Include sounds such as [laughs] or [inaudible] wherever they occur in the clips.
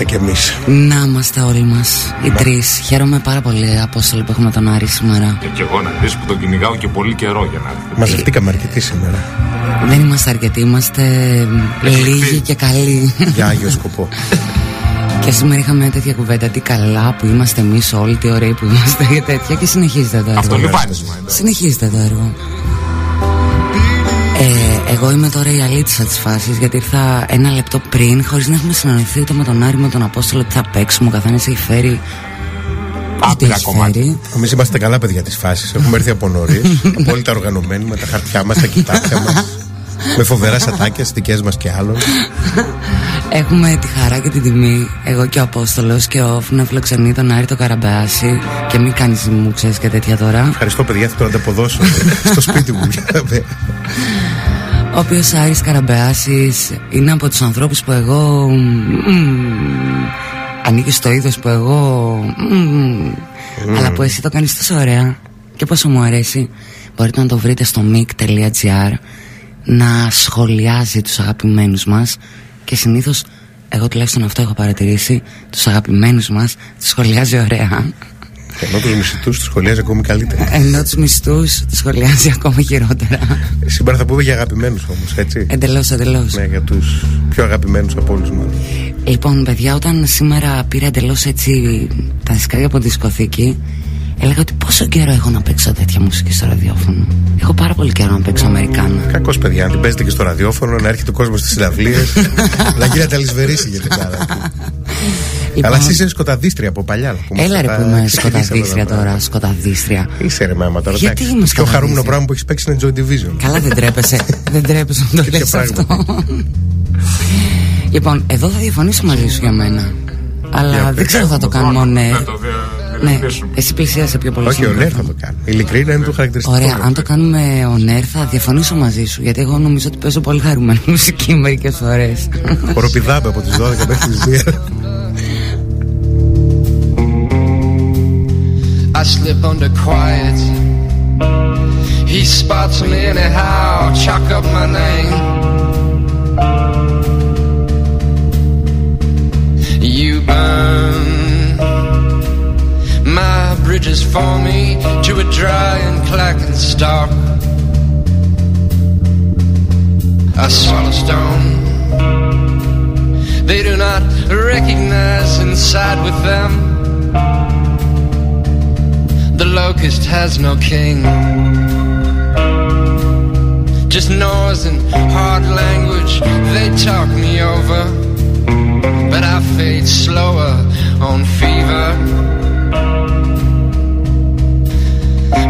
είμαστε κι εμείς. Να είμαστε όλοι μας. Οι τρεις. Χαίρομαι πάρα πολύ, Απόστολο, που έχουμε τον Άρη σήμερα. Και, και εγώ να δεις που τον κυνηγάω και πολύ καιρό για να έρθει. Μαζευτήκαμε αρκετοί σήμερα. Δεν είμαστε αρκετοί, είμαστε λίγοι και καλοί. Για άγιο σκοπό. [laughs] και σήμερα είχαμε μια τέτοια κουβέντα. Τι καλά που είμαστε εμείς όλοι, τι ωραίοι που είμαστε και τέτοια. Και συνεχίζεται το έργο. Αυτό λιβάνισμα. εντάξει. Συνεχίζεται το έργο. Ε, εγώ είμαι τώρα η αλήθεια της φάσης γιατί ήρθα ένα λεπτό πριν χωρίς να έχουμε συναντηθεί ούτε με τον Άρη με τον Απόστολο τι θα παίξουμε. Ο καθένας έχει φέρει. ό,τι Άπειρα έχει κομμάτια. φέρει. Εμείς είμαστε καλά παιδιά της φάσης. Έχουμε έρθει από νωρίς. [laughs] απόλυτα οργανωμένοι με τα χαρτιά μας, τα κοιτάπια μας. με φοβεράς σατάκια στι δικές μας και άλλων. Έχουμε τη χαρά και την τιμή, εγώ και ο Απόστολος και ο Όφ να φιλοξενεί τον Άρη το Καραμπεάση και μην κάνεις μουξέ και τέτοια τώρα. Ευχαριστώ παιδιά, θα το ανταποδώσω στο σπίτι μου. Ο οποίος Άρης Καραμπεάσης είναι από τους ανθρώπους που εγώ. μμμ, ανήκει στο είδος που εγώ. μμμ, Αλλά που εσύ το κάνεις τόσο ωραία και πόσο μου αρέσει. Μπορείτε να το βρείτε στο mic.gr να σχολιάζει τους αγαπημένους μας και συνήθως εγώ τουλάχιστον αυτό έχω παρατηρήσει τους αγαπημένους μας τους σχολιάζει ωραία Ενώ τους μισητούς τους σχολιάζει ακόμη καλύτερα. ενώ τους μισθούς τους σχολιάζει ακόμα χειρότερα Σήμερα θα πούμε για αγαπημένους όμως, έτσι. εντελώς εντελώς Ναι, για τους πιο αγαπημένους από όλους μας. Λοιπόν, παιδιά, όταν σήμερα πήρα εντελώς έτσι τα δισκάρια από τη δισκοθήκη, έλεγα ότι πόσο καιρό έχω να παίξω τέτοια μουσική στο ραδιόφωνο. Έχω πάρα πολύ καιρό να παίξω Αμερικάνα. Κακός παιδιά, να την παίζετε και στο ραδιόφωνο, να έρχεται ο κόσμος στις συναυλίες. [laughs] να γίνεται αλυσβερήση για την άλλα. Λοιπόν, Αλλά εσύ είσαι σκοταδίστρια από παλιά. να πούμε. Έλα ρε Τα που είμαι ξεκινήσαμε σκοταδίστρια εδώ τώρα, πέρα. σκοταδίστρια. Είσαι ρε μάμα τώρα. Γιατί εντάξει. είμαι Το πιο χαρούμενο σκοταδίστρια; πράγμα που έχεις παίξει είναι Joy Division. Καλά δεν τρέπεσαι, [laughs] δεν τρέπεσαι να το Τέτοια λες αυτό. πράγματα. λοιπόν, εδώ θα διαφωνήσω μαζί σου για μένα. Αλλά Για δεν ξέρω θα το κάνουμε on Να air. το δια- Ναι, διαδραματίσουμε. εσύ πλησίασε πιο πολύ. Όχι, στο ο Νέρ θα μικρόφωνο. το κάνει. Ειλικρινά είναι το χαρακτηριστικό. Ωραία, μου. αν το κάνουμε on air θα διαφωνήσω μαζί σου Γιατί εγώ νομίζω ότι παίζω πολύ χαρούμενη [laughs] μουσική μερικές φορές Χοροπηδάμε από τις 12 μέχρι τις 2. [laughs] I slip under quiet. He spots me anyhow, chalk up my name. You burn my bridges for me to a dry and clacking stalk. I swallow stone. They do not recognize inside with them. The locust has no king. Just noise and hard language, they talk me over. But I fade slower on fever.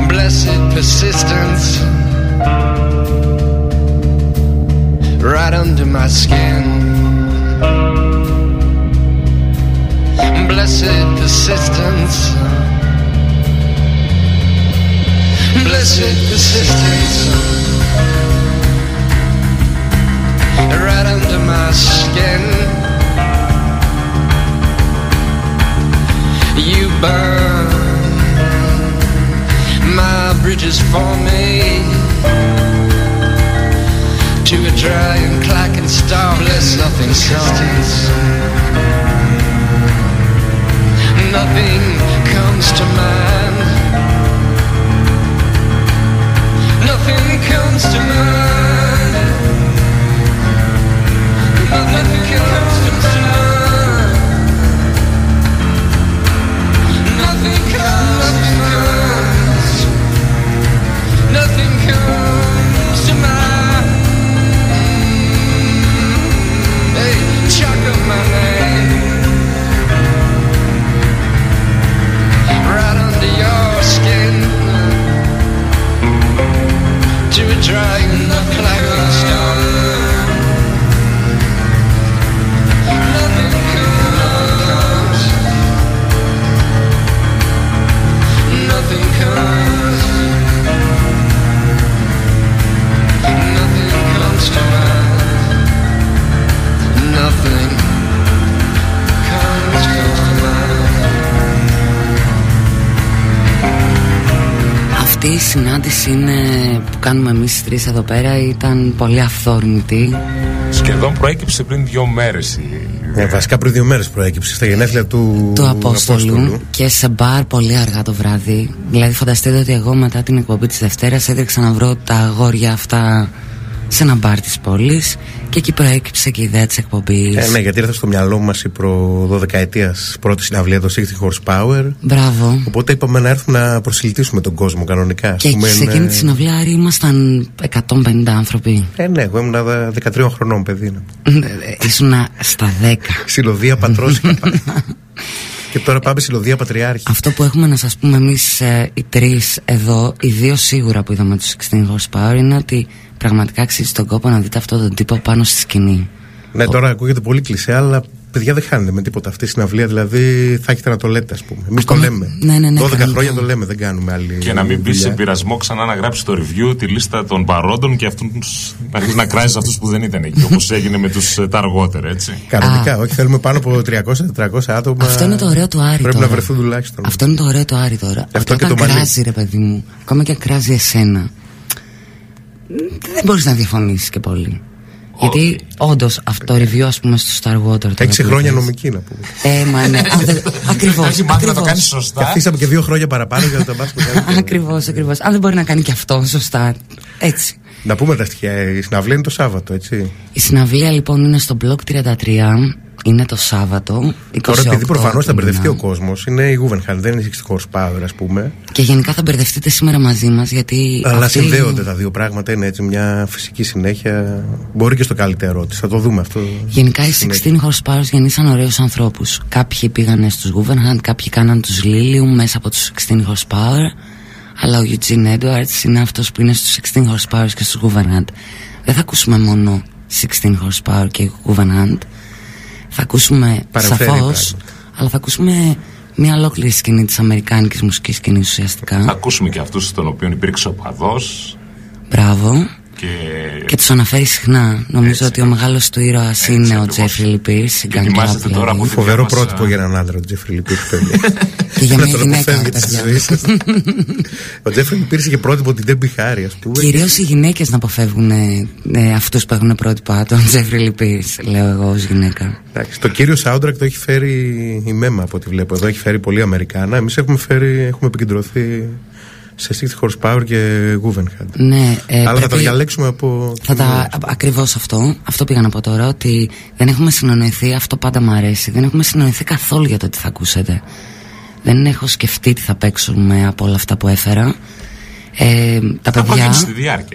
Blessed persistence, right under my skin. Blessed persistence. Blessed persistence Right under my skin You burn My bridges for me To a dry and clacking starless Nothing persistence Nothing comes to mind comes to mind. Nothing can συνάντηση είναι που κάνουμε εμείς οι τρεις εδώ πέρα ήταν πολύ αυθόρμητη. Σχεδόν προέκυψε πριν δύο μέρες η ε, βασικά πριν δύο μέρες προέκυψε στα γενέθλια του, του Απόστολου, και σε μπαρ πολύ αργά το βράδυ. Δηλαδή, φανταστείτε ότι εγώ μετά την εκπομπή της Δευτέρας έτρεξα να βρω τα αγόρια αυτά σε ένα μπαρ της πόλης και εκεί προέκυψε και η ιδέα της εκπομπής. Ε, ναι, γιατί ήρθε στο μυαλό μας η προ 12 ετία πρώτη συναυλία, το 60 Horsepower. Μπράβο. Οπότε είπαμε να έρθουμε να προσιλητήσουμε τον κόσμο κανονικά. Και πούμε, σε εκείνη τη συναυλία ήμασταν 150 άνθρωποι. Ε, ναι, εγώ ήμουν 13 χρονών παιδί. Ε, ήσουν στα 10. [laughs] Συλλοδία πατρόσικα. [laughs] Και τώρα πάμε συλλοδία Πατριάρχη. Αυτό που έχουμε να σας πούμε εμείς ε, οι τρεις εδώ, οι δύο σίγουρα που είδαμε τους 16 horsepower, είναι ότι πραγματικά αξίζει τον κόπο να δείτε αυτόν τον τύπο πάνω στη σκηνή. Ναι, τώρα ακούγεται πολύ κλεισέ, αλλά παιδιά δεν χάνετε με τίποτα αυτή η συναυλία. Δηλαδή θα έχετε να το λέτε, ας πούμε. Εμείς το λέμε. Ναι, ναι, ναι, 12 χρόνια το λέμε, δεν κάνουμε άλλη. Και να μην μπει σε πειρασμό ξανά να γράψει το review τη λίστα των παρόντων και αυτούς να αρχίσει να κράζει αυτούς που δεν ήταν εκεί. Όπως έγινε με τους ε, τα αργότερα, έτσι. Κανονικά, όχι, θέλουμε πάνω από 300-400 άτομα. Αυτό είναι το ωραίο του Άρη. Πρέπει να βρεθούν τουλάχιστον. Αυτό είναι το ωραίο του Άρη τώρα. Αυτό και το κράζει, ρε παιδί μου. Ακόμα και κράζει εσένα δεν μπορείς να διαφωνήσεις και πολύ. Γιατί όντως αυτό το review, ας πούμε, στο Star Water. Έξι χρόνια νομική να πούμε. Ε, μα ναι. [laughs] Ακριβώς. Έχει μάθει να το κάνεις σωστά. Καθίσαμε και δύο χρόνια παραπάνω για να το μάθουμε Ακριβώς, ακριβώς. Αν δεν μπορεί να κάνει και αυτό σωστά. Έτσι. Να πούμε τα στοιχεία. Η συναυλία είναι το Σάββατο, έτσι. Η συναυλία λοιπόν είναι στο blog 33 είναι το Σάββατο. 28 Τώρα, επειδή προφανώς θα μπερδευτεί ο κόσμος, είναι η Guggenheim, δεν είναι η 60 horsepower, ας πούμε. Και γενικά θα μπερδευτείτε σήμερα μαζί μας, γιατί. Αλλά αυτή... συνδέονται τα δύο πράγματα, είναι έτσι μια φυσική συνέχεια. Μπορεί και στο καλύτερό της, θα το δούμε αυτό. Γενικά οι 16 horsepower γεννήσαν ωραίους ανθρώπους. Κάποιοι πήγανε στους Guggenheim, κάποιοι κάναν τους Lilium μέσα από τους 16 horsepower. Αλλά ο Eugene Edwards είναι αυτός που είναι στους 16 horsepower και στους Guggenheim. Δεν θα ακούσουμε μόνο 16 horsepower και Guggenheim θα ακούσουμε σαφώς, αλλά θα ακούσουμε μια ολόκληρη σκηνή της αμερικάνικης μουσικής σκηνής ουσιαστικά. Θα ακούσουμε και αυτούς των οποίων υπήρξε ο παδός. Μπράβο. Και, και τους αναφέρει συχνά. Νομίζω Έτσι, ότι ο μεγάλος του ήρωας είναι ο Τζέφρι Λι Πιρς. Θυμάστε τώρα που Φοβερό πρότυπο για έναν άντρα, [laughs] [laughs] ο Τζέφρι Λι Πιρς. και για μια γυναίκα. Ο Τζέφρι Λι Πιρς είχε πρότυπο την Ντέμπι Χάρι, ας πούμε. Κυρίως οι γυναίκες να αποφεύγουν ε, ε, αυτούς που έχουν πρότυπα, τον Τζέφρι Λι Πιρς, λέω εγώ ως γυναίκα. το κύριο soundtrack το έχει φέρει η Μέμα από ό,τι βλέπω. Εδώ έχει φέρει πολύ Americana. Εμείς έχουμε, έχουμε επικεντρωθεί σε 60 horsepower και Guggenheim. Ναι, ε, Αλλά θα τα διαλέξουμε από. Θα τα, ακριβώς αυτό. Αυτό πήγα να πω τώρα. Ότι δεν έχουμε συνονοηθεί. Αυτό πάντα μου αρέσει. Δεν έχουμε συνονοηθεί καθόλου για το τι θα ακούσετε. Δεν έχω σκεφτεί τι θα παίξουμε από όλα αυτά που έφερα. Ε, τα θα παιδιά,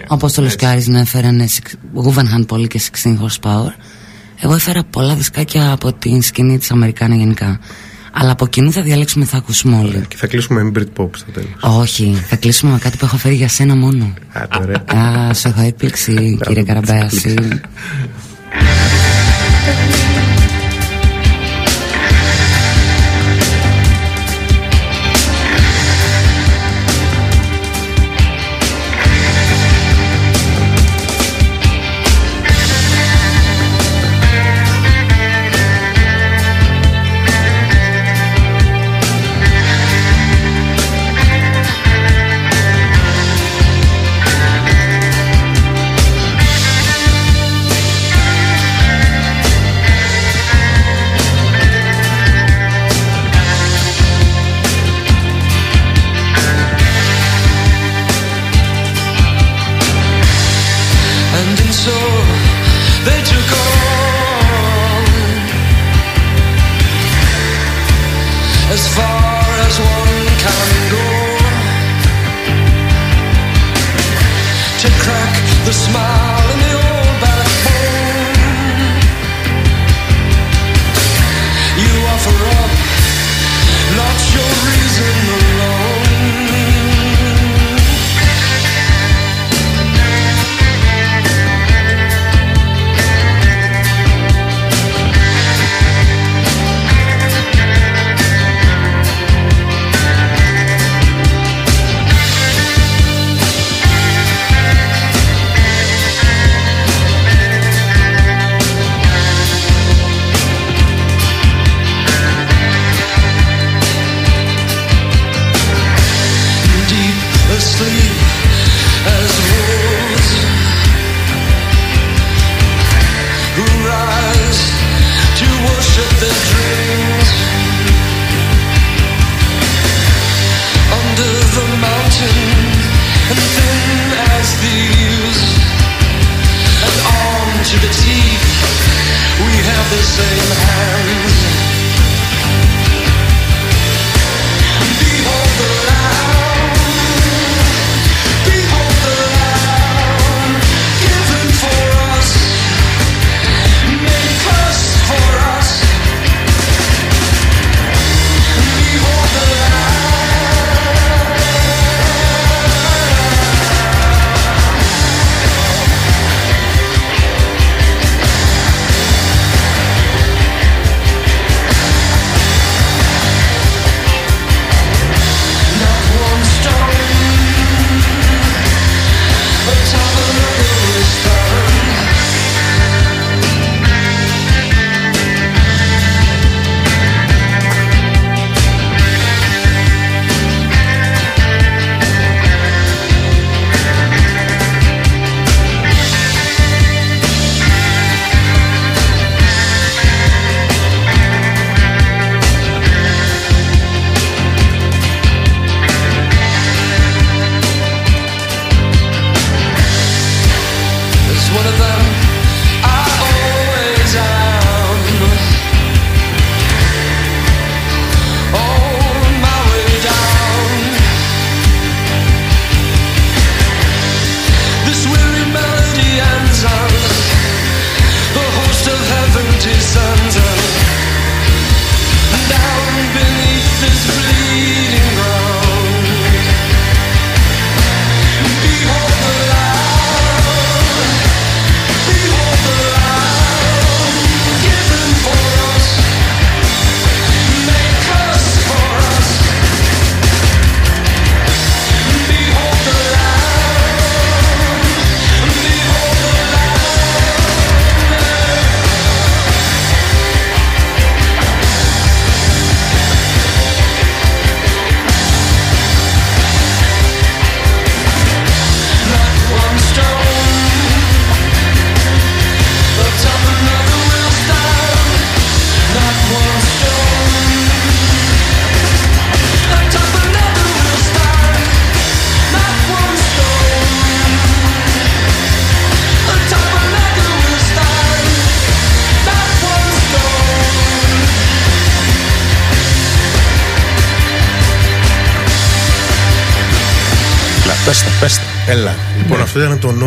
όπω το Λουσκάρι να έφεραν Guggenheim πολύ και 16 horsepower. Εγώ έφερα πολλά δισκάκια από την σκηνή της Αμερικάνα γενικά. Αλλά από κοινού θα διαλέξουμε, θα ακούσουμε όλοι. Και θα κλείσουμε με Britpop στο τέλος. Όχι, θα κλείσουμε με κάτι που έχω φέρει για σένα μόνο. Α, τώρα. Α, σου έχω έκπληξη, κύριε Καραμπέαση.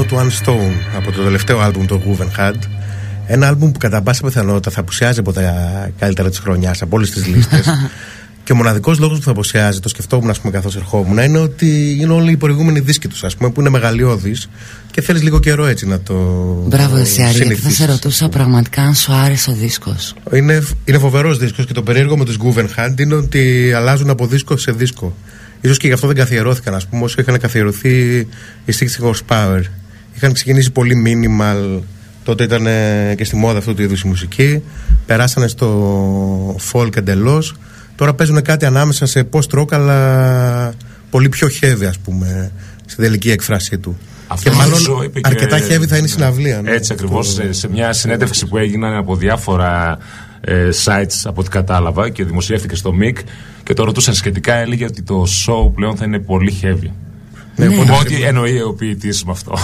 Not One Stone από το τελευταίο άλμπουμ το Had. Ένα άλμπουμ που κατά πάσα πιθανότητα θα απουσιάζει από τα καλύτερα της χρονιάς, από όλες τις λίστες. [laughs] και ο μοναδικός λόγος που θα απουσιάζει, το σκεφτόμουν καθώς ερχόμουν, είναι ότι είναι όλοι οι προηγούμενοι δίσκοι τους, ας πούμε, που είναι μεγαλειώδεις και θέλεις λίγο καιρό έτσι να το. Μπράβο, εσύ, γιατί θα σε ρωτούσα πραγματικά αν σου άρεσε ο δίσκος. Είναι, είναι φοβερός δίσκος και το περίεργο με τους Had είναι ότι αλλάζουν από δίσκο σε δίσκο σω και γι' αυτό δεν καθιερώθηκαν, ας πούμε, όσο είχαν καθιερωθεί οι 60 horsepower. Είχαν ξεκινήσει πολύ minimal, τότε ήταν και στη μόδα αυτού του είδους η μουσική. Περάσανε στο folk εντελώς. Τώρα παίζουν κάτι ανάμεσα σε post rock, αλλά πολύ πιο heavy, ας πούμε, στην τελική έκφρασή του. Αυτό και μάλλον αρκετά heavy θα είναι η συναυλία. Ναι, Έτσι ακριβώς. Σε, σε μια συνέντευξη που έγιναν από διάφορα ε, sites από ό,τι κατάλαβα και δημοσιεύτηκε στο MIC και το ρωτούσαν σχετικά, έλεγε ότι το show πλέον θα είναι πολύ heavy. Ναι, ναι. Ό,τι εννοεί ο ποιητής με αυτό.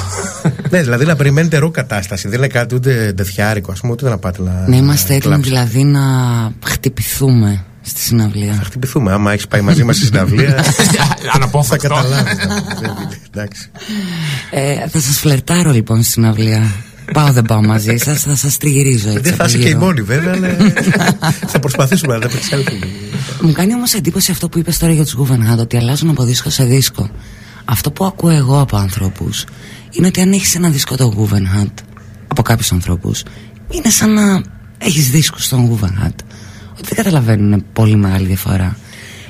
ναι, δηλαδή να περιμένετε ρο κατάσταση. Δεν είναι κάτι ούτε ντεθιάρικο, ας πούμε, ούτε να πάτε να. Ναι, είμαστε έτοιμοι δηλαδή να χτυπηθούμε στη συναυλία. Θα χτυπηθούμε. Άμα έχεις πάει μαζί μας στη συναυλία. [laughs] Αναπόφευκτο. Θα καταλάβει. Εντάξει. Ε, θα σας φλερτάρω λοιπόν στη συναυλία. Πάω δεν πάω μαζί σας, θα σας τριγυρίζω έτσι. Δεν θα είσαι και η μόνη βέβαια, αλλά [laughs] θα προσπαθήσουμε να τα επεξέλθουμε. Μου κάνει όμως εντύπωση αυτό που είπες τώρα για τους Guggenheim, ότι αλλάζουν από δίσκο σε δίσκο. Αυτό που ακούω εγώ από ανθρώπους είναι ότι αν έχεις ένα δίσκο το Guggenheim από κάποιους ανθρώπους, είναι σαν να έχεις δίσκο στον Guggenheim. Ότι δεν καταλαβαίνουν πολύ μεγάλη διαφορά.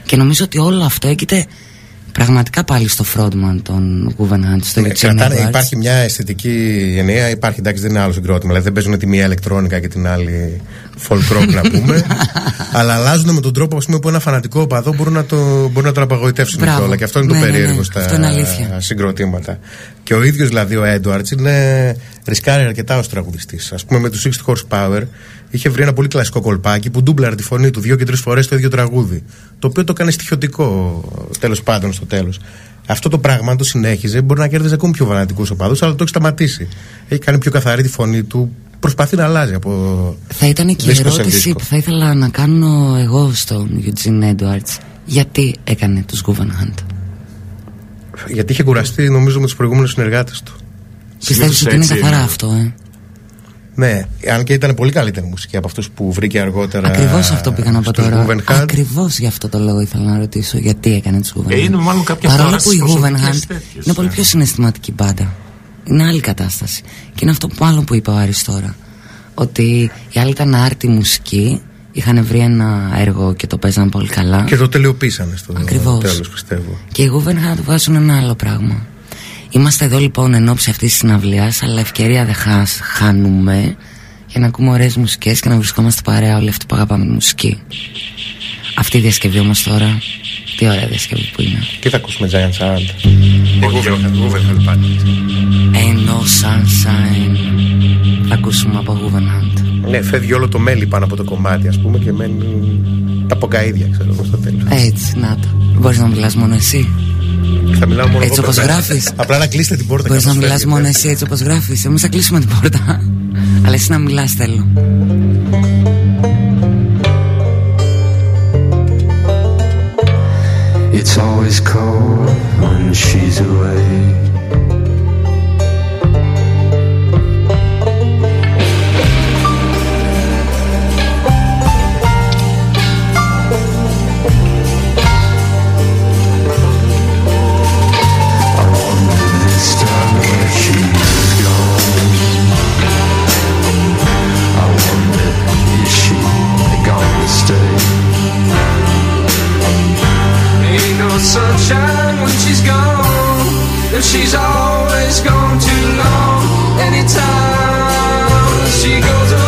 Και νομίζω ότι όλο αυτό έγκυται πραγματικά πάλι στο frontman των Guggenheim στο ναι, κρατάνε, Υπάρχει μια αισθητική γενναία, υπάρχει εντάξει δεν είναι άλλο συγκρότημα. Δηλαδή δεν παίζουν τη μία ηλεκτρόνικα και την άλλη folk rock να πούμε. [laughs] αλλά αλλάζουν με τον τρόπο πούμε, που ένα φανατικό οπαδό μπορεί να το, μπορεί να τον απαγοητεύσουν όλα. Και αυτό είναι το ναι, ναι, περίεργο ναι, στα συγκροτήματα. Και ο ίδιος δηλαδή ο Έντουαρτς είναι ρισκάρει αρκετά ως τραγουδιστής. Α πούμε με τους 60 Horsepower είχε βρει ένα πολύ κλασικό κολπάκι που ντούμπλαρε τη φωνή του δύο και τρεις φορές το ίδιο τραγούδι. Το οποίο το έκανε στοιχειωτικό τέλος πάντων στο τέλος. Αυτό το πράγμα, αν το συνέχιζε, μπορεί να κέρδιζε ακόμη πιο βανατικούς οπαδούς, αλλά το έχει σταματήσει. Έχει κάνει πιο καθαρή τη φωνή του. Προσπαθεί να αλλάζει από. Θα ήταν και η δίσκο σε ερώτηση δίσκο. που θα ήθελα να κάνω εγώ στον Eugene Edwards. Γιατί έκανε τους Guggenheim; Γιατί είχε κουραστεί, νομίζω, με τους προηγούμενους συνεργάτες του. Πιστεύεις ότι είναι έτσι καθαρά είναι. αυτό, ε; Ναι, αν και ήταν πολύ καλύτερη μουσική από αυτούς που βρήκε αργότερα. Ακριβώς αυτό πήγα να πω στους τώρα. Guggenheim. Ακριβώς γι' αυτό το λόγο ήθελα να ρωτήσω. Γιατί έκανε τους Guggenheim. Ε, είναι μάλλον κάποια Παρόλο φορά που η στις προσωπικές Guggenheim τέτοιες, είναι πολύ ε. πιο συναισθηματική μπάντα. Είναι άλλη κατάσταση. Και είναι αυτό που άλλο που είπε ο Άρης τώρα. Ότι οι άλλοι ήταν άρτη μουσική, είχαν βρει ένα έργο και το παίζαν πολύ καλά. Και το τελειοποίησανε στο Ακριβώς. τέλος, πιστεύω. Και οι Guggenheim βγάζουν ένα άλλο πράγμα. Είμαστε εδώ λοιπόν εν ώψη αυτής της συναυλίας, αλλά ευκαιρία δεν χάς, χάνουμε για να ακούμε ωραίες μουσικές και να βρισκόμαστε παρέα όλοι αυτοί που αγαπάμε τη μουσική. Αυτή η διασκευή όμως τώρα, τι ωραία διασκευή που είναι. Και θα ακούσουμε Giant Sound. Εγώ Guggenheim πάλι. Ain't no sunshine. Θα ακούσουμε από Guggenheim. Ναι, φεύγει όλο το μέλι πάνω από το κομμάτι, ας πούμε, και μένουν τα ποκαίδια, ξέρω εγώ, στο τέλος. Έτσι, να το. Μπορείς να μιλάς μόνο εσύ. Θα μιλάω μόνο Έτσι εγώ, όπως βέβαια. γράφεις. Απλά να κλείσετε την πόρτα Μπορείς να καθώς μιλάς φεύγετε. μόνο εσύ έτσι όπως γράφεις. Εμείς θα κλείσουμε την πόρτα. Αλλά εσύ να μιλάς, θέλω. It's always cold when she's away. She's gone, and she's always gone too long. Anytime she goes away,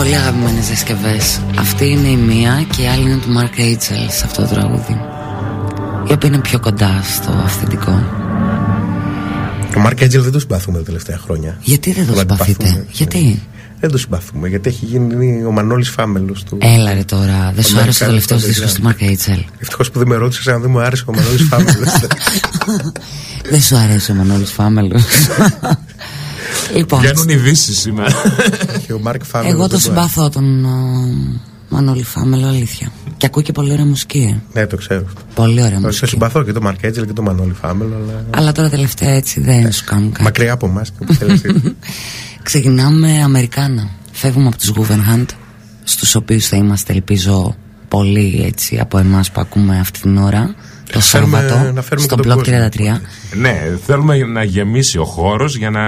πολύ αγαπημένες διασκευές Αυτή είναι η μία και η άλλη είναι του Mark Angel σε αυτό το τραγούδι Η οποία είναι πιο κοντά στο αυθεντικό Ο Μάρκ Έτζελ δεν το συμπαθούμε τα τελευταία χρόνια. Γιατί δεν το Τον συμπαθείτε; Αντιπαθούμε. Γιατί Δεν το συμπαθούμε, γιατί έχει γίνει ο Μανώλης Φάμελος του. Έλα ρε τώρα Δεν σου Αμερικάνος άρεσε το τελευταίο δεν δίσκος του ξέρω. Mark Angel Ευτυχώς που δεν με ρώτησες αν δεν μου άρεσε ο Μανώλης [laughs] Φάμελος. Δεν σου αρέσει ο Μανώλης Φάμελος; [laughs] Λοιπόν Βγαίνουν ειδήσεις σήμερα. και ο Μάρκ Φάμελο. Εγώ το συμπαθώ τον α, Μανώλη Φάμελο αλήθεια Και ακούω και πολύ ωραία μουσική ε. Ναι, το ξέρω. αυτό. Πολύ ωραία Όχι, σε μουσική συμπαθώ και τον Μάρκ Έτζελ και τον Μανώλη Φάμελο, αλλά. Αλλά τώρα τελευταία έτσι δεν σου κάνουν κάτι Μακριά από εμάς και όπου θέλετε. Ξεκινάμε Αμερικάνα. Φεύγουμε από τους Guggenheim, στους οποίους θα είμαστε ελπίζω πολύ έτσι από εμάς που ακούμε αυτή την ώρα το φέρουμε- Σάββατο να φέρουμε στο και τον Block κόσμο. 33. ναι, θέλουμε να γεμίσει ο χώρος για να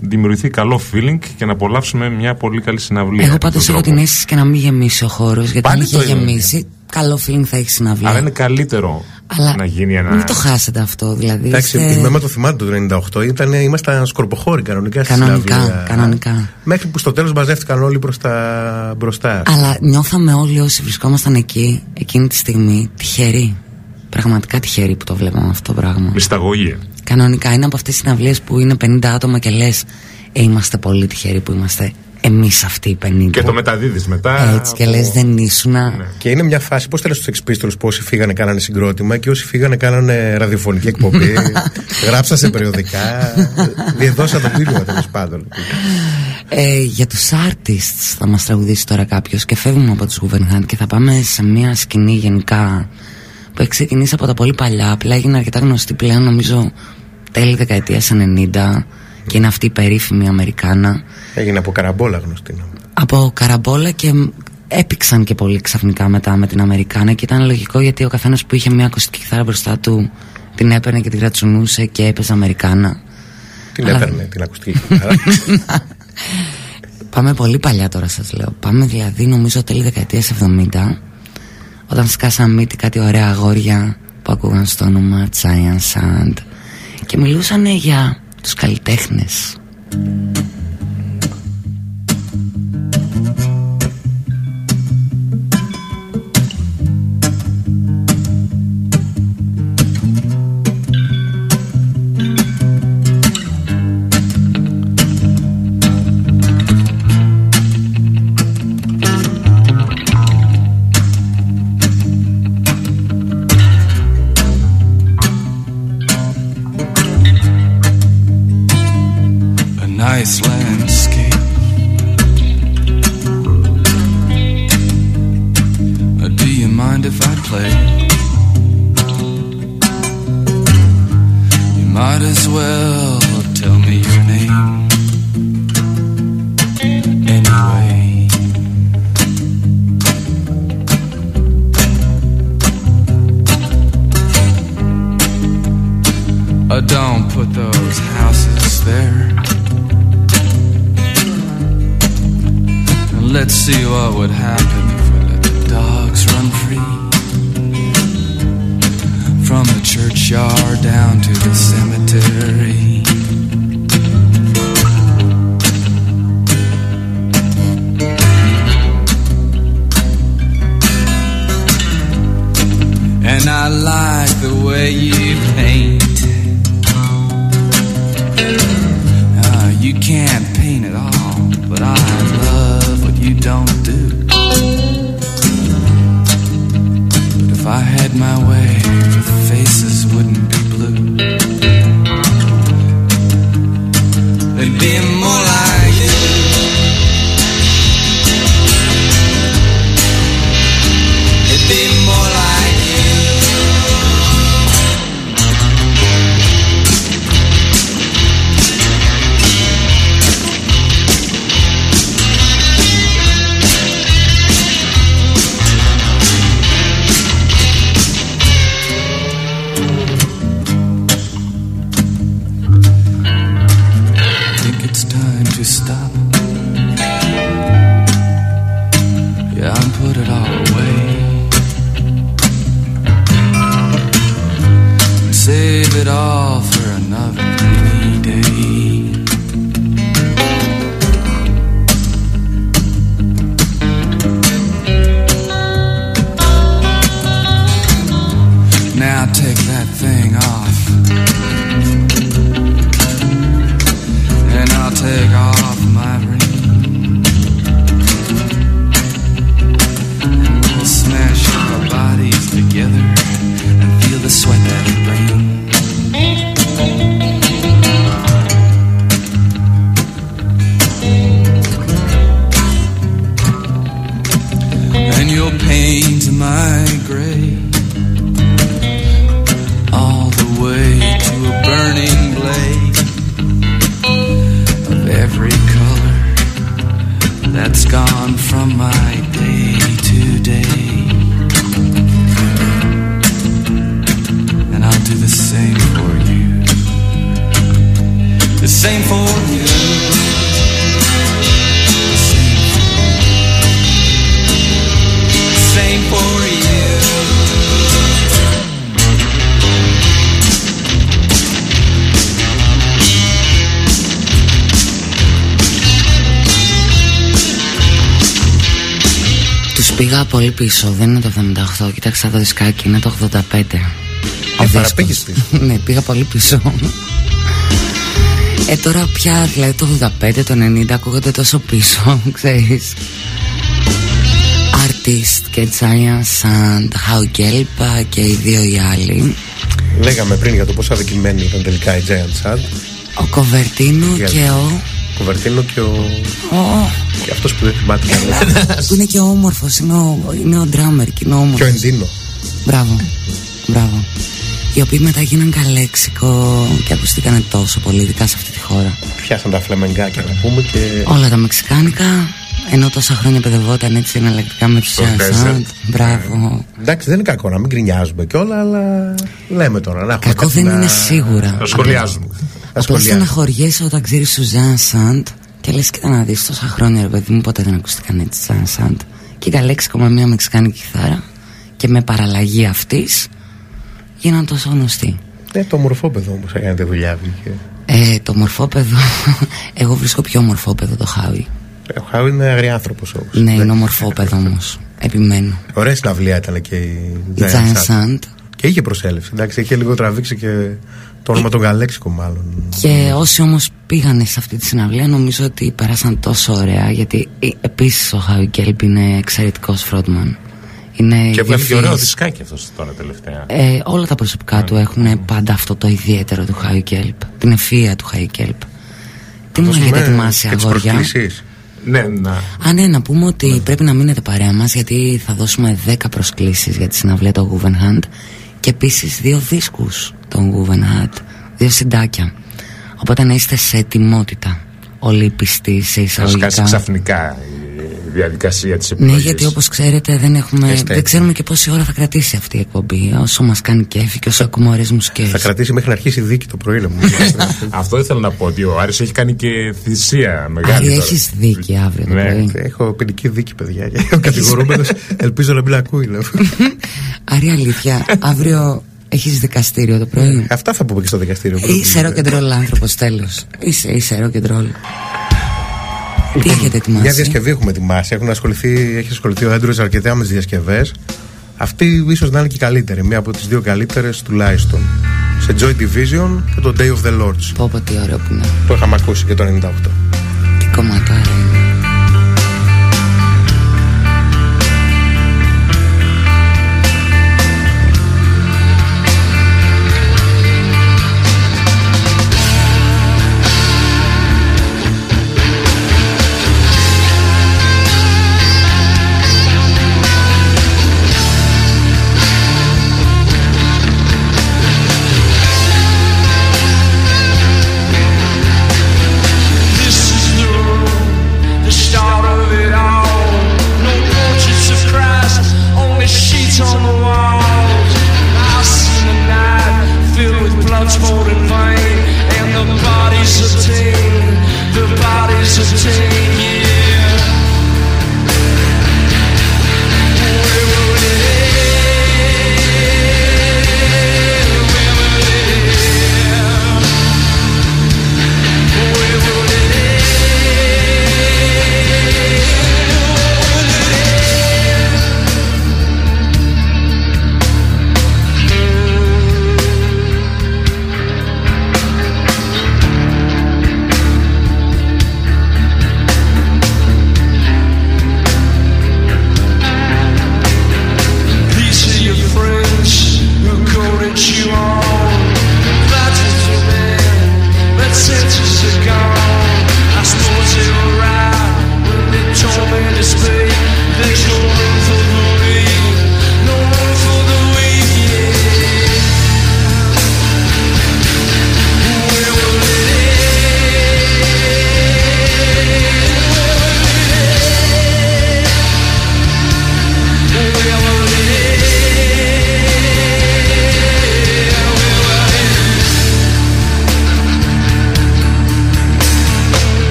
δημιουργηθεί καλό feeling και να απολαύσουμε μια πολύ καλή συναυλία. Εγώ με τον πάντως έχω τρόπο. την αίσθηση και να μην γεμίσει ο χώρος γιατί Πάλι αν είχε το είναι. γεμίσει καλό feeling θα έχει συναυλία. Αλλά είναι καλύτερο Αλλά να γίνει ένα. Μην το χάσετε αυτό. Δηλαδή. Εντάξει, είστε- η Μέμα το θυμάται το 98 ήταν, ήμασταν σκορποχώροι κανονικά στη Κανονικά, συναυλία. κανονικά. Μέχρι που στο τέλος μαζεύτηκαν όλοι προς τα μπροστά. Αλλά νιώθαμε όλοι όσοι βρισκόμασταν εκεί εκείνη τη στιγμή τυχεροί. Πραγματικά τυχεροί που το βλέπαμε αυτό το πράγμα. Μυσταγωγία. Κανονικά είναι από αυτές τις συναυλίες που είναι 50 άτομα και λες: ε, Είμαστε πολύ τυχεροί που είμαστε εμείς αυτοί οι 50. Και το μεταδίδεις μετά. Έτσι και από- λες: Δεν ήσουνα. Και είναι μια φάση, πώς τέλο στου Sex Pistols, που όσοι φύγανε κάνανε συγκρότημα και όσοι φύγανε κάνανε ραδιοφωνική εκπομπή. [laughs] γράψα σε περιοδικά. διεδώσα το πύλιο τέλος πάντων. Ε, για τους artists θα μας τραγουδήσει τώρα κάποιος και φεύγουμε από τους Guggenheim και θα πάμε σε μια σκηνή γενικά που έχει ξεκινήσει από τα πολύ παλιά απλά έγινε αρκετά γνωστή πλέον νομίζω τέλη δεκαετίας 90 και είναι αυτή η περίφημη Αμερικάνα Έγινε από καραμπόλα γνωστή. νομίζω. από καραμπόλα και μ, έπηξαν και πολύ ξαφνικά μετά με την Αμερικάνα και ήταν λογικό γιατί ο καθένας που είχε μια ακουστική κιθάρα μπροστά του την έπαιρνε και την κρατσουνούσε και έπαιζε Αμερικάνα Την Αλλά- έπαιρνε την ακουστική κιθάρα. [laughs] Πάμε πολύ παλιά τώρα σας λέω Πάμε δηλαδή νομίζω τέλη δεκαετίας 70 Όταν σκάσαν μύτη κάτι ωραία αγόρια Που ακούγαν στο όνομα Giant Sand Και μιλούσαν για τους καλλιτέχνες πίσω, δεν είναι το 78. Κοίταξα το δισκάκι, είναι το 85. Ο Ε, δίσκος. παραπήγες πίσω. [laughs] ναι, πήγα πολύ πίσω. Ε, τώρα πια, δηλαδή το 85, το 90 ακούγονται τόσο πίσω, [laughs] ξέρεις. Artist και Giant Sand, How Gelb και οι δύο οι άλλοι. Λέγαμε πριν για το πόσο αδικημένοι ήταν τελικά οι Giant Sad. Ο Κοβερτίνο Για- και ο... Κοβερτίνο και ο. ο και αυτός που δεν θυμάται κανένα. που είναι και όμορφος, είναι ο, είναι ο drummer και είναι και ο όμορφος. Εντίνο. Μπράβο, μπράβο. Οι οποίοι μετά γίναν καλέξικο και ακουστήκανε τόσο πολύ, ειδικά σε αυτή τη χώρα. Πιάσαν τα φλαμεγκάκια να πούμε και. Όλα τα μεξικάνικα, ενώ τόσα χρόνια παιδευόταν έτσι εναλλακτικά με τους Στο Giant Sand. desert. Μπράβο. Εντάξει, δεν είναι κακό να μην γκρινιάζουμε κιόλα, αλλά λέμε τώρα. Να έχουμε Κακό κάτι δεν να- είναι σίγουρα. Το σχολιάζουμε. να Απλά σχολιάζουμε. στεναχωριέσαι όταν ξέρεις τους Ζαν Σαντ και λες: Κοίτα να δεις τόσα χρόνια, ρε παιδί μου, ποτέ δεν ακούστηκαν έτσι Ζαν Σαντ. Και καλέξικο με μια μεξικάνικη κιθάρα και με παραλλαγή αυτής γίναν τόσο γνωστοί. Ε, το μορφόπεδο όμως έκανε τη δουλειά. βγήκε. Ε, το μορφόπεδο. [laughs] Εγώ βρίσκω πιο μορφόπεδο το Χάουι. Ε, Ο Χάου είναι αγριάνθρωπος όμως. Ναι, είναι ομορφόπεδο όμως. Επιμένω. Ωραία συναυλία ήταν και η Η Giant Giant Sand. Sand. Και είχε προσέλευση. Εντάξει, είχε λίγο τραβήξει και το όνομα των Γαλέξικο μάλλον. Και όσοι όμως πήγανε σε αυτή τη συναυλία, νομίζω ότι πέρασαν τόσο ωραία. Γιατί επίσης ο Χάουι Κέλπ είναι εξαιρετικός frontman. Είναι Και βγάλει και ωραίο γεφύρης. δισκάκι αυτός τώρα τελευταία. Ε, όλα τα προσωπικά του έχουν πάντα αυτό το ιδιαίτερο του Χάι Κέλπ. Την ευφυα του Χάι Κέλπ. Τι μου έχετε ετοιμάσει, και τις αγόρια; προσκλήσεις. Ναι, να. Α, ναι, να πούμε ότι πρέπει να μείνετε παρέα μας γιατί θα δώσουμε 10 προσκλήσεις για τη συναυλία του Guggenheim και επίσης δύο δίσκους των Guggenheim. Δύο συντάκια. Οπότε να είστε σε ετοιμότητα. Όλοι οι πιστοί σε Θα σκάσει εισαγωγικά. ξαφνικά η διαδικασία της Ναι, επιλογής. γιατί όπως ξέρετε δεν, έχουμε, Είστε δεν ξέρουμε και πόση ώρα θα κρατήσει αυτή η εκπομπή. Όσο μας κάνει κέφι και όσο ακούμε ωραίες μουσικές. Θα κρατήσει μέχρι να αρχίσει η δίκη το πρωί. να μου [laughs] Αυτό ήθελα να πω ότι ο Άρης έχει κάνει και θυσία μεγάλη. Άρη, τώρα. έχεις δίκη αύριο το Ναι. πρωί. Έχω ποινική δίκη, παιδιά. Ο κατηγορούμενος [laughs] ελπίζω να μην ακούει. λέω. Άρη, αλήθεια, αύριο έχεις δικαστήριο το πρωί; Αυτά θα πούμε και στο δικαστήριο. Είσαι ροκεντρόλ άνθρωπος, τέλος. Είσαι, είσαι ροκεντρόλ. Τι έχετε ετοιμάσει; Μια διασκευή έχουμε ετοιμάσει. Έχουν ασχοληθεί, έχει ασχοληθεί ο Έντρο αρκετά με τις διασκευές. Αυτή ίσως να είναι και η καλύτερη. Μία από τις δύο καλύτερες τουλάχιστον. Σε Joy Division και το Day of the Lords. Πω πω τι ωραίο που είναι. Το είχαμε ακούσει και το 98. Τι κομματάρα whisper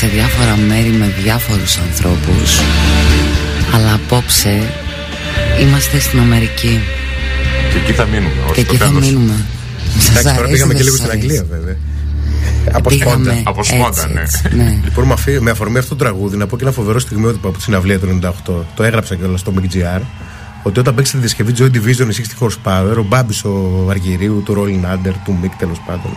σε διάφορα μέρη με διάφορους ανθρώπους Αλλά απόψε είμαστε στην Αμερική Και εκεί θα μείνουμε. ως και το εκεί θα τέλος. μείνουμε Σας Εντάξει, τώρα αρέσει, πήγαμε δεν και λίγο σας στην αρέσει; Αγγλία, βέβαια. Από Πήγαμε σπόντα. Από σπόντα, έτσι, ναι. έτσι, ναι. Λοιπόν, με, αφή- με αφορμή αυτό το τραγούδι, να πω και ένα φοβερό στιγμιότυπο από τη συναυλία του 98. Το έγραψα και στο MGR. Ότι όταν παίξει τη διασκευή Joy Division η 60 Horsepower, ο Μπάμπης ο Αργυρίου, του Rolling Under, του Μικ τέλος πάντων.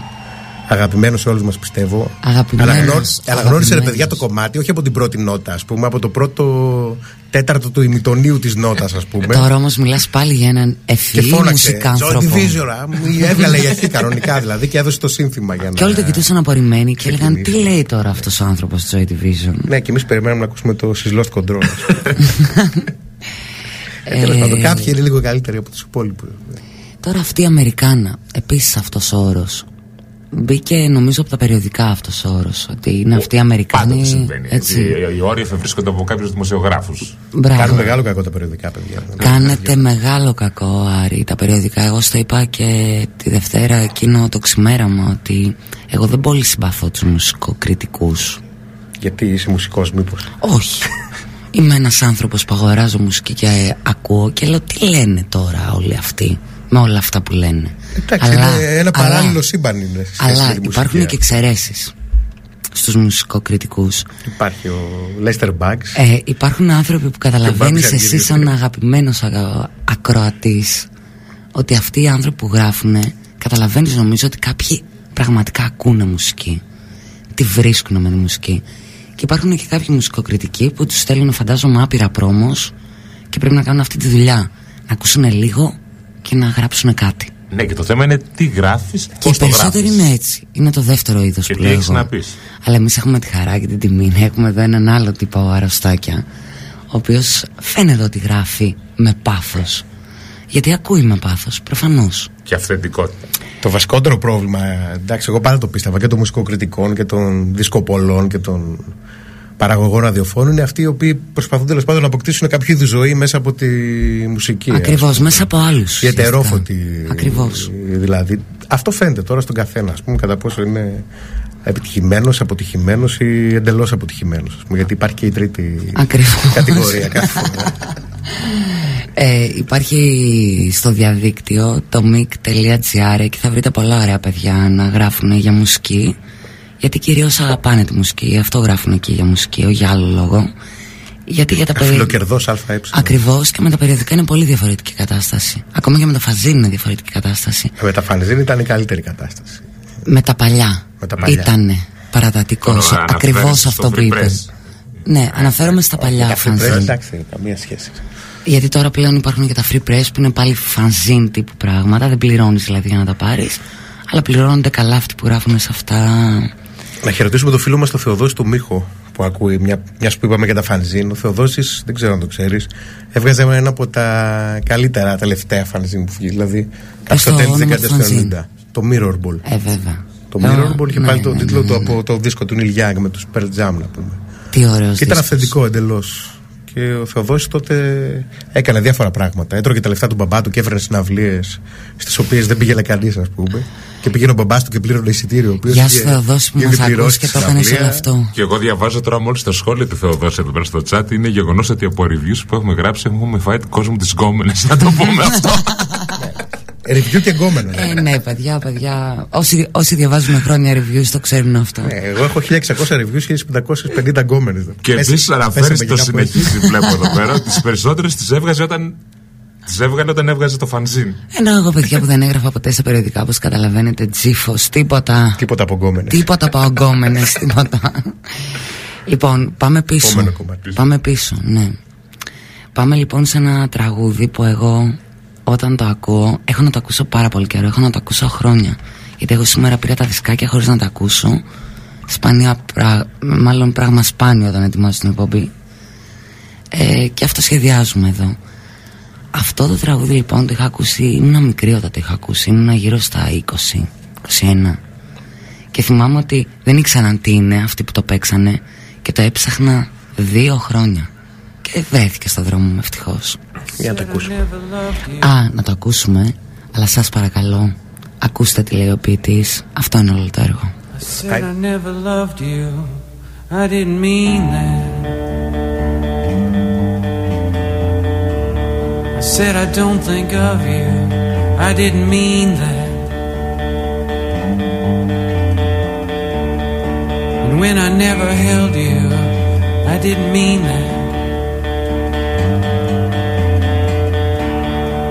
Αγαπημένος σε όλους μας πιστεύω. Αγαπημένος, Αναγνώρισε, αναγνώρισε ρε αγαπημένος. παιδιά το κομμάτι, όχι από την πρώτη νότα, ας πούμε, από το πρώτο τέταρτο του ημιτονίου της νότας, ας πούμε. Τώρα όμως μιλάς πάλι για έναν και ευφυή φώναξε. Joy μουσικάνθρωπο Division, α, μου έβγαλε η αρχή κανονικά δηλαδή και έδωσε το σύνθημα για να. Και όλοι το κοιτούσαν απορριμμένοι και έλεγαν τι Ξεκινήσει. λέει τώρα αυτός ο άνθρωπος στο Joy Division Ναι, και εμείς περιμέναμε να ακούσουμε το She's Lost Control. ας [laughs] πούμε. Ε, τέλος πάντων, κάποιοι είναι λίγο καλύτεροι από τους υπόλοιπους. Τώρα αυτή η Αμερικάνα, επίσης αυτός ο όρος Μπήκε νομίζω από τα περιοδικά αυτός ο όρος Ότι είναι αυτή η Αμερικάνη Πάντοτε συμβαίνει. έτσι. Έτσι. Οι όροι θα βρίσκονται από κάποιους δημοσιογράφους. Μπράβο. Κάνουν μεγάλο κακό τα περιοδικά, παιδιά. Κάνετε μεγάλο κακό Άρη Τα περιοδικά Εγώ στο είπα και τη Δευτέρα Εκείνο το ξημέραμα Ότι εγώ δεν πολύ συμπαθώ τους μουσικοκριτικούς Γιατί είσαι μουσικός, μήπως; Όχι Είμαι ένας άνθρωπος που αγοράζω μουσική και ε, ακούω Και λέω τι λένε τώρα όλοι αυτοί; Με όλα αυτά που λένε Εντάξει, είναι ένα παράλληλο σύμπαν είναι. σε σχέση Αλλά με τη μουσική. υπάρχουν και εξαιρέσεις στους μουσικοκριτικούς Υπάρχει ο Λέστερ Μπάγκ. ε, Υπάρχουν άνθρωποι που καταλαβαίνεις Μπάμπης εσύ Αργυρίου. σαν αγαπημένος αγα... ακροατής Ότι αυτοί οι άνθρωποι που γράφουν Καταλαβαίνεις νομίζω ότι κάποιοι πραγματικά ακούνε μουσική Τη βρίσκουν με τη μουσική Και υπάρχουν και κάποιοι μουσικοκριτικοί που τους στέλνουν φαντάζομαι άπειρα πρόμος Και πρέπει να κάνουν αυτή τη δουλειά Να ακούσουν λίγο και να γράψουν κάτι Ναι, και το θέμα είναι τι γράφεις, Και πώς οι το περισσότεροι γράφεις. είναι έτσι. Είναι το δεύτερο είδος Και που τι λέω έχεις εγώ. να πεις. Αλλά εμείς έχουμε τη χαρά και την τιμή να έχουμε εδώ έναν άλλο τύπο αρρωστάκια, ο οποίος φαίνεται ότι γράφει με πάθος. Γιατί ακούει με πάθος, προφανώς. Και αυθεντικότητα. Το βασικότερο πρόβλημα, εντάξει, εγώ πάντα το πίστευα και των μουσικοκριτικών και των δισκοπολών και των παραγωγών ραδιοφώνων είναι αυτοί οι οποίοι προσπαθούν τέλος πάντων να αποκτήσουν κάποιο είδους ζωή μέσα από τη μουσική. Ακριβώς, μέσα από άλλους. Οι ετερόφωτοι. Ακριβώς. Δηλαδή, αυτό φαίνεται τώρα στον καθένα, ας πούμε, κατά πόσο είναι επιτυχημένος, αποτυχημένος ή εντελώς αποτυχημένος. Γιατί υπάρχει και η τρίτη Ακριβώς. κατηγορία κάθε φορά. Ε, υπάρχει στο διαδίκτυο το mic.gr εκεί θα βρείτε πολλά ωραία παιδιά να γράφουν για μουσική γιατί κυρίως αγαπάνε τη μουσική αυτό γράφουν εκεί για μουσική, όχι για άλλο λόγο γιατί για τα παιδιά Φιλοκερδός ΑΕ. Ακριβώς και με τα περιοδικά είναι πολύ διαφορετική κατάσταση ακόμα και με το φαζίν είναι διαφορετική κατάσταση Με τα φανζίν ήταν η καλύτερη κατάσταση. με τα παλιά, Με τα παλιά. ήτανε παρατατικός Τώρα ακριβώς αναφέρεσαι αυτό στο που free είπες press. ναι, αναφέρομαι στα παλιά Τα free press, φανζίν εντάξει, καμία σχέση. Γιατί τώρα πλέον υπάρχουν και τα free press που είναι πάλι φανζίν τύπου πράγματα. Δεν πληρώνεις δηλαδή για να τα πάρεις. Αλλά πληρώνονται καλά αυτοί που γράφουν σε αυτά. Να χαιρετήσουμε τον φίλο μας τον Θεοδόση του Μίχο που ακούει, μια μιας που είπαμε για τα φανζίν. Ο Θεοδόσης, δεν ξέρω αν το ξέρεις, έβγαζε ένα από τα καλύτερα τελευταία φανζίν που βγήκε. Δηλαδή, τα Πες στο το τέλη της όνομα του δεκαετίας του φανζίν. 90. Το Mirror Ball. Ε, βέβαια. Το Ε, Mirror Ball είχε ναι, πάρει τον ναι, τίτλο ναι, του ναι. από το δίσκο του Neil Young με τους Pearl Jam, να πούμε. Τι ωραίος. Και ήταν αυθεντικό εντελώς. Και ο Θεοδόσης τότε έκανε διάφορα πράγματα. Έτρωγε τα λεφτά του μπαμπά του και έφερε συναυλίες στις οποίες δεν πήγαινε κανείς, ας πούμε. Και πήγαινε ο μπαμπάς του και πλήρωνε εισιτήριο. ο οποίος Γεια είχε σου Θεοδόση που ήδη μας ακούς πληρώσει και τη το έκανες συναυλία. όλο αυτό. Και εγώ διαβάζω τώρα μόλις το σχόλιο του Θεοδόση εδώ πέρα στο chat. Είναι γεγονός ότι από reviews που έχουμε γράψει έχουμε φάει τον κόσμο της γκόμενες. Να το πούμε [laughs] αυτό. Review και γκόμενο. ναι. Ε, ναι, παιδιά, παιδιά. Όσοι, όσοι διαβάζουν χρόνια reviews το ξέρουν αυτό. Ε, Εγώ έχω 1600 reviews, 1550 γκόμενες. Και επίσης αναφέρεις, το συνεχίζει, βλέπω εδώ πέρα, [laughs] ότι τις περισσότερες τις έβγαζε όταν. Τις έβγαλε όταν έβγαζε το φανζίν. Ενώ εγώ, παιδιά, που δεν έγραφα ποτέ στα περιοδικά, όπως καταλαβαίνετε, τζίφος, τίποτα. Τίποτα από γκόμενε. Τίποτα παογκόμενε, [laughs] τίποτα. λοιπόν, πάμε πίσω. Επόμενο κομμάτι. Πάμε πίσω, ναι. Πάμε λοιπόν σε ένα τραγούδι που εγώ όταν το ακούω, έχω να το ακούσω πάρα πολύ καιρό, έχω να το ακούσω χρόνια. Γιατί εγώ σήμερα πήρα τα δισκάκια χωρίς να τα ακούσω. Σπανία, πρα... μάλλον πράγμα σπάνιο όταν ετοιμάζω την εκπομπή. Ε, και αυτό σχεδιάζουμε εδώ. Αυτό το τραγούδι λοιπόν το είχα ακούσει, ήμουν μικρή όταν το είχα ακούσει, ήμουν γύρω στα 20, 21. Και θυμάμαι ότι δεν ήξεραν τι είναι αυτοί που το παίξανε και το έψαχνα δύο χρόνια. Και βρέθηκε στο δρόμο μου ευτυχώς. Για να το ακούσουμε. Α, να το ακούσουμε, αλλά σας παρακαλώ, ακούστε τι λέει ο ποιητής, αυτό είναι όλο το έργο. I said I never loved you. I didn't mean that. Said I don't think of you. I didn't mean that. And when I never held you, I didn't mean that.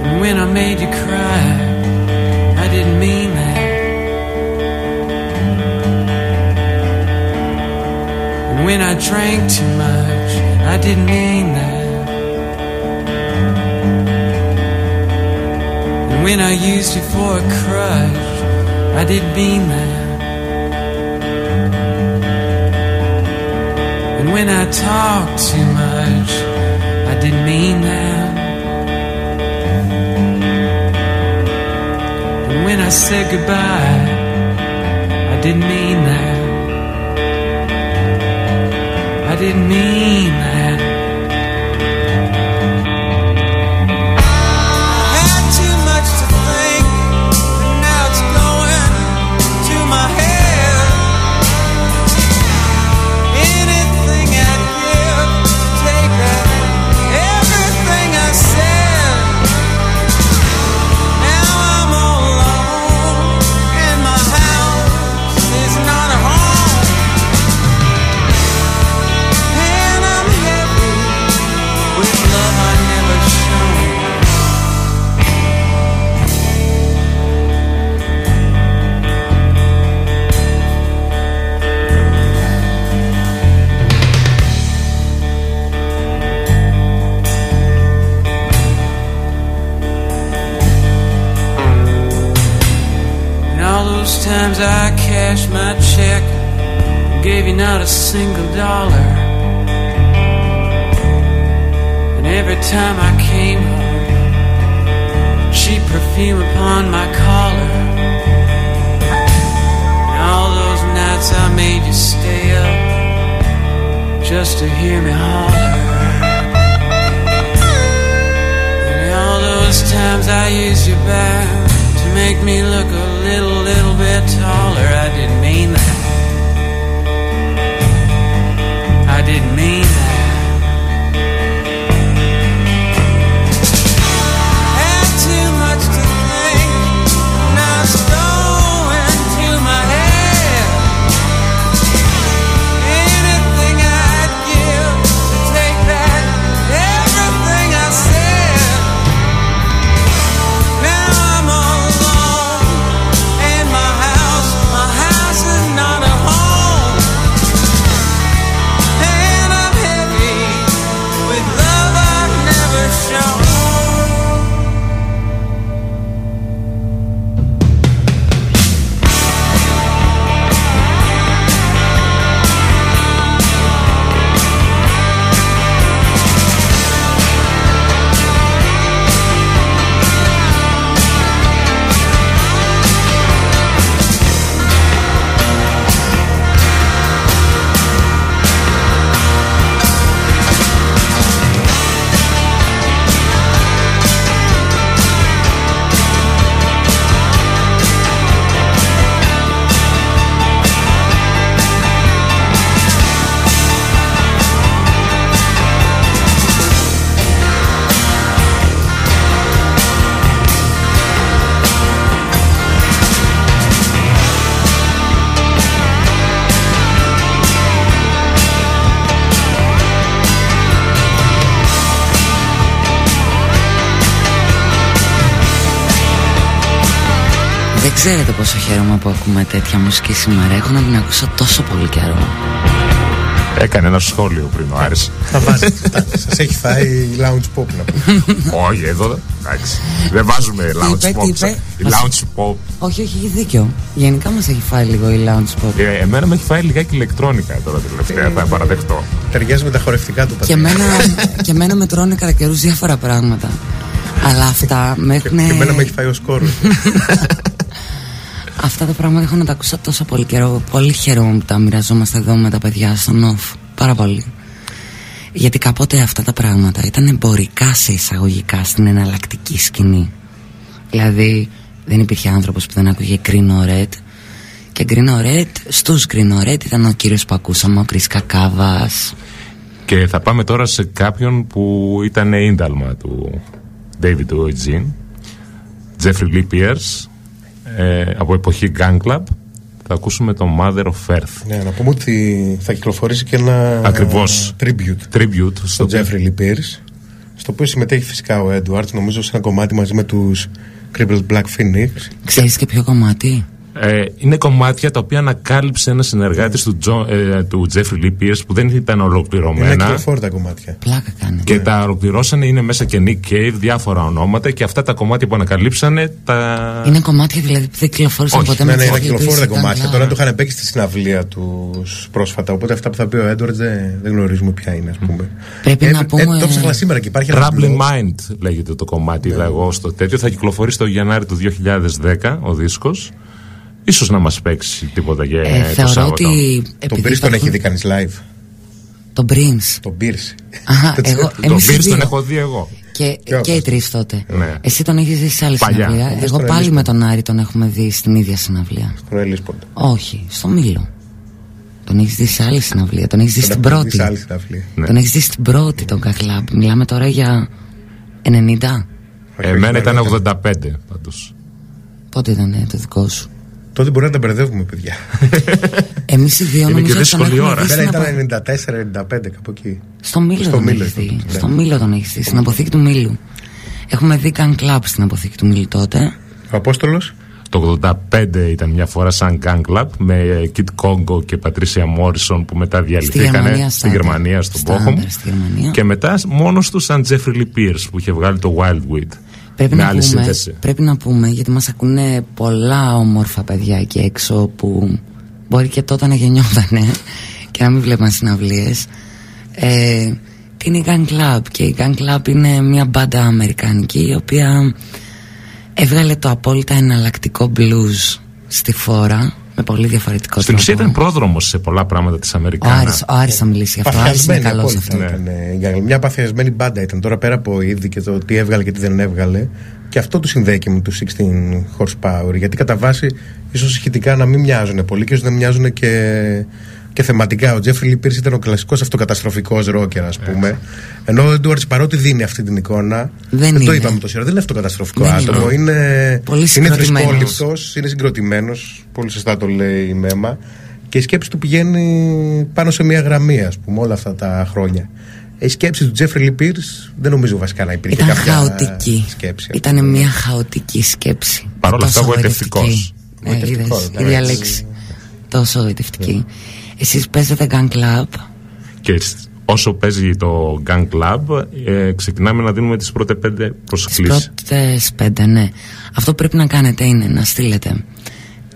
And when I made you cry, I didn't mean that. And when I drank too much, I didn't mean that. When I used you for a crush, I didn't mean that. And when I talked too much, I didn't mean that. And when I said goodbye, I didn't mean that. I didn't mean that. Times I cashed my check, gave you not a single dollar. And every time I came home, cheap perfume upon my collar. And all those nights I made you stay up just to hear me holler. And all those times I used you back to make me look a little, little bit taller. I didn't mean that. I didn't mean χαίρομαι που ακούμε τέτοια μουσική σήμερα. Έχω να την ακούσω τόσο πολύ καιρό. Έκανε ένα σχόλιο πριν ο Άρης. Θα βάζετε. Σας έχει φάει lounge pop να πούμε. [laughs] Όχι, εδώ εντάξει. Δεν βάζουμε lounge είπε, pop. τι είπε; Η Lounge pop. Όχι, όχι, έχει δίκιο. Γενικά μας έχει φάει λίγο η lounge pop. Ε, εμένα με έχει φάει λιγάκι ηλεκτρόνικα τώρα τελευταία, θα παραδεχτώ. Ταιριάζει με τα χορευτικά του Και πατέρα. εμένα, και εμένα με τρώνε κατά καιρού διάφορα πράγματα. Αλλά αυτά με Και έχουν. και εμένα με έχει φάει ο σκόρος. [laughs] Αυτά τα πράγματα έχω να τα ακούσα τόσο πολύ καιρό. Πολύ χαίρομαι που τα μοιραζόμαστε εδώ με τα παιδιά στον off. Πάρα πολύ. Γιατί κάποτε αυτά τα πράγματα ήταν εμπορικά σε εισαγωγικά στην εναλλακτική σκηνή. Δηλαδή δεν υπήρχε άνθρωπος που δεν άκουγε Green Red και Green Red, στους Green Red ήταν ο κύριος που ακούσαμε, ο Κρίς Κακάβας. Και θα πάμε τώρα σε κάποιον που ήταν ίνταλμα του David Eugene, Jeffrey Lee Pierce, ε, από εποχή Gun Club. Θα ακούσουμε το Mother of Earth. Ναι, να πούμε ότι θα κυκλοφορήσει και ένα Ακριβώς. tribute Tribute στο στον Jeffrey Lee Pierce, στο οποίο συμμετέχει φυσικά ο Edwards, νομίζω σε ένα κομμάτι μαζί με τους Crippled Black Phoenix. Ξέρεις και ποιο κομμάτι; Ε, είναι κομμάτια τα οποία ανακάλυψε ένας συνεργάτης του, Τζο, ε, του Jeffrey Lee Pierce που δεν ήταν Είναι ολοκληρωμένα. κυκλοφόρτα κομμάτια. Πλάκα κάνει. Και τα ολοκληρώσανε, είναι μέσα και Nick Cave, διάφορα ονόματα και αυτά τα κομμάτια που ανακαλύψανε τα. Είναι κομμάτια δηλαδή που δεν κυκλοφόρησαν Όχι, ποτέ Ναι, με ναι, τις είναι Jeffrey κυκλοφόρτα Pierce, ήταν κομμάτια. κλάμα. Τώρα το είχαν παίξει στη συναυλία τους πρόσφατα. Οπότε αυτά που θα πει ο Edwards δεν, δεν γνωρίζουμε ποια είναι, ας πούμε. Πρέπει να πούμε- το ψάχνα σήμερα και υπάρχει ένας Trouble in blog. Mind λέγεται το κομμάτι, είδα εγώ στο τέτοιο. Θα κυκλοφορήσει το Γενάρη του 2010 ο δίσκος. Ίσως να μας παίξει τίποτα για Ε, το θεωρώ Σάββατο. ότι. Τον επειδή Pierce τον υπάρχουν- έχει δει κανείς live. Τον Prince. Τον Pierce. Αχα, [laughs] Έτσι. εγώ, Τον εμείς οι Pierce δύο. τον έχω δει εγώ. Και, Και και οι όπως. τρεις τότε. Ναι. Εσύ τον έχεις δει σε άλλη Παλιά. συναυλία; Όμως Εγώ τον πάλι Ελίσποντα. με τον Άρη τον έχουμε δει στην ίδια συναυλία. Τον Ελίσποντα. Όχι, στο Μήλο. Τον έχεις δει σε άλλη συναυλία. Τον έχεις δει στην πρώτη. Σε άλλη συναυλία. Ναι. Τον έχεις δει στην πρώτη τον Κακλάμπ. Μιλάμε τώρα για 90. Όχι, Εμένα όχι, ήταν δεν 85 πάντως. Πότε ήταν ε, το δικό σου; Τότε μπορεί να τα μπερδεύουμε, παιδιά. Εμείς οι δύο Είναι και νομίζω ότι τον δύσκολη έχουμε ώρα. δει στην Εμένα απο- ήταν 94-95, κάπου εκεί. Στο Μήλο Στο τον Μήλο έχεις δει. ήταν, ναι. Στο Μήλο τον έχεις δει. Στην αποθήκη του Μήλου. Έχουμε δει καν κλαμπ στην αποθήκη του Μήλου τότε. Ο Απόστολος; Το 85 ήταν μια φορά σαν Gang Club με Kid Congo και Patricia Morrison που μετά Στη διαλυθήκανε Γερμανία, στη στάνταρ. Γερμανία, στον Στάνταρ, Πόχομ. στη Γερμανία. Και μετά μόνος τους σαν Jeffrey Lee Pierce που είχε βγάλει το Wildweed. Πρέπει με να, άλλη πούμε, σύνθεση. πρέπει να πούμε, γιατί μας ακούνε πολλά όμορφα παιδιά εκεί έξω που μπορεί και τότε να γεννιότανε και να μην βλέπαν συναυλίες. Ε, τι είναι η Gang Club; Και η Gang Club είναι μια μπάντα αμερικανική η οποία έβγαλε το απόλυτα εναλλακτικό blues στη φόρα με πολύ διαφορετικό Στην ουσία τρόπο. ήταν πρόδρομος σε πολλά πράγματα της ο Αμερικάνα. Άρης, ο Άρης θα μιλήσει γι' αυτό. Ο Άρης είναι Παθιασμένη καλός απόλυτα αυτό. Ναι. ήταν. ε, η Gang- Μια παθιασμένη μπάντα ήταν. Τώρα πέρα από είδη και το τι έβγαλε και τι δεν έβγαλε. Και αυτό του συνδέει και με τους 16 horsepower. Γιατί κατά βάση ίσως ηχητικά να μην μοιάζουν πολύ και ίσως να μοιάζουν και, και θεματικά. Ο Τζέφρι Λιπίρ ήταν ο κλασικός αυτοκαταστροφικός ρόκερ, ας πούμε. Ενώ ο Έντουαρτς παρότι δίνει αυτή την εικόνα. Δεν το είναι. είπαμε τόση ώρα. Δεν είναι αυτοκαταστροφικό Δεν άτομο. είναι. Είναι, Πολύ είναι συγκροτημένος. θρησκόληπτος, είναι συγκροτημένος. Πολύ σωστά το λέει η Μέμα. Και η σκέψη του πηγαίνει πάνω σε μια γραμμή, ας πούμε, όλα αυτά τα χρόνια. Η σκέψη του Τζέφρι Λιπίρ δεν νομίζω βασικά να υπήρχε Ήταν κάποια χαοτική. σκέψη. Ήταν μια χαοτική σκέψη. Παρ' όλα αυτά, Τόσο γοητευτικός. γοητευτική. Ε, Γοητευτικός, είδες, ναι, η έτσι. διαλέξη. Τόσο γοητευτική. Εσείς παίζετε Gun Club; Και σ- όσο παίζει το Gang Club, ε, ξεκινάμε να δίνουμε τις πρώτες πέντε Τις προσκλήσεις. πρώτες πέντε, ναι. Αυτό που πρέπει να κάνετε είναι να στείλετε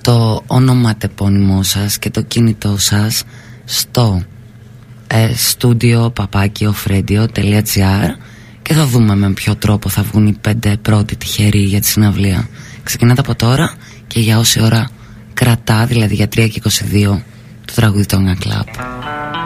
το όνομα τεπώνυμό σας και το κινητό σας στο ε, studio papakio.radio.gr και θα δούμε με ποιο τρόπο θα βγουν οι πέντε πρώτοι τυχεροί για τη συναυλία. Ξεκινάτε από τώρα και για όση ώρα κρατά, δηλαδή για 3 και 22, το τραγούδι των Club.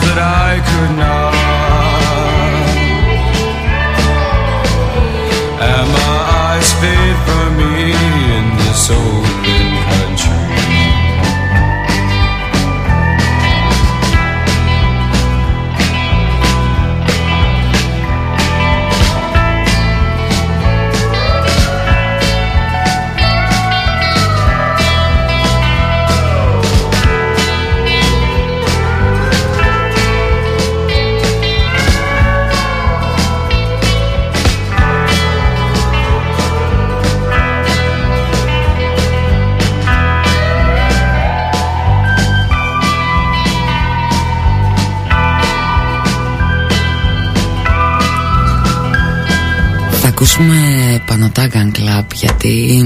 But I ακούσουμε Πανωτά Gun Club γιατί.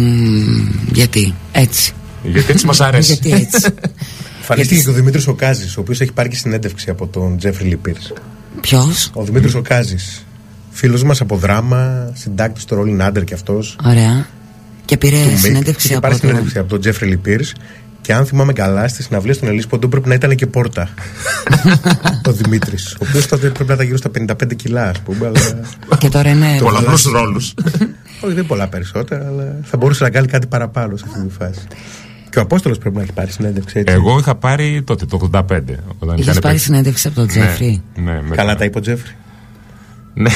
Γιατί έτσι. Γιατί έτσι μας αρέσει. γιατί έτσι. [laughs] Εμφανίστηκε και ο Δημήτρης Οκάζης, ο οποίος έχει πάρει και συνέντευξη από τον Τζέφρι Λιπίρ. Ποιος; Ο Δημήτρης Οκάζης. Φίλος μας από δράμα, συντάκτης στο Rolling Under κι αυτός. Ωραία. Και πήρε του Mick. συνέντευξη Είχε από πάρει το. συνέντευξη από τον Τζέφρι Λιπίρ. Και αν θυμάμαι καλά, στι συναυλίε των Ελίσπο Ποντού πρέπει να ήταν και πόρτα. [laughs] ο Δημήτρης. Ο οποίος τότε πρέπει να ήταν γύρω στα 55 κιλά, ας πούμε. Αλλά... [laughs] Και τώρα είναι. Πολλαπλούς ρόλους. [laughs] Όχι, δεν πολλά περισσότερα, αλλά θα μπορούσε να κάνει κάτι παραπάνω σε αυτή τη φάση. Και ο Απόστολος πρέπει να έχει πάρει συνέντευξη έτσι. Εγώ είχα πάρει τότε το 85. Όταν Είχες είχαν πάρει παίξει. συνέντευξη από τον Τζέφρι; Ναι, ναι, με- Καλά τα είπε ο Τζέφρι. Ναι.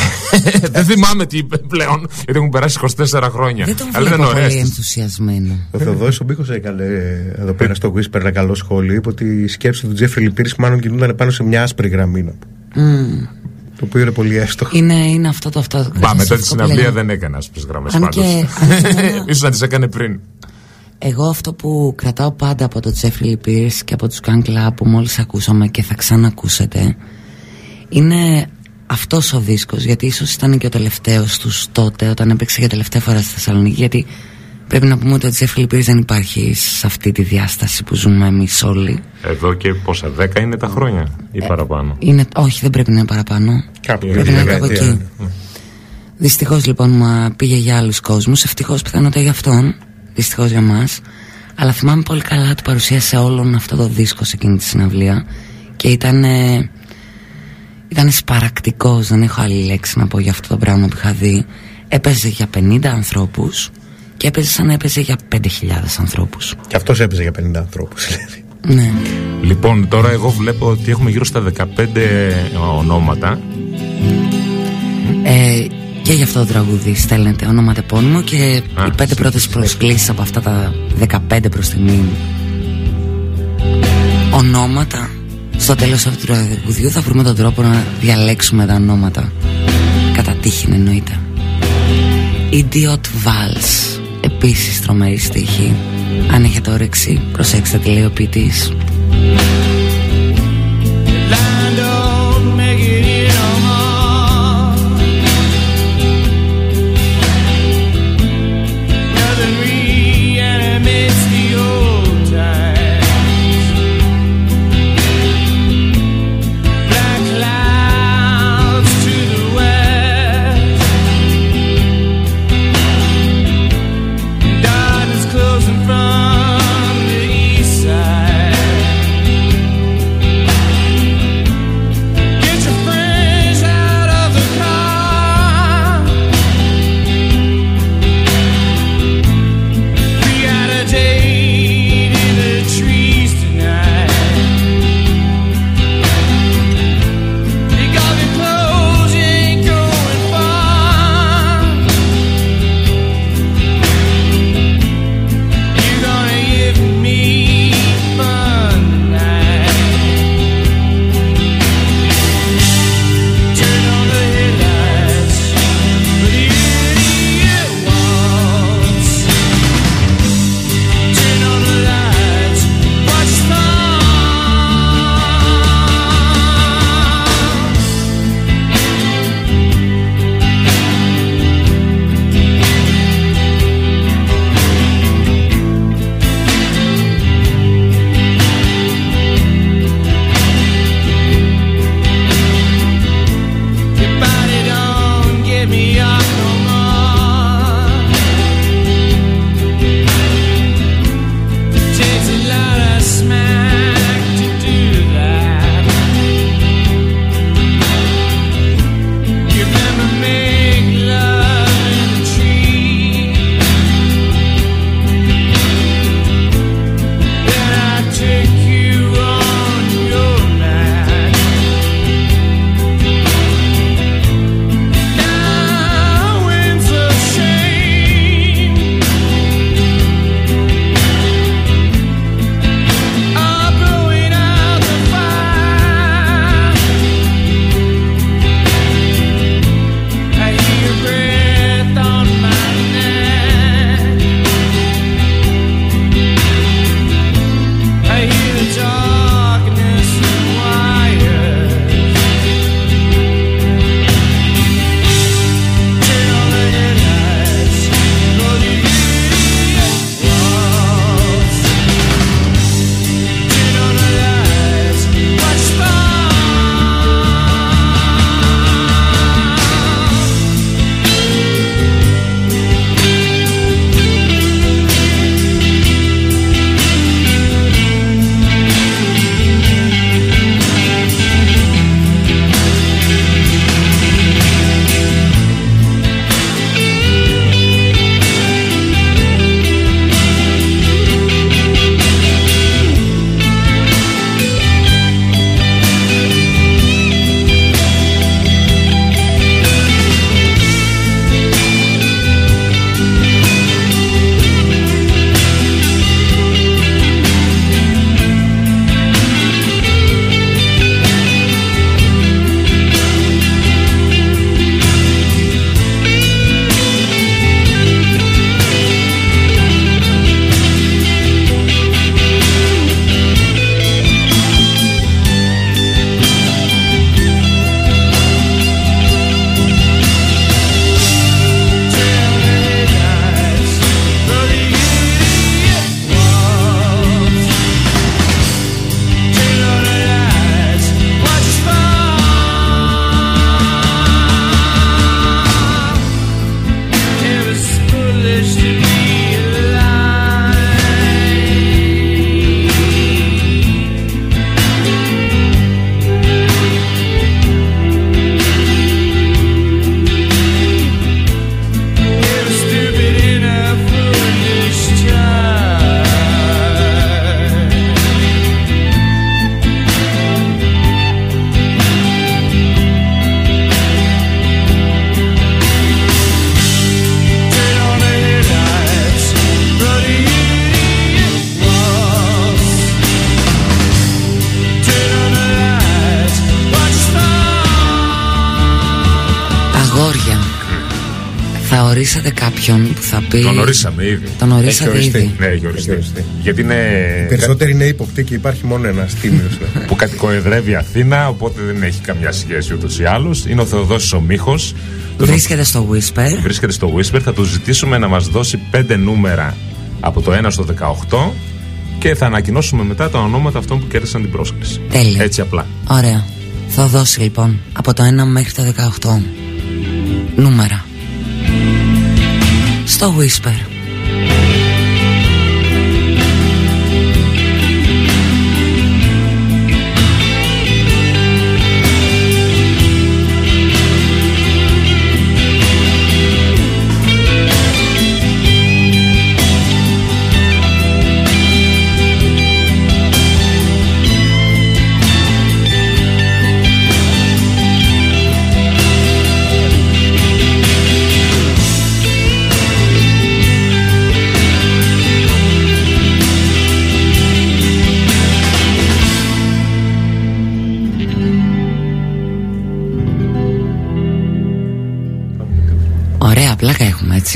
δεν θυμάμαι τι είπε πλέον, γιατί έχουν περάσει 24 χρόνια. Δεν τον Αλλά βλέπω ήταν ωραίες πολύ τις. ενθουσιασμένο. Ο Θεοδόσης ο Μπίκος έκανε ε, εδώ πέρα στο Whisper ένα καλό σχόλιο. Είπε ότι η σκέψη του Τζέφρι Λι Πιρς μάλλον κινούνταν πάνω σε μια άσπρη γραμμή. να πούμε. Μμμ. Το οποίο είναι πολύ εύστοχο. Είναι, είναι αυτό το αυτό. Μπα, μετά τη χριστιανικό συναυλία πλέον. δεν έκανε άσπρες γραμμές Αν πάντως. και- αν και [laughs] εμένα- σω να τις έκανε πριν. Εγώ αυτό που κρατάω πάντα από το Jeffrey Lee Pierce και από τους Gun Club που μόλις ακούσαμε και θα ξανακούσετε είναι αυτός ο δίσκος γιατί ίσως ήταν και ο τελευταίος τους τότε όταν έπαιξε για τελευταία φορά στη Θεσσαλονίκη γιατί πρέπει να πούμε ότι ο Jeffrey Lee Pierce δεν υπάρχει σε αυτή τη διάσταση που ζούμε εμείς όλοι Εδώ και πόσα, 10 είναι τα χρόνια ή παραπάνω; είναι, όχι δεν πρέπει να είναι παραπάνω Κάπου Πρέπει για να τη είναι κάπου δεκαετία. εκεί. Δυστυχώς λοιπόν μα πήγε για άλλους κόσμους. Ευτυχώς πιθανότατα για αυτόν. Δυστυχώς για μας. Αλλά θυμάμαι πολύ καλά ότι παρουσίασε όλον αυτό το δίσκο σε εκείνη τη συναυλία. Και ήταν. Ήταν σπαρακτικός. Δεν έχω άλλη λέξη να πω για αυτό το πράγμα που είχα δει. Έπαιζε για 50 ανθρώπους και έπαιζε σαν να έπαιζε για 5.000 ανθρώπους. Και αυτός έπαιζε για 50 ανθρώπους. Δηλαδή. Ναι. Λοιπόν, τώρα εγώ βλέπω ότι έχουμε γύρω στα 15 ονόματα. Ε, και για αυτό το τραγούδι στέλνετε όνομα τεπώνυμο και Α, οι πέντε πρώτες προσκλήσεις από αυτά τα 15 προς τιμή ονόματα στο τέλος αυτού του τραγουδιού θα βρούμε τον τρόπο να διαλέξουμε τα ονόματα. Κατά τύχη εννοείται. Idiot Vals. Επίσης τρομερή στίχη. Αν έχετε όρεξη προσέξτε τι λέει ο ποιητής used to κάποιον που θα πει. Τον ορίσαμε ήδη. Τον ορίσατε Έχει οριστεί. ήδη. Ναι, έχει οριστεί. Έχει οριστεί. Γιατί είναι. Οι περισσότεροι είναι ύποπτοι και υπάρχει μόνο ένας τίμιος. [laughs] που κατοικοεδρεύει Αθήνα, οπότε δεν έχει καμιά σχέση ούτως ή άλλως. Είναι ο Θεοδόσης ο Μίχος. Βρίσκεται στο Whisper. Βρίσκεται στο Whisper. Θα του ζητήσουμε να μας δώσει πέντε νούμερα από το 1 στο 18 και θα ανακοινώσουμε μετά τα ονόματα αυτών που κέρδισαν την πρόσκληση. Τέλεια. Έτσι απλά. Ωραία. Θα δώσει λοιπόν από το 1 μέχρι το 18 νούμερα. Στο Whisper.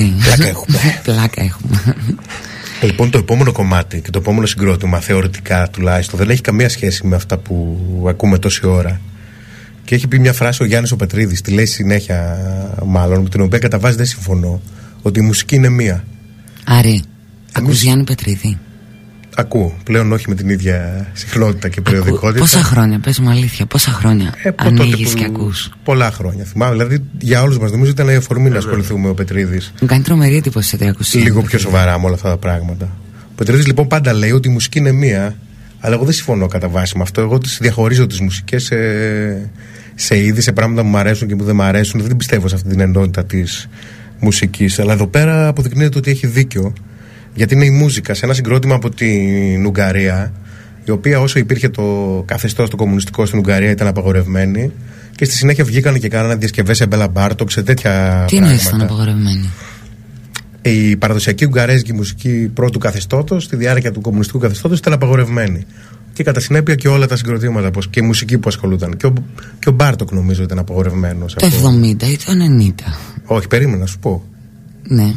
Έτσι. Πλάκα έχουμε. [laughs] πλάκα έχουμε. Λοιπόν, το επόμενο κομμάτι και το επόμενο συγκρότημα, θεωρητικά τουλάχιστον, δεν έχει καμία σχέση με αυτά που ακούμε τόση ώρα. Και έχει πει μια φράση ο Γιάννης ο Πετρίδης, τη λέει συνέχεια μάλλον, με την οποία κατά βάση δεν συμφωνώ, ότι η μουσική είναι μία. Άρη, ακούς Γιάννη Πετρίδη. Ακούω, πλέον όχι με την ίδια συχνότητα και Ακού- περιοδικότητα. Πόσα χρόνια, πες μου αλήθεια, πόσα χρόνια Ε, από τότε ανοίγεις που- και ακούς; Πολλά χρόνια. Θυμάμαι, δηλαδή για όλους μας νομίζω ήταν η αφορμή να ασχοληθούμε ο Πετρίδης. Μου κάνει τρομερή εντύπωση ότι ακούς Γιάννη Λίγο πιο Πετρίδη. σοβαρά με όλα αυτά τα πράγματα. Ο Πετρίδης λοιπόν πάντα λέει ότι η μουσική είναι μία, αλλά εγώ δεν συμφωνώ κατά βάση με αυτό. Εγώ τις διαχωρίζω τις μουσικές σε, σε είδη, σε πράγματα που μου αρέσουν και που δεν μου αρέσουν. Δεν πιστεύω σε αυτή την ενότητα της μουσικής. Αλλά εδώ πέρα αποδεικνύεται ότι έχει δίκιο. Γιατί είναι η μουσικά σε ένα συγκρότημα από την Ουγγαρία, η οποία όσο υπήρχε το καθεστώς το κομμουνιστικό στην Ουγγαρία ήταν απαγορευμένη. Και στη συνέχεια βγήκαν και κάνανε διασκευές σε Μπέλα Μπάρτοκ, σε τέτοια Τι εννοείς πράγματα ήταν απαγορευμένη; η παραδοσιακή ουγγαρέζικη μουσική πρώτου καθεστώτος, στη διάρκεια του κομμουνιστικού καθεστώτος, ήταν απαγορευμένη. Και κατά συνέπεια και όλα τα συγκροτήματα πως- και η μουσική που ασχολούνταν. Και ο, και ο Μπάρτοκ νομίζω ήταν απαγορευμένος. Το 70 ή το 90. Όχι, περίμενα να σου πω. Ναι,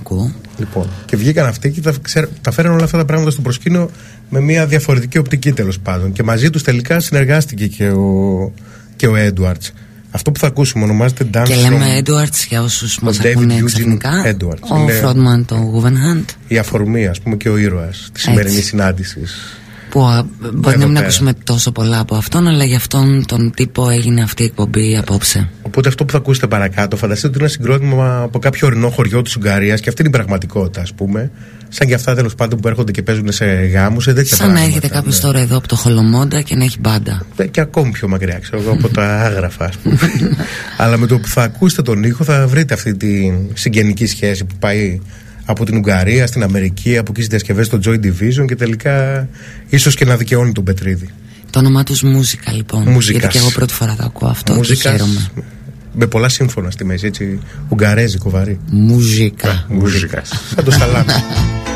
ακούω. Λοιπόν, και βγήκαν αυτοί και τα, ξέρ, τα φέραν όλα αυτά τα πράγματα στο προσκήνιο με μια διαφορετική οπτική τέλος πάντων. Και μαζί τους τελικά συνεργάστηκε και ο, και ο Έντουαρτ. Αυτό που θα ακούσουμε ονομάζεται Dance Και from λέμε Edwards για όσους μας David ακούνε Eugene ξαφνικά. Edwards. Ο Είναι- frontman του Guggenheim η αφορμή, ας πούμε, και ο ήρωας της σημερινής Έτσι. συνάντησης. Που α, μπορεί Εδώ να μην πέρα. ακούσουμε τόσο πολλά από αυτόν αλλά για αυτόν τον τύπο έγινε αυτή η εκπομπή απόψε. Οπότε αυτό που θα ακούσετε παρακάτω, φανταστείτε ότι είναι ένα συγκρότημα από κάποιο ορεινό χωριό της Ουγγαρίας και αυτή είναι η πραγματικότητα, ας πούμε. Σαν και αυτά τέλος πάντων που έρχονται και παίζουν σε γάμους, σε τέτοια Σαν να πράγματα, έρχεται κάποιος ναι. τώρα εδώ από το Χολομόντα και να έχει μπάντα. Ε, Και ακόμη πιο μακριά, ξέρω εγώ, από τα άγραφα, ας πούμε. [laughs] Αλλά με το που θα ακούσετε τον ήχο θα βρείτε αυτή τη συγγενική σχέση που πάει από την Ουγγαρία στην Αμερική, από εκεί στις διασκευές στο Joy Division και τελικά ίσως και να δικαιώνει τον Πετρίδη. Το όνομά τους Μούζικα λοιπόν. Μούζικας. Γιατί και εγώ πρώτη φορά το ακούω αυτό και Μουσικάς, χαίρομαι. με πολλά σύμφωνα στη μέση, έτσι. Ουγγαρέζικο βαρύ. Μούζικα. Μουσικά. Σαν το σαλάμι. [laughs]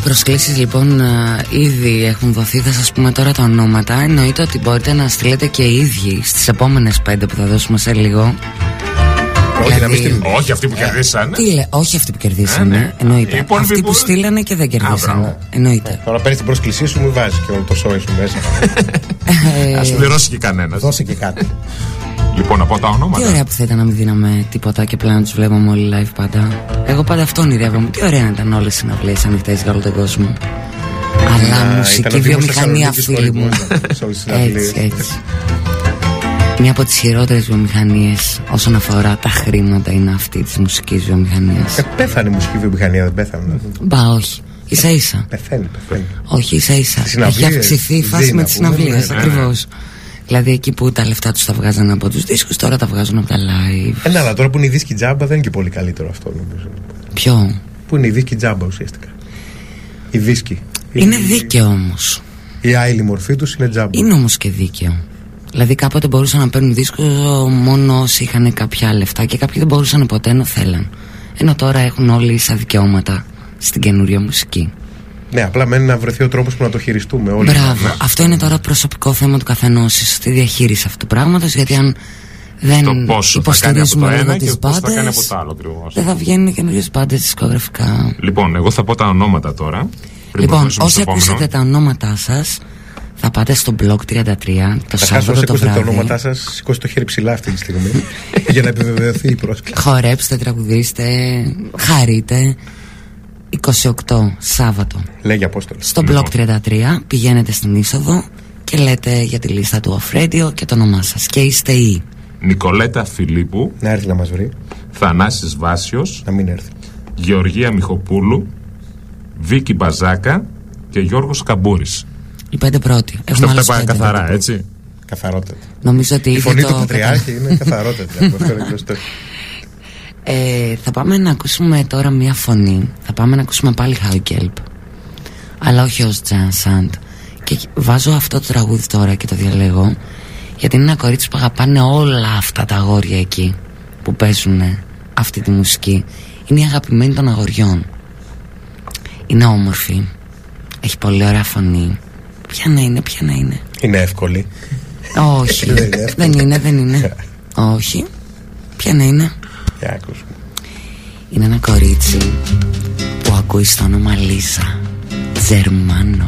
προσκλήσεις λοιπόν α, ήδη έχουν δοθεί. Θα σας πούμε τώρα τα ονόματα. Εννοείται ότι μπορείτε να στείλετε και οι ίδιοι στις επόμενες πέντε που θα δώσουμε σε λίγο. Όχι, να μην Δηλαδή- στείλουν. όχι αυτοί που κερδίσανε. Τι λέ, όχι αυτοί που κερδίσανε. Ε, ναι. Εννοείται. Οι υπόλοιποι Αυτοί που που- στείλανε και δεν κερδίσανε. μπράβο. Εννοείται. Τώρα παίρνεις την πρόσκλησή σου, μου βάζεις και όλο το σόι σου μέσα. [laughs] Ε, Α πληρώσει και κανένας. Δώσε και κάτι. Λοιπόν, να πω τα Τι ονόματα. ωραία που θα ήταν να μην δίναμε τίποτα και απλά να τους βλέπαμε όλοι live πάντα. Εγώ πάντα αυτό ονειρεύομαι. Τι ωραία να ήταν όλες οι συναυλίες ανοιχτές για όλο τον κόσμο. Αλλά Να, μουσική ήταν ο Δήμος βιομηχανία, Θεσσαλονίκης φίλοι μου. χωρισμός σε όλες τις συναυλίες. έτσι, έτσι. Μια από τις χειρότερες βιομηχανίες όσον αφορά τα χρήματα είναι αυτή της μουσικής βιομηχανίας. Ε, Πέθανε η μουσική βιομηχανία, δεν πέθανε. Μπα, όχι. σα ίσα. Πεθαίνει, πεθαίνει. Όχι, ίσα ίσα. Στις Έχει συναυλίες, αυξηθεί η φάση ζει, με να τι πούμε, συναυλίες. ναι, ναι. Ακριβώς. Δηλαδή εκεί που τα λεφτά τους τα βγάζανε από τους δίσκους τώρα τα βγάζουν από τα live. Ε, ναι, αλλά τώρα που είναι η δίσκη τζάμπα δεν είναι και πολύ καλύτερο αυτό νομίζω. Ποιο; Που είναι η δίσκη τζάμπα ουσιαστικά. Η δίσκη. Είναι η, δίκαιο όμως. Η άλλη μορφή τους είναι τζάμπα. Είναι όμως και δίκαιο. Δηλαδή κάποτε μπορούσαν να παίρνουν δίσκο μόνο όσοι είχαν κάποια λεφτά και κάποιοι δεν μπορούσαν ποτέ ενώ θέλαν. Ενώ τώρα έχουν όλοι ίσα δικαιώματα στην καινούρια μουσική. Ναι, απλά μένει να βρεθεί ο τρόπος που να το χειριστούμε όλοι. Μπράβο. Αυτό είναι τώρα προσωπικό θέμα του καθενός. Στη διαχείριση αυτού του πράγματος. Γιατί αν δεν Το πόσο θα κάνει από το υποστηρίζουμε λίγο ένα τις και πώς θα κάνει μπάντε, από το άλλο ακριβώς. δεν θα βγαίνουν καινούριε μπάντες δισκογραφικά. Λοιπόν, εγώ θα πω τα ονόματα τώρα. πριν Λοιπόν, προχωρήσουμε όσοι στο επόμενο. ακούσετε τα ονόματά σας, θα πάτε στο blog 33 το Θα χάσω Σάββατο όσοι το ακούσετε τα βράδυ. ονόματά σας, σηκώστε το χέρι ψηλά αυτή τη στιγμή [laughs] για να επιβεβαιωθεί η πρόσκληση. Χορέψτε, τραγουδίστε, χαρείτε. 28 Σάββατο. Λέγει Απόστολο. Στο Λοιπόν. blog 33 πηγαίνετε στην είσοδο και λέτε για τη λίστα του Off Radio και το όνομά σας. Και είστε οι. Νικολέτα Φιλίππου, Να έρθει να μας βρει, Θανάσης Βάσιος, να μην έρθει. Γεωργία Μιχοπούλου, Βίκη Μπαζάκα και Γιώργος Καμπούρης. Οι πέντε πρώτοι. Αυτά Έχουμε αυτά άλλους πάει πέντε. καθαρά, έτσι. Καθαρότατα. Νομίζω ότι Η ήδη φωνή το του Πατριάρχη είναι καθαρότατη. [laughs] από αυτό είναι γνωστό. Ε, θα πάμε να ακούσουμε τώρα μια φωνή. Θα πάμε να ακούσουμε πάλι Χάουκελπ. Αλλά όχι ως Τζαν Σαντ. Και βάζω αυτό το τραγούδι τώρα και το διαλέγω. Γιατί είναι ένα κορίτσι που αγαπάνε όλα αυτά τα αγόρια εκεί που παίζουν αυτή τη μουσική. Είναι η αγαπημένη των αγοριών. Είναι όμορφη. Έχει πολύ ωραία φωνή. Ποια να είναι, ποια να είναι. Είναι εύκολη. Όχι. Δεν είναι εύκολο. δεν είναι, δεν είναι. [laughs] Όχι. Ποια να είναι. Για ακούσουμε. Είναι ένα κορίτσι που ακούει στο όνομα Λίζα Τζερμάνο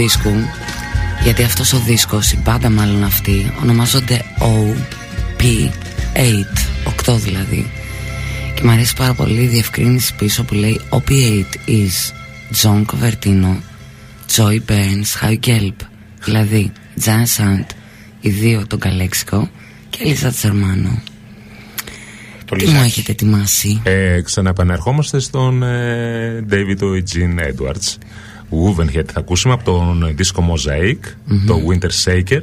δίσκου γιατί αυτός ο δίσκος, η μπάντα μάλλον αυτή ονομάζονται OP8 8 δηλαδή και μου αρέσει πάρα πολύ η διευκρίνηση πίσω που λέει OP8 is John Covertino Joy Burns, Howie Gelb δηλαδή Jan Sant οι δύο τον Καλέξικο και Ελίζα Τσερμάνο Το τι μου Λιζάκι. έχετε ετοιμάσει; Ε, ξαναεπανερχόμαστε στον ε, David Eugene Edwards. Wovenhead θα ακούσουμε από τον δίσκο Mosaic, το Winter Shaker.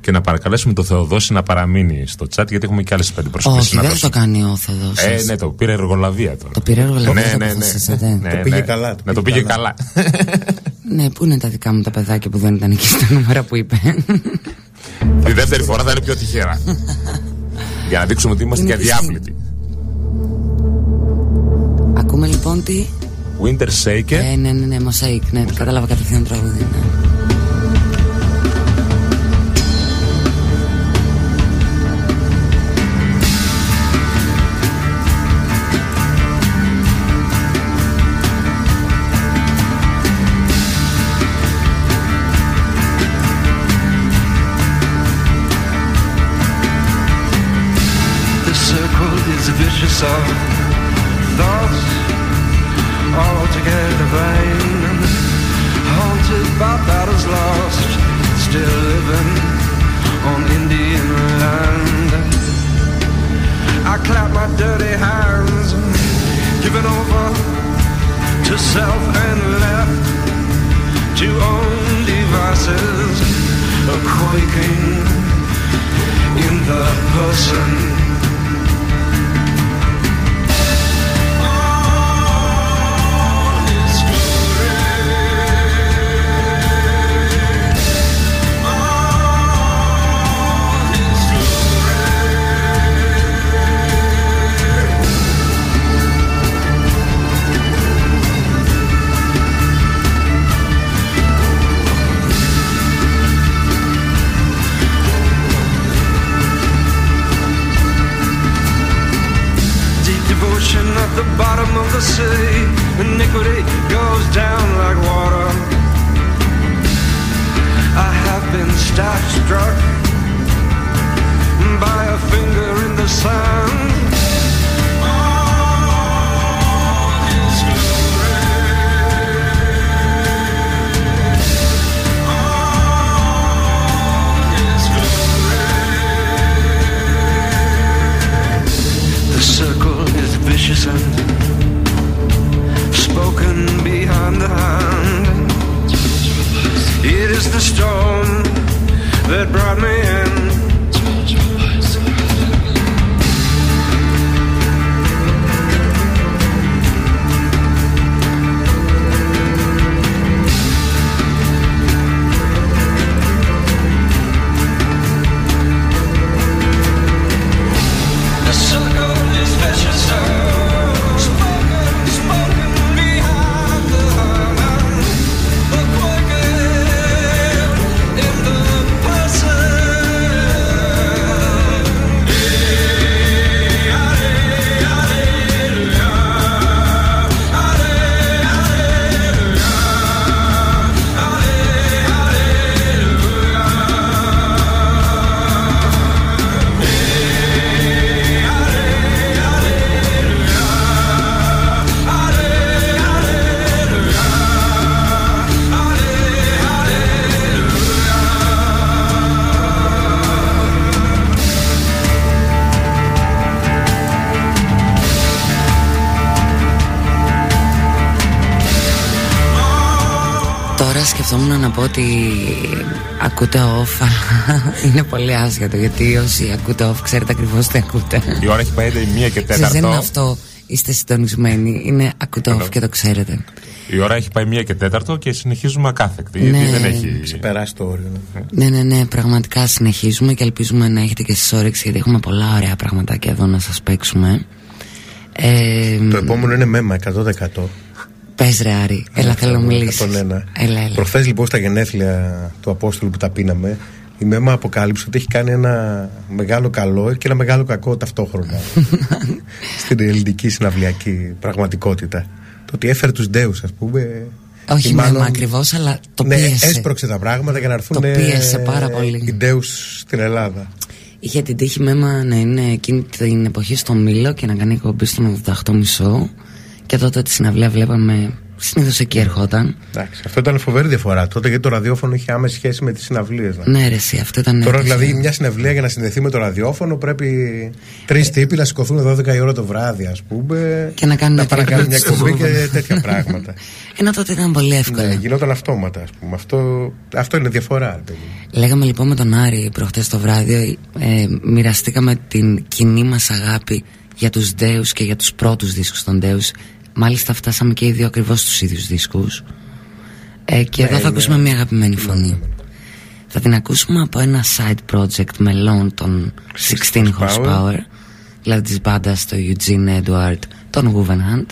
Και να παρακαλέσουμε τον Θεοδόση να παραμείνει στο chat γιατί έχουμε και άλλες πέντε προσωπικές Όχι δεν το κάνει ο Θεοδόσης Ε, ναι, το πήρε εργολαβία τώρα. Το πήρε εργολαβία, Ναι, το ναι, ναι. αποφασίσατε. Ναι, Το ναι. πήγε καλά, το Ναι, το πήγε πήγε καλά. [laughs] Ναι, πού είναι τα δικά μου τα παιδάκια που δεν ήταν εκεί στα νούμερα που είπε; [laughs] Τη δεύτερη φορά θα είναι πιο τυχαία. Για να δείξουμε ότι είμαστε Είναι και τι αδιάπλητοι. Ακούμε λοιπόν τι. Winter Shaker. Ε, ναι, ναι, ναι, μοσαϊκ, ναι, κατάλαβα κατευθείαν το τραγούδι. Ναι. Είναι πολύ άσχετο γιατί όσοι ακούτε off ξέρετε ακριβώς τι ακούτε. Η ώρα έχει πάει 1 και Εσείς δεν είναι 4. αυτό, είστε συντονισμένοι, είναι ακούτε off και το ξέρετε. Η ώρα έχει πάει 1 και 4 και συνεχίζουμε ακάθεκτη. Ναι. Γιατί δεν έχει. Περάσει το όριο. Ναι, ναι, ναι, πραγματικά συνεχίζουμε και ελπίζουμε να έχετε και εσείς όρεξη γιατί έχουμε πολλά ωραία πραγματάκια εδώ να σας παίξουμε. Ε, Το επόμενο είναι μέμα 100%. πες ρε Άρη, έλα θέλω να μιλήσεις. 101. Έλα, έλα. Προχθές λοιπόν στα γενέθλια του Απόστολου που τα πίναμε, η ΜΕΜΑ αποκάλυψε ότι έχει κάνει ένα μεγάλο καλό και ένα μεγάλο κακό ταυτόχρονα [laughs] στην ελληνική συναυλιακή πραγματικότητα. Το ότι έφερε τους ντέους ας πούμε. Όχι ή με μάλλον- ακριβώς, αλλά το ναι, πίεσε. έσπρωξε τα πράγματα για να έρθουν Το πίεσε πάρα πολύ. οι ντέους στην Ελλάδα. Είχε την τύχη μέμα να είναι εκείνη την εποχή στο Μήλο και να κάνει εκπομπή στον 88,5 και τότε τη συναυλία βλέπαμε. Συνήθως εκεί ερχόταν. Εντάξει, αυτό ήταν φοβερή διαφορά τότε γιατί το ραδιόφωνο είχε άμεση σχέση με τις συναυλίες. Ναι, ρε, εσύ, αυτό ήταν. Τώρα έτυχε. δηλαδή μια συναυλία για να συνδεθεί με το ραδιόφωνο πρέπει τρεις τύποι να σηκωθούν 12 η ώρα το βράδυ, ας πούμε. Και να κάνουν να πάνε να κάνουν μια εκπομπή. εκπομπή και τέτοια πράγματα. [laughs] Ενώ τότε ήταν πολύ εύκολο. ναι, γινόταν αυτόματα, ας πούμε. Αυτό, αυτό είναι διαφορά, ρε παιδί. Λέγαμε λοιπόν με τον Άρη προχτές το βράδυ ε, Μοιραστήκαμε την κοινή μας αγάπη Για τους Ντέους και για τους πρώτους δίσκους των Ντέους Μάλιστα φτάσαμε και οι δύο ακριβώς στους ίδιους δίσκους. Ε, Και εδώ θα ακούσουμε μια αγαπημένη φωνή. Θα την ακούσουμε από ένα side project μελών των 16 Horsepower Δηλαδή της μπάντας του Eugene Edward Τον Wolvenhand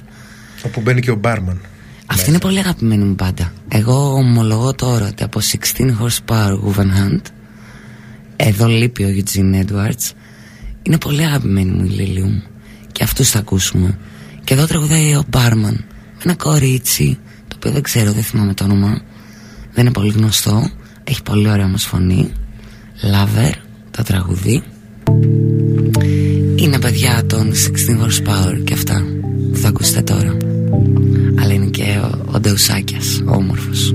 Όπου μπαίνει και ο Μπάρμαν. αυτή είναι πολύ αγαπημένη μου πάντα. Εγώ ομολογώ τώρα ότι από 16 horsepower Wolvenhand εδώ λείπει ο Eugene Edwards. Είναι πολύ αγαπημένη μου η Lilium και αυτούς θα ακούσουμε και εδώ τραγουδάει ο Barman ένα κορίτσι το οποίο δεν ξέρω δεν θυμάμαι το όνομα. Δεν είναι πολύ γνωστό έχει πολύ ωραία όμως φωνή. Lover το τραγουδί. Είναι παιδιά των 16 horsepower και αυτά που θα ακούσετε τώρα. Αλλά είναι και ο, ο Ντεουσάκιας, ο όμορφος.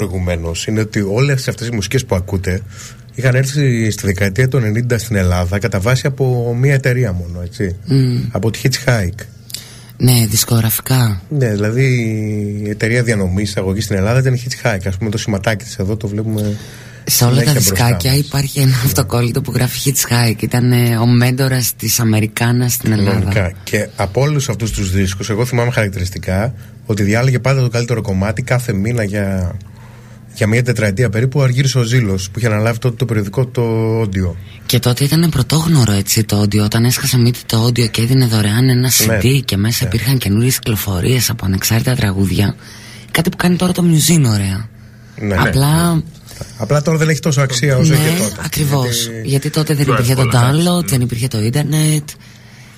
Προηγουμένως είναι ότι όλες αυτές οι μουσικές που ακούτε είχαν έρθει στη δεκαετία του 90 στην Ελλάδα κατά βάση από μία εταιρεία μόνο, έτσι. Από τη Hitchhike. Ναι, δισκογραφικά. Ναι, δηλαδή η εταιρεία διανομής εισαγωγή στην Ελλάδα ήταν η Hitchhike. Α πούμε το σηματάκι της εδώ το βλέπουμε. Σε όλα τα συνέχεια μπροστά δισκάκια μας. υπάρχει ένα αυτοκόλλητο που γράφει Hitchhike. Ήταν ε, ο μέντορας της Αμερικάνας στην Ελλάδα. Κανονικά. Και από όλους αυτούς τους δίσκους, εγώ θυμάμαι χαρακτηριστικά ότι διάλεγε πάντα το καλύτερο κομμάτι κάθε μήνα για, για μια τετραετία περίπου ο Αργύρης ο Ζήλος που είχε αναλάβει τότε το περιοδικό το όντιο. Και τότε ήταν πρωτόγνωρο έτσι το audio. Όταν έσχασε μύτη το audio και έδινε δωρεάν ένα CD και μέσα ναι. υπήρχαν καινούριες κυκλοφορίες από ανεξάρτητα τραγούδια. Κάτι που κάνει τώρα το Musin ωραία. Ναι. Απλά. Απλά τώρα δεν έχει τόσο αξία όσο ναι, είχε τότε. ακριβώς. Γιατί Γιατί... τότε δεν Πιο υπήρχε το εύκολα κάνεις, download, ναι. δεν υπήρχε το ίντερνετ.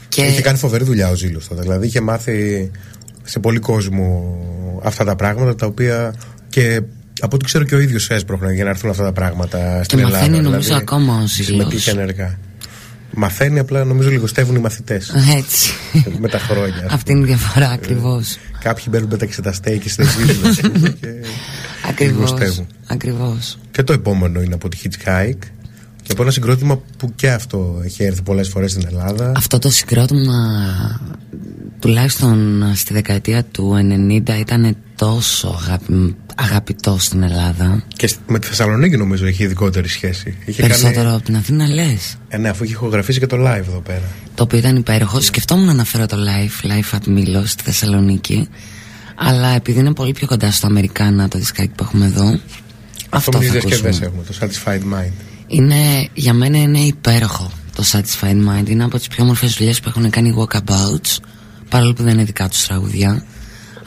Και Είχε κάνει φοβερή δουλειά ο Ζήλος τότε. Δηλαδή είχε μάθει σε πολύ κόσμο αυτά τα πράγματα τα οποία και από ό,τι ξέρω και ο ίδιος έσπροχνε για να έρθουν αυτά τα πράγματα στην Ελλάδα. μαθαίνει, νομίζω, δηλαδή, ακόμα ο Ζήλος. Συμμετείχε ενεργά. Μαθαίνει, απλά νομίζω λιγοστεύουν οι μαθητές έτσι. με τα χρόνια. Αυτή είναι η διαφορά ακριβώς. Κάποιοι μπαίνουν με τα εξεταστέ και συνεχίζουν ας πούμε, [laughs] και Ακριβώς. λιγοστεύουν. Ακριβώς. Και το επόμενο είναι από τη Hitchhike και από ένα συγκρότημα που και αυτό έχει έρθει πολλές φορές στην Ελλάδα. Αυτό το συγκρότημα τουλάχιστον στη δεκαετία του 90 ήταν τόσο αγάπη, αγαπητό στην Ελλάδα. Και σ- με τη Θεσσαλονίκη νομίζω έχει ειδικότερη σχέση. Είχε Περισσότερο κάνει... από την Αθήνα λες; Ε, ναι, αφού είχε ηχογραφήσει και το live εδώ πέρα. Το οποίο ήταν υπέροχο. Σκεφτόμουν να αναφέρω το live, live at Milo στη Θεσσαλονίκη. Αλλά επειδή είναι πολύ πιο κοντά στο Αμερικάνα το δισκάκι που έχουμε εδώ. Αυτό με τις θα διασκευές ακούσουμε. έχουμε, το Satisfied Mind. Είναι, για μένα είναι υπέροχο το Satisfied Mind. Είναι από τις πιο όμορφες δουλειές που έχουν κάνει οι Walkabouts. Παρόλο που δεν είναι δικά τους τραγουδιά.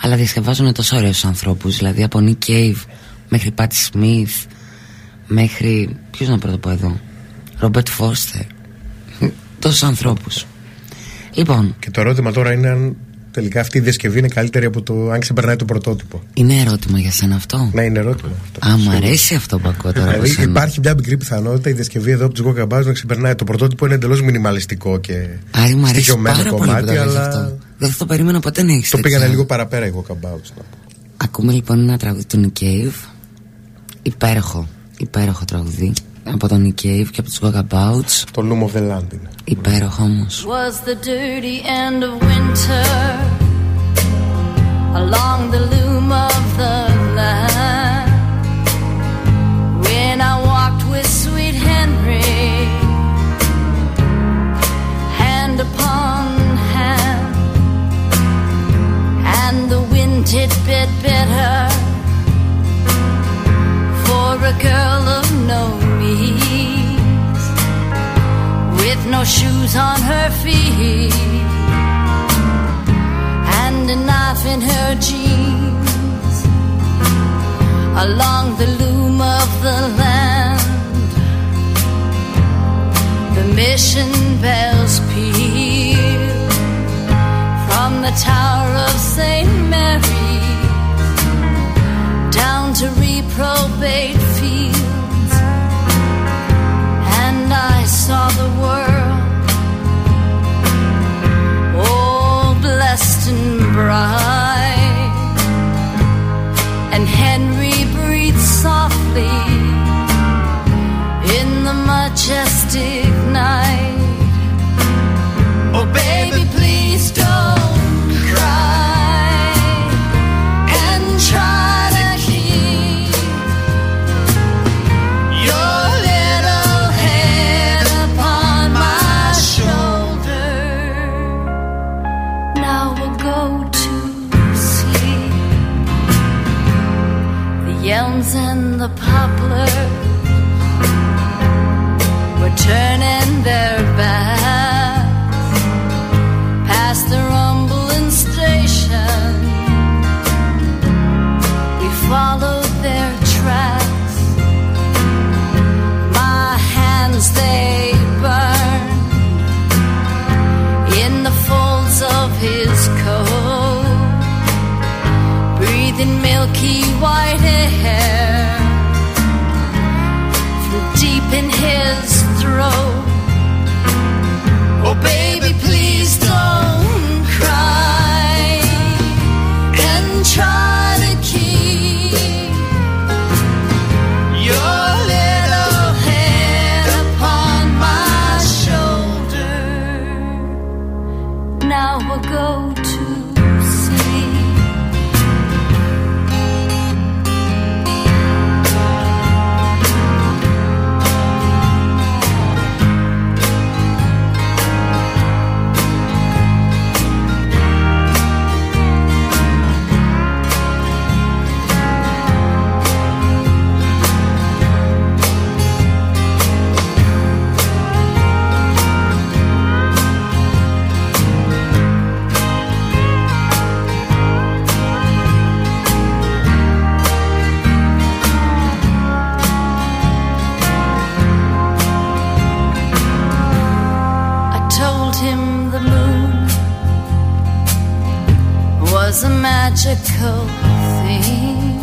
Αλλά διασκευάζουν τόσο ωραίους ανθρώπους. Δηλαδή από Nick Cave μέχρι Patti Smith μέχρι. Ποιος να πρώτο πω εδώ. Robert Foster. Τόσους ανθρώπους. Λοιπόν, Και το ερώτημα τώρα είναι αν τελικά αυτή η διασκευή είναι καλύτερη από το αν ξεπερνάει το πρωτότυπο. είναι ερώτημα για σένα αυτό; Ναι, είναι ερώτημα αυτό. Α, μου αρέσει αυτό που ακούω τώρα. από Δηλαδή σένα. υπάρχει μια μικρή πιθανότητα η διασκευή εδώ από τους Walkabouts να ξεπερνάει. Το πρωτότυπο είναι εντελώς μινιμαλιστικό και Άρη, μου αρέσει στοιχειωμένο πάρα πολύ που κομμάτι, το λες αλλά αυτό. Δεν θα το περίμενα ποτέ να έχεις το πήγανε λίγο παραπέρα οι Walkabouts. να πω. Ακούμε λοιπόν ένα τραγούδι του Nick Cave Υπέροχο Υπέροχο τραγούδι Από τον Nick Cave και από τους Walkabouts Το Loom of the Land είναι. Υπέροχο όμως was the dirty end of winter along the loom of the the wind did bit bitter for a girl of no means with no shoes on her feet and a knife in her jeans along the loom of the land. The mission bells peal the tower of St. Mary down to reprobate fields and I saw the world all blessed and bright and Henry breathed softly in the majestic night oh the poplars were turning their backs magical thing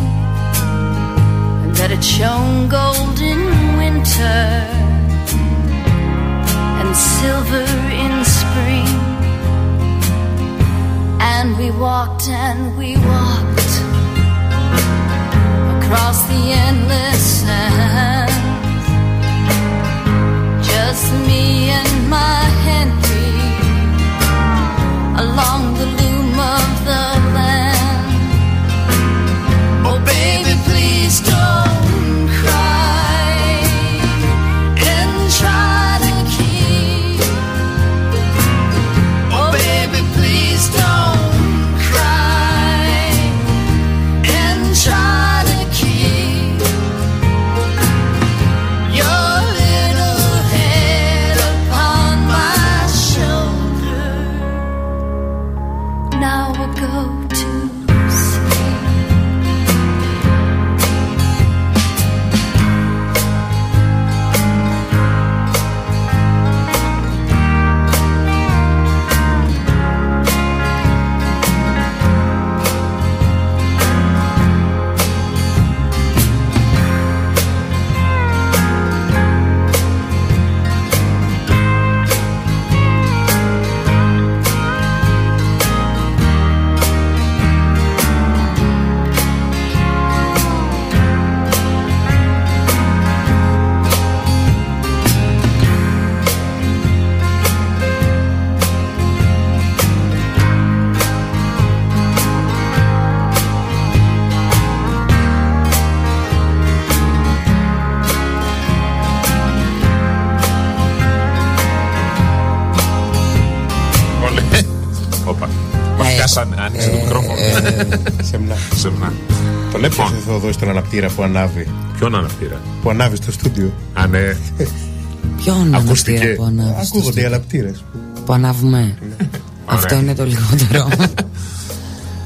that it shone gold in winter and silver in spring. And we walked and we walked across the endless sands. Just me and my Henry along αναπτήρα που ανάβει. Ποιον αναπτήρα; Που ανάβει στο στούντιο. Α, ναι. Ποιον Ακούστηκε. αναπτήρα που ανάβει. στο Ακούγονται οι στούντιο; αναπτήρες. Που ανάβουμε. Αυτό είναι το λιγότερο. [laughs]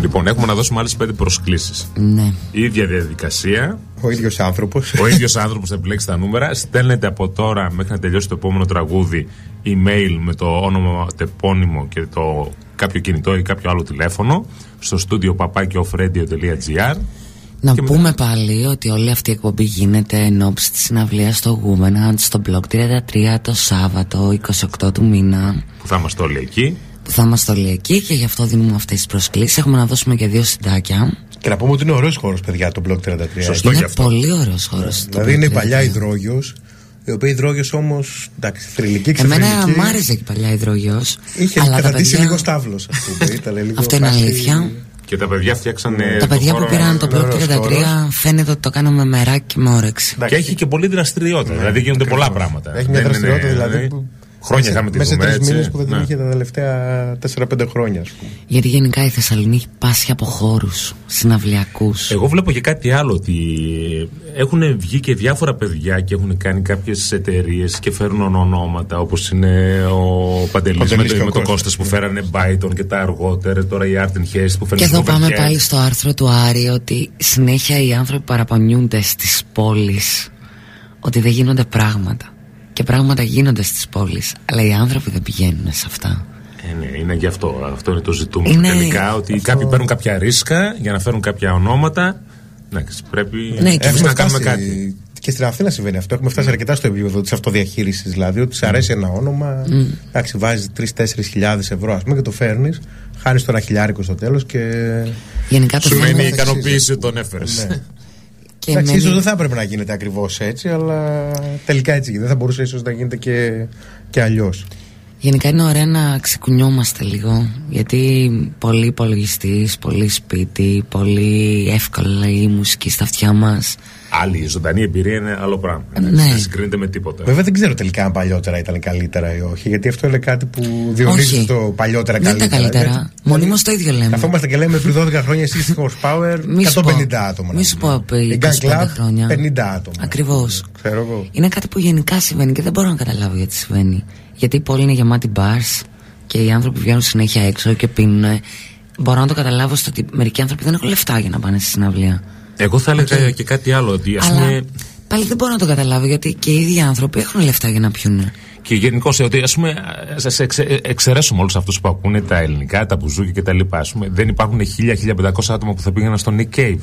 Λοιπόν, έχουμε να δώσουμε άλλες πέντε προσκλήσεις. ναι. Η ίδια διαδικασία. Ο ίδιος άνθρωπος. Ο ίδιος άνθρωπος θα επιλέξει τα νούμερα. Στέλνετε από τώρα μέχρι να τελειώσει το επόμενο τραγούδι email με το όνομα τεπώνυμο και το κάποιο κινητό ή κάποιο άλλο τηλέφωνο στο στούντιο papakioffradio.gr Να Και πούμε πάλι ότι όλη αυτή η εκπομπή γίνεται εν ώψη της συναυλίας στο Womenhunt στο Block 33 το Σάββατο 28 του μήνα που θα είμαστε όλοι εκεί. που θα είμαστε όλοι εκεί και γι' αυτό δίνουμε αυτές τις προσκλήσεις Έχουμε να δώσουμε και δύο συντάκια Και να πούμε ότι είναι ωραίος χώρος, παιδιά, το Block 33. Σωστό. γι' Είναι αυτό. πολύ ωραίος χώρος το Δηλαδή είναι η Block παλιά 33. υδρόγειος, η οποία υδρόγειος όμως. Εντάξει, θρηλυκή Εμένα ξεφρενική. μ' άρεσε και η παλιά υδρογιός Είχε αλλά τα κατατήσει παιδιά- λίγο στάβλος, ας πούμε. Ήταν λίγο Αυτό είναι φάση- αλήθεια Και τα παιδιά φτιάξανε. Τα το παιδιά που χώρο- πήραν το είναι Block ωραίος 33 χώρος. φαίνεται ότι το κάναμε με μεράκι και με όρεξη Και έχει και πολλή δραστηριότητα. δηλαδή γίνονται πολλά πράγματα. Έχει μια Δεν δραστηριότητα είναι- δηλαδή. Που- Χρόνια μέσα- είχαμε τη Μέσα σε δούμε τρεις έτσι. μήνες που δεν την Ναι. είχε τα τελευταία 4-5 χρόνια, ας πούμε. Γιατί γενικά η Θεσσαλονίκη έχει πάσει από χώρους συναυλιακούς Εγώ βλέπω και κάτι άλλο ότι έχουν βγει και διάφορα παιδιά και έχουν κάνει κάποιες εταιρείες και φέρνουν ονόματα όπως είναι ο Παντελής με, Παντελής το, και ο με το Κώστας, Κώστας που φέρανε Byton και τα αργότερα, τώρα η Art and Haste που Και φέρνει εδώ πάμε πάλι στο άρθρο του Άρη ότι συνέχεια οι άνθρωποι παραπονιούνται στις πόλεις ότι δεν γίνονται πράγματα. Και πράγματα γίνονται στις πόλεις, αλλά οι άνθρωποι δεν πηγαίνουν σε αυτά. Ε, ναι, είναι γι' αυτό. Αυτό είναι το ζητούμενο. Είναι Τελικά ότι αυτό. κάποιοι παίρνουν κάποια ρίσκα για να φέρουν κάποια ονόματα. Εντάξει, πρέπει Ναι, και εμείς Έχουμε να κάνουμε φτάσει- κάτι. Και στην Αθήνα συμβαίνει αυτό. Έχουμε φτάσει αρκετά στο επίπεδο της αυτοδιαχείρισης. Δηλαδή, ότι σε αρέσει ένα όνομα, εντάξει, βάζει 3-4 χιλιάδες ευρώ, ας πούμε, και το φέρνεις, χάνεις το ένα χιλιάρικο στο τέλος και. Γενικά το Σου θέμα μένει η εξής. ικανοποίηση ότι τον έφερες. Ναι. Και Εντάξει, μένει- ίσως δεν θα έπρεπε να γίνεται ακριβώς έτσι, αλλά τελικά έτσι γίνεται. Δεν θα μπορούσε ίσως να γίνεται και, και αλλιώς. Γενικά είναι ωραία να ξεκουνιόμαστε λίγο Γιατί πολύ υπολογιστή, πολύ σπίτι, πολύ εύκολα η μουσική στα αυτιά μας Άλλη η ζωντανή εμπειρία είναι άλλο πράγμα. Ναι. Δεν συγκρίνεται με τίποτα. Βέβαια δεν ξέρω τελικά αν παλιότερα ήταν καλύτερα ή όχι, γιατί αυτό είναι κάτι που διονύζει Όχι. το παλιότερα Δεν ήταν καλύτερα. καλύτερα. Γιατί- Μονίμως το ίδιο λέμε Καθόμαστε και λέμε πριν 12 χρόνια 60 horsepower, Μη σου 150 πω. άτομα. Μη να σου πούμε. πω πριν Η Gun 25 Club, χρόνια. 50 άτομα. Ακριβώς. Ξέρω εγώ. Είναι κάτι που γενικά συμβαίνει και δεν μπορώ να καταλάβω γιατί συμβαίνει. Γιατί η πόλη είναι γεμάτη bars και οι άνθρωποι βγαίνουν συνέχεια έξω και πίνουν. Μπορώ να το καταλάβω στο ότι μερικοί άνθρωποι δεν έχουν λεφτά για να πάνε στη συναυλία. Εγώ θα έλεγα και κάτι άλλο. Ότι ας Αλλά πούμε. πάλι δεν μπορώ να το καταλάβω γιατί και οι ίδιοι άνθρωποι έχουν λεφτά για να πιούν. Και γενικώ ότι ας πούμε, σα εξαιρέσουμε όλους αυτούς που ακούνε τα ελληνικά, τα μπουζούκια κτλ. Ας πούμε, δεν υπάρχουν 1000-1500 άτομα που θα πήγαιναν στο Nick Cave.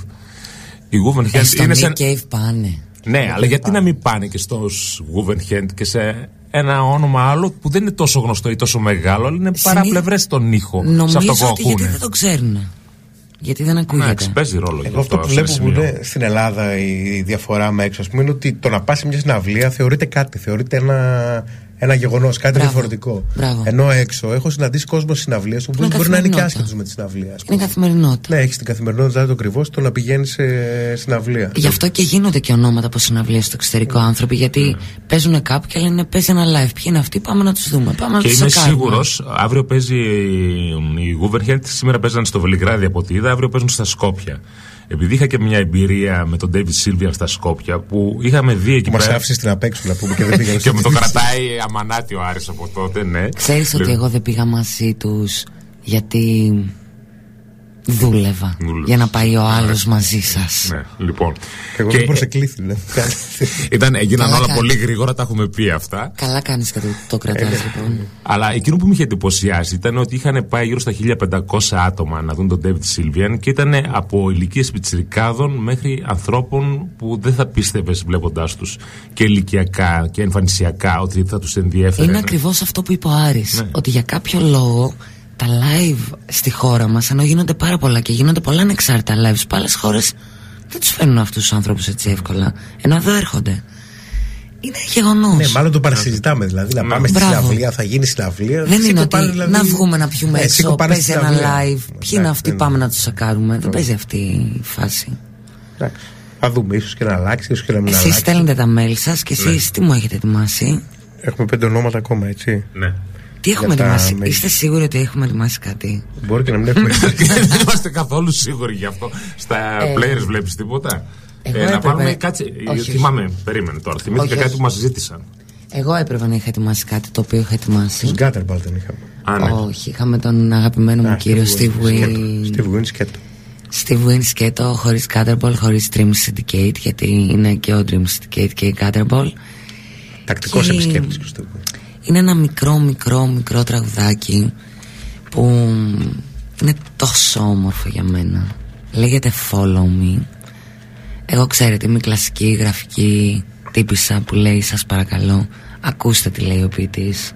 Η Guggenheim Ε, στο είναι Nick σαν. Cave πάνε. Ναι, αλλά γιατί να μην πάνε και στο Guggenheim και σε ένα όνομα άλλο που δεν είναι τόσο γνωστό ή τόσο μεγάλο, αλλά είναι παραπλευρές στον ήχο σε Νομίζω αυτό που ότι γιατί ακούνε. δεν το ξέρουν. Γιατί δεν ακούγεται. Εντάξει, παίζει ρόλο γι' Εγώ αυτό που σε ένα βλέπω που σημείο. είναι στην Ελλάδα η διαφορά με έξω, ας πούμε, είναι ότι το να πας σε μια συναυλία θεωρείται κάτι, θεωρείται ένα, ένα γεγονός, κάτι Μπράβο. διαφορετικό. Μπράβο. Ενώ έξω έχω συναντήσει κόσμος στις συναυλίες που Είναι μπορεί να είναι και καθημερινότητα. άσχετος με τη συναυλία. ας πούμε. Είναι καθημερινότητα. Ναι, έχεις την καθημερινότητα το ακριβώ το να πηγαίνεις σε συναυλία. Γι' αυτό και γίνονται και ονόματα από συναυλίες στο εξωτερικό άνθρωποι. Γιατί Ναι. παίζουν κάπου και λένε παίζει ένα live. Ποιοι είναι αυτοί, πάμε να τους δούμε. Πάμε να Και τους είμαι σοκάρουμε. σίγουρος, αύριο παίζει η Γούβερχεντ, σήμερα παίζανε στο Βελιγράδι από ό,τι είδα, αύριο παίζουν στα Σκόπια. Επειδή είχα και μια εμπειρία με τον David Σίλβιαν στα Σκόπια που είχαμε δει εκεί Που μας πέρα. άφησες την απέξω να πούμε και δεν πήγαμε [laughs] και με το στην- κρατάει αμανάτι ο Άρης από τότε, ναι. Ξέρεις ότι Λοιπόν, εγώ δεν πήγα μαζί τους γιατί δούλευα Δούλευες. για να πάει ο άλλος μαζί σας. Ναι, λοιπόν. Και εγώ Και- δεν προσεκλήθη. δηλαδή. Ήταν, έγιναν Καλά όλα κάνεις. πολύ γρήγορα, τα έχουμε πει αυτά. Καλά κάνεις και το, το κρατάς Ε, λοιπόν. Αλλά εκείνο που με είχε εντυπωσιάσει ήταν ότι είχαν πάει γύρω στα 1500 άτομα να δουν τον David Sylvian και ήταν από ηλικίες πιτσιρικάδων μέχρι ανθρώπων που δεν θα πίστευες βλέποντάς τους και ηλικιακά και εμφανισιακά ότι θα τους ενδιέφερε. Είναι ακριβώς αυτό που είπε ο Άρης. Ναι. Ότι για κάποιο λόγο τα live στη χώρα μας ενώ γίνονται πάρα πολλά και γίνονται πολλά ανεξάρτητα live σε άλλες χώρες δεν τους φέρνουν αυτούς τους ανθρώπους έτσι εύκολα. Ενώ εδώ έρχονται. Είναι γεγονός. Ναι, μάλλον το παρασυζητάμε. Δηλαδή να πάμε στη Μπράβο. συναυλία, θα γίνει συναυλία. Δεν Σήκω είναι ότι πάλι, δηλαδή- να βγούμε να πιούμε Ναι, σήκω έξω, πάλι παίζει στη ένα συναυλία. live. Ποιοι είναι Εντάξει, αυτοί, δεν- πάμε να τους σακάρουμε. Δεν παίζει αυτή η φάση. Εντάξει. Θα δούμε, ίσως και να αλλάξει, ίσως και να μην Εσείς αλλάξει. στέλνετε τα mail σας και Ναι. εσεί τι μου έχετε ετοιμάσει; Έχουμε πέντε ονόματα ακόμα, έτσι. Ναι. Τι έχουμε τα ετοιμάσει, mail. είστε σίγουροι ότι έχουμε ετοιμάσει κάτι; Μπορεί και να μην έχουμε. [laughs] δεν είμαστε καθόλου σίγουροι γι' αυτό. Στα Ε, players βλέπεις τίποτα; εγώ Ε, να έπρεπε- πάρουμε κάτσε. Όχι, όχι. θυμάμαι, περίμενε τώρα. Θυμήθηκα Όχι, κάτι όχι. που μας ζήτησαν. Εγώ έπρεπε να είχα ετοιμάσει κάτι το οποίο είχα ετοιμάσει. Του Γκάτερμπαλ δεν είχαμε. Α, ναι. Όχι, είχαμε τον αγαπημένο μου Α, κύριο Steve Wynn. Steve Wynn σκέτο. Steve Wynn σκέτο χωρίς Caterball, χωρίς Dream Syndicate, γιατί είναι και ο Dream Syndicate και η Caterball. Τακτικός Και- επισκέπτης του Steve Wynn. Είναι ένα μικρό μικρό μικρό τραγουδάκι που είναι τόσο όμορφο για μένα. Λέγεται Follow Me. Εγώ ξέρετε είμαι η κλασική γραφική τύπησα που λέει σας παρακαλώ ακούστε τι λέει ο ποιητής.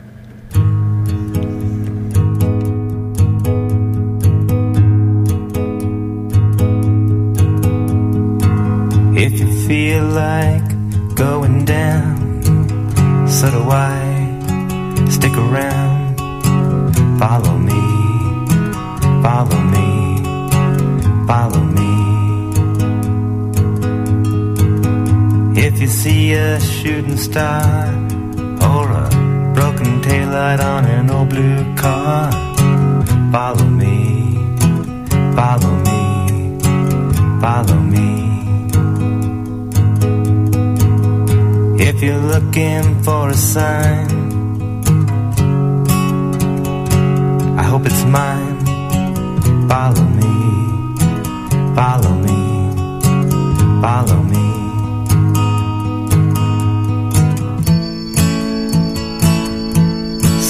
If you feel like going down, so do I. Stick around, follow me, follow me, follow me. If you see a shooting star or a broken taillight on an old blue car, follow me, follow me, follow me. If you're looking for a sign, it's mine. Follow me, follow me, follow me.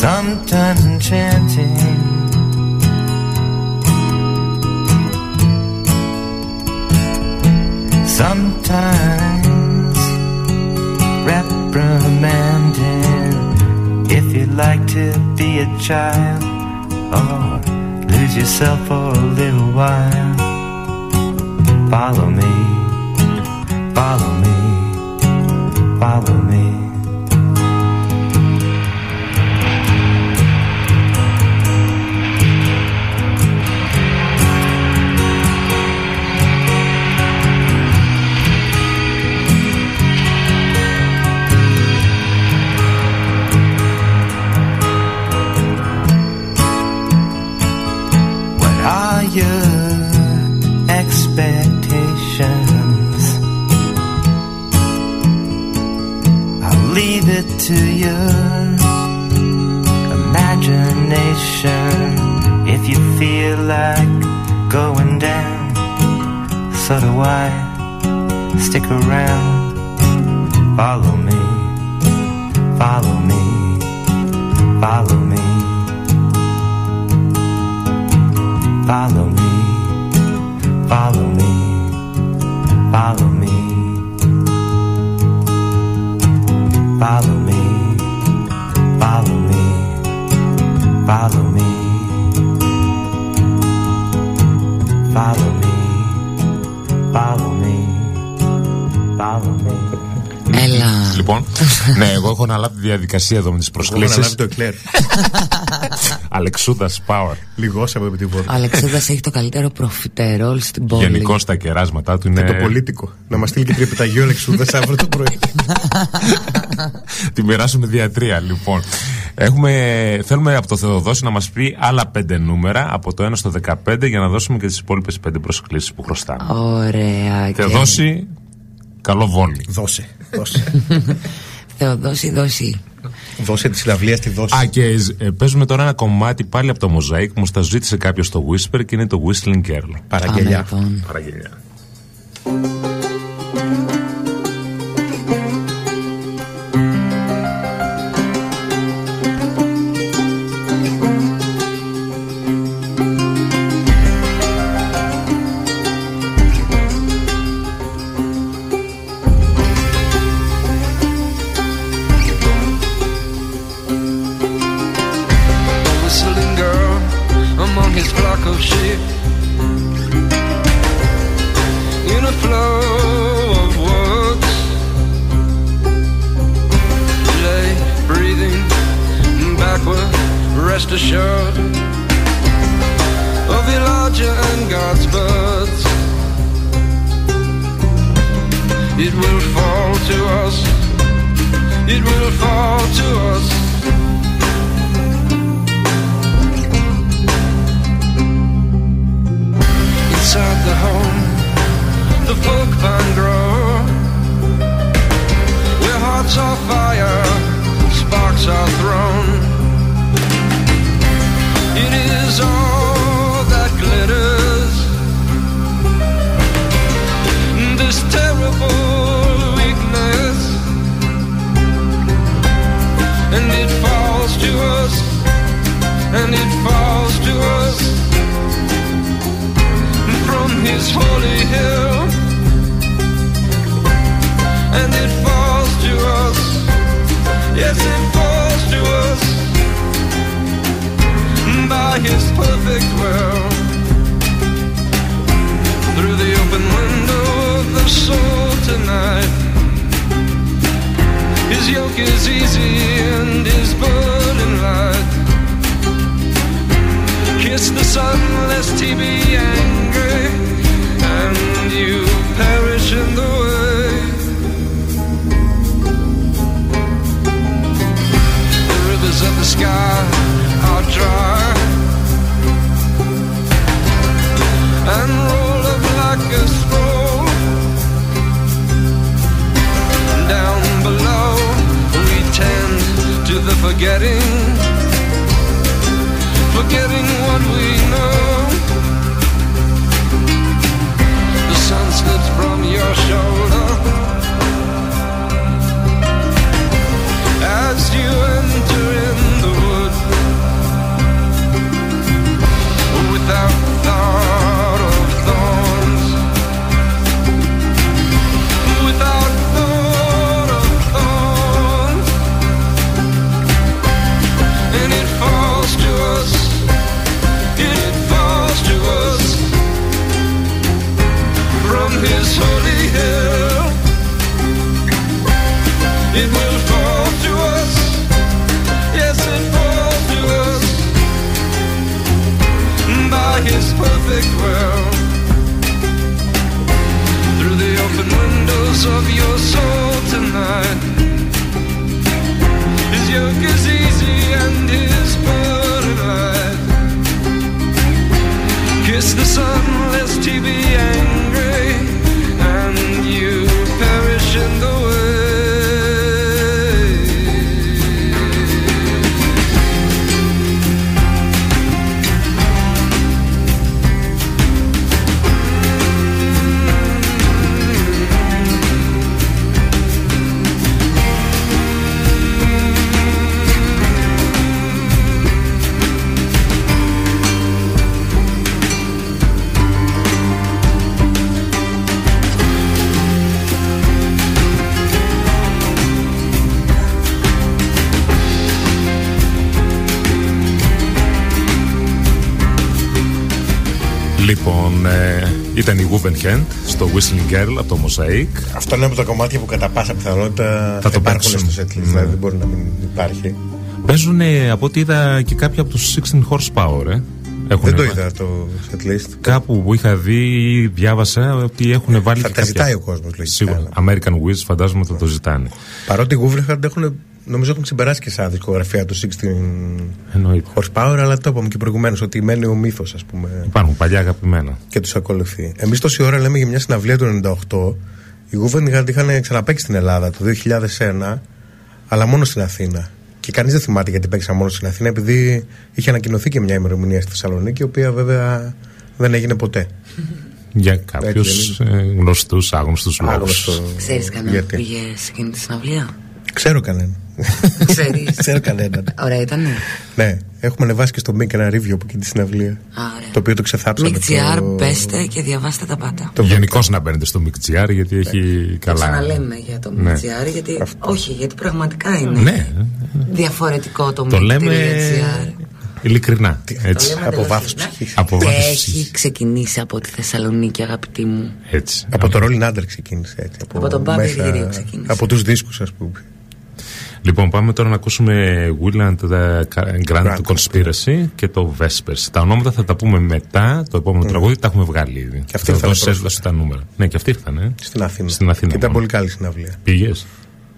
Sometimes enchanting. Sometimes reprimanding if you'd like to be a child or lose yourself for a little while. Follow me, follow me, follow me. To your imagination. If you feel like going down, so do I. Stick around, follow me, follow me, Follow διαδικασία εδώ με τις Εγώ έχω προσκλήσεις. αναλάβει το εκλέρ. [laughs] Αλεξούδας Power. Λιγώσαμε με την Ο βόδα. Αλεξάνδρας έχει το καλύτερο προφιτερόλ στην πόλη. Γενικώ τα κεράσματά του είναι. Και το πολίτικο. Να μας στείλει και τριπιταγείο Αλεξούδας αύριο το πρωί. [laughs] Την περάσουμε διατρία, λοιπόν. Έχουμε, θέλουμε από το Θεοδόση να μας πει άλλα πέντε νούμερα από το 1 στο 15 για να δώσουμε και τις υπόλοιπες πέντε προσκλήσεις που χρωστάμε. Ωραία. και- Θεοδόση, καλό βόλι. Δώσε. Δώσε. [laughs] Θεοδόση, δόση. Δώσε τη συναυλία στη δόση. Α, και ε, παίζουμε τώρα ένα κομμάτι πάλι από το Mosaic που μου τα ζήτησε κάποιος στο Whisper και είναι το Whistling Girl. Πάμε Παραγγελιά. λοιπόν. Παραγγελιά. Hand στο Whistling Girl από το Mosaic. Αυτό είναι από τα κομμάτια που κατά πάσα πιθανότητα θα, το υπάρχουν παίξουν. στο setlist. Ναι. Δηλαδή δεν μπορεί να μην υπάρχει. Παίζουν από ό,τι είδα και κάποια από τους 16 horsepower. Ε. Έχουν Δεν το βα- είδα το setlist. Κάπου που είχα δει, διάβασα ότι έχουν βάλει. Θα και τα κάποια- ζητάει ο κόσμος, λογικά. Σίγουρα. American Wiz φαντάζομαι θα το ζητάνε. Παρότι οι Wolverhampton έχουν, νομίζω έχουν ξεπεράσει και σαν δισκογραφία του 16 Εννοείται. horsepower, αλλά το είπαμε και προηγουμένως ότι μένει ο μύθος, ας πούμε, Υπάρχουν παλιά αγαπημένα. και τους ακολουθεί. Εμείς τόση ώρα λέμε για μια συναυλία του 98. Οι Wolverhampton είχαν ξαναπέξει στην Ελλάδα το 2001, αλλά μόνο στην Αθήνα. Και κανείς δεν θυμάται γιατί παίξαν μόνο στην Αθήνα, επειδή είχε ανακοινωθεί και μια ημερομηνία στη Θεσσαλονίκη, η οποία βέβαια δεν έγινε ποτέ. Για κάποιους δεν γνωστούς, άγνωστους λόγους. Άγνωστο. Ξέρεις κανέναν Γιατί; που πήγε σε εκείνη τη συναυλία; Ξέρω κανέναν. [laughs] Ξέρεις. Ξέρω κανέναν. Ωραία ήτανε. ναι, έχουμε ανεβάσει και στο Μικ ένα review από εκείνη τη συναυλία. Α, ωραία. Το οποίο το ξεθάψαμε. Μικτζιάρ, το- μπέστε και διαβάστε τα πάντα. το- Γενικώς να μπαίνετε στο MixGR γιατί έχει Το καλά. ξαναλέμε για το Ναι. Μικτζιάρ, γιατί. Όχι, γιατί πραγματικά είναι Ναι, διαφορετικό το το λέμε Μικτζιάρ. ειλικρινά. Το Έτσι. λέμε Από τελώς βάθος ειλικρινά. ψυχής. Από Και βάθος έχει ψυχής. ξεκινήσει από τη Θεσσαλονίκη, αγαπητή μου. έτσι. Από το Rolling Under ξεκίνησε έτσι. Από τον Μπάμπη Αργυρίου ξεκίνησε. Από τους δίσκους ας πούμε. Λοιπόν, πάμε τώρα να ακούσουμε Willand the Grand Grand Conspiracy και το Vespers. Τα ονόματα θα τα πούμε μετά. Το επόμενο τραγούδι τα έχουμε βγάλει ήδη. Και αυτοί θα ήρθανε δώσεις πρόσφατα. έδωσε τα νούμερα. Ναι, και αυτοί ήρθαν, ε. Στην Αθήνα. Στην Αθήνα Και ήταν μόνο. πολύ καλή συναυλία. Πήγες;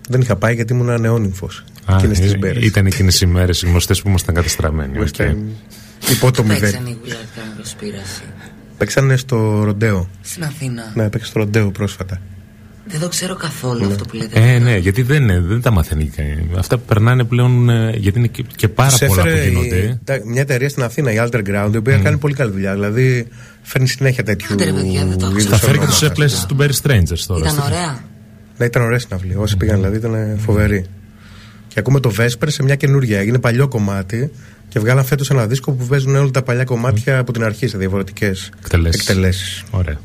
Δεν είχα πάει γιατί ήμουν νεόνυμφος. Εκείνες τις μπέρες. ήταν εκείνες οι μέρες οι γνωστές που ήμασταν κατεστραμμένοι. οκ. Ήμασταν υπότομοι Παίξαν δεν. οι Γουλάρκα Κοσπίραση. Παίξανε στο Ροντέο. Στην Αθήνα. Ναι, παίξε στο Ροντέο πρόσφατα. Δεν το ξέρω καθόλου αυτό που λέτε. Ε, ναι, γιατί δεν, δεν τα μαθαίνει. κανεί. Αυτά που περνάνε πλέον. ε, Γιατί είναι και, και πάρα Τους πολλά που έφερε γίνονται. η- τα- μια εταιρεία στην Αθήνα, η Alterground, η οποία κάνει πολύ καλή δουλειά. Δηλαδή φέρνει συνέχεια τέτοιου. Άντε, ρε, παιδιά, δεν το είδους Θα φέρει και τους ονόματα. places του Barry Strangers τώρα. Ήταν στη- ωραία. Ναι, ήταν ωραία συναυλία. Όσοι πήγαν δηλαδή ήταν φοβεροί. Και ακούμε το Vesper σε μια καινούργια. Έγινε παλιό κομμάτι και βγάλαν φέτος ένα δίσκο που παίζουν όλα τα παλιά κομμάτια από την αρχή σε διαφορετικές Εκτελέσεις. εκτελέσεις. Ωραία.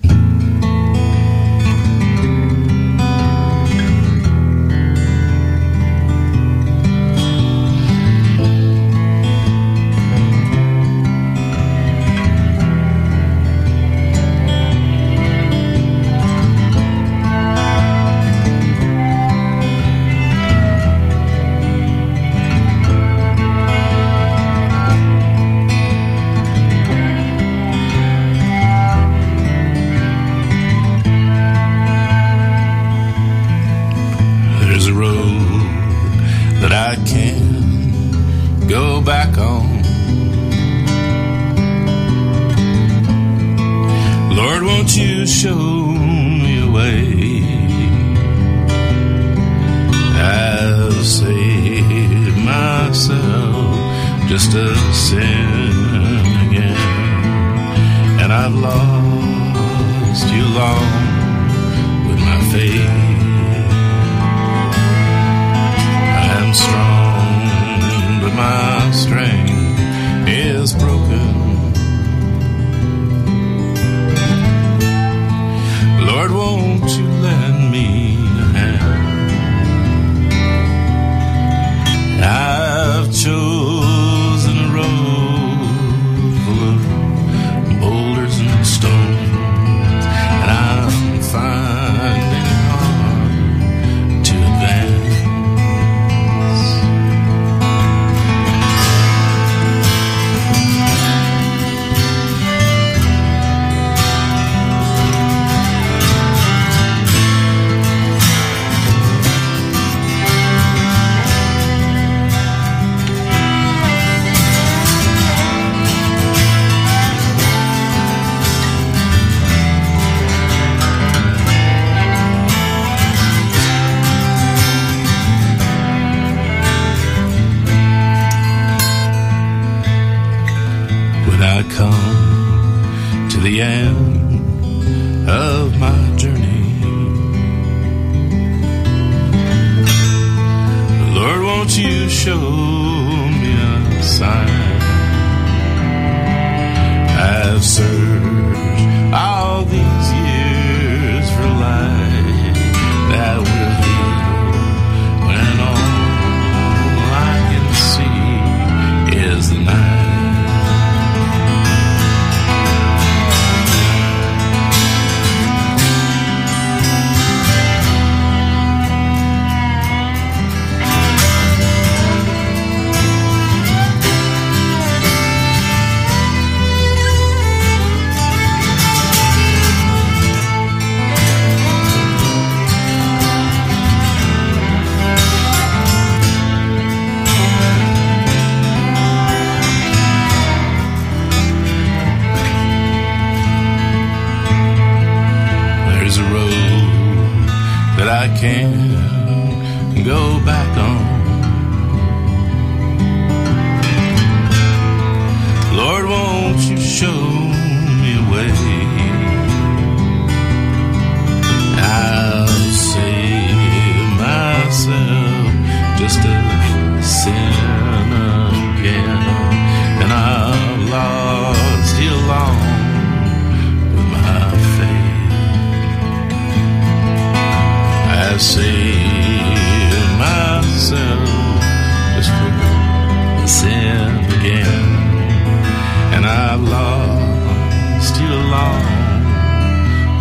Along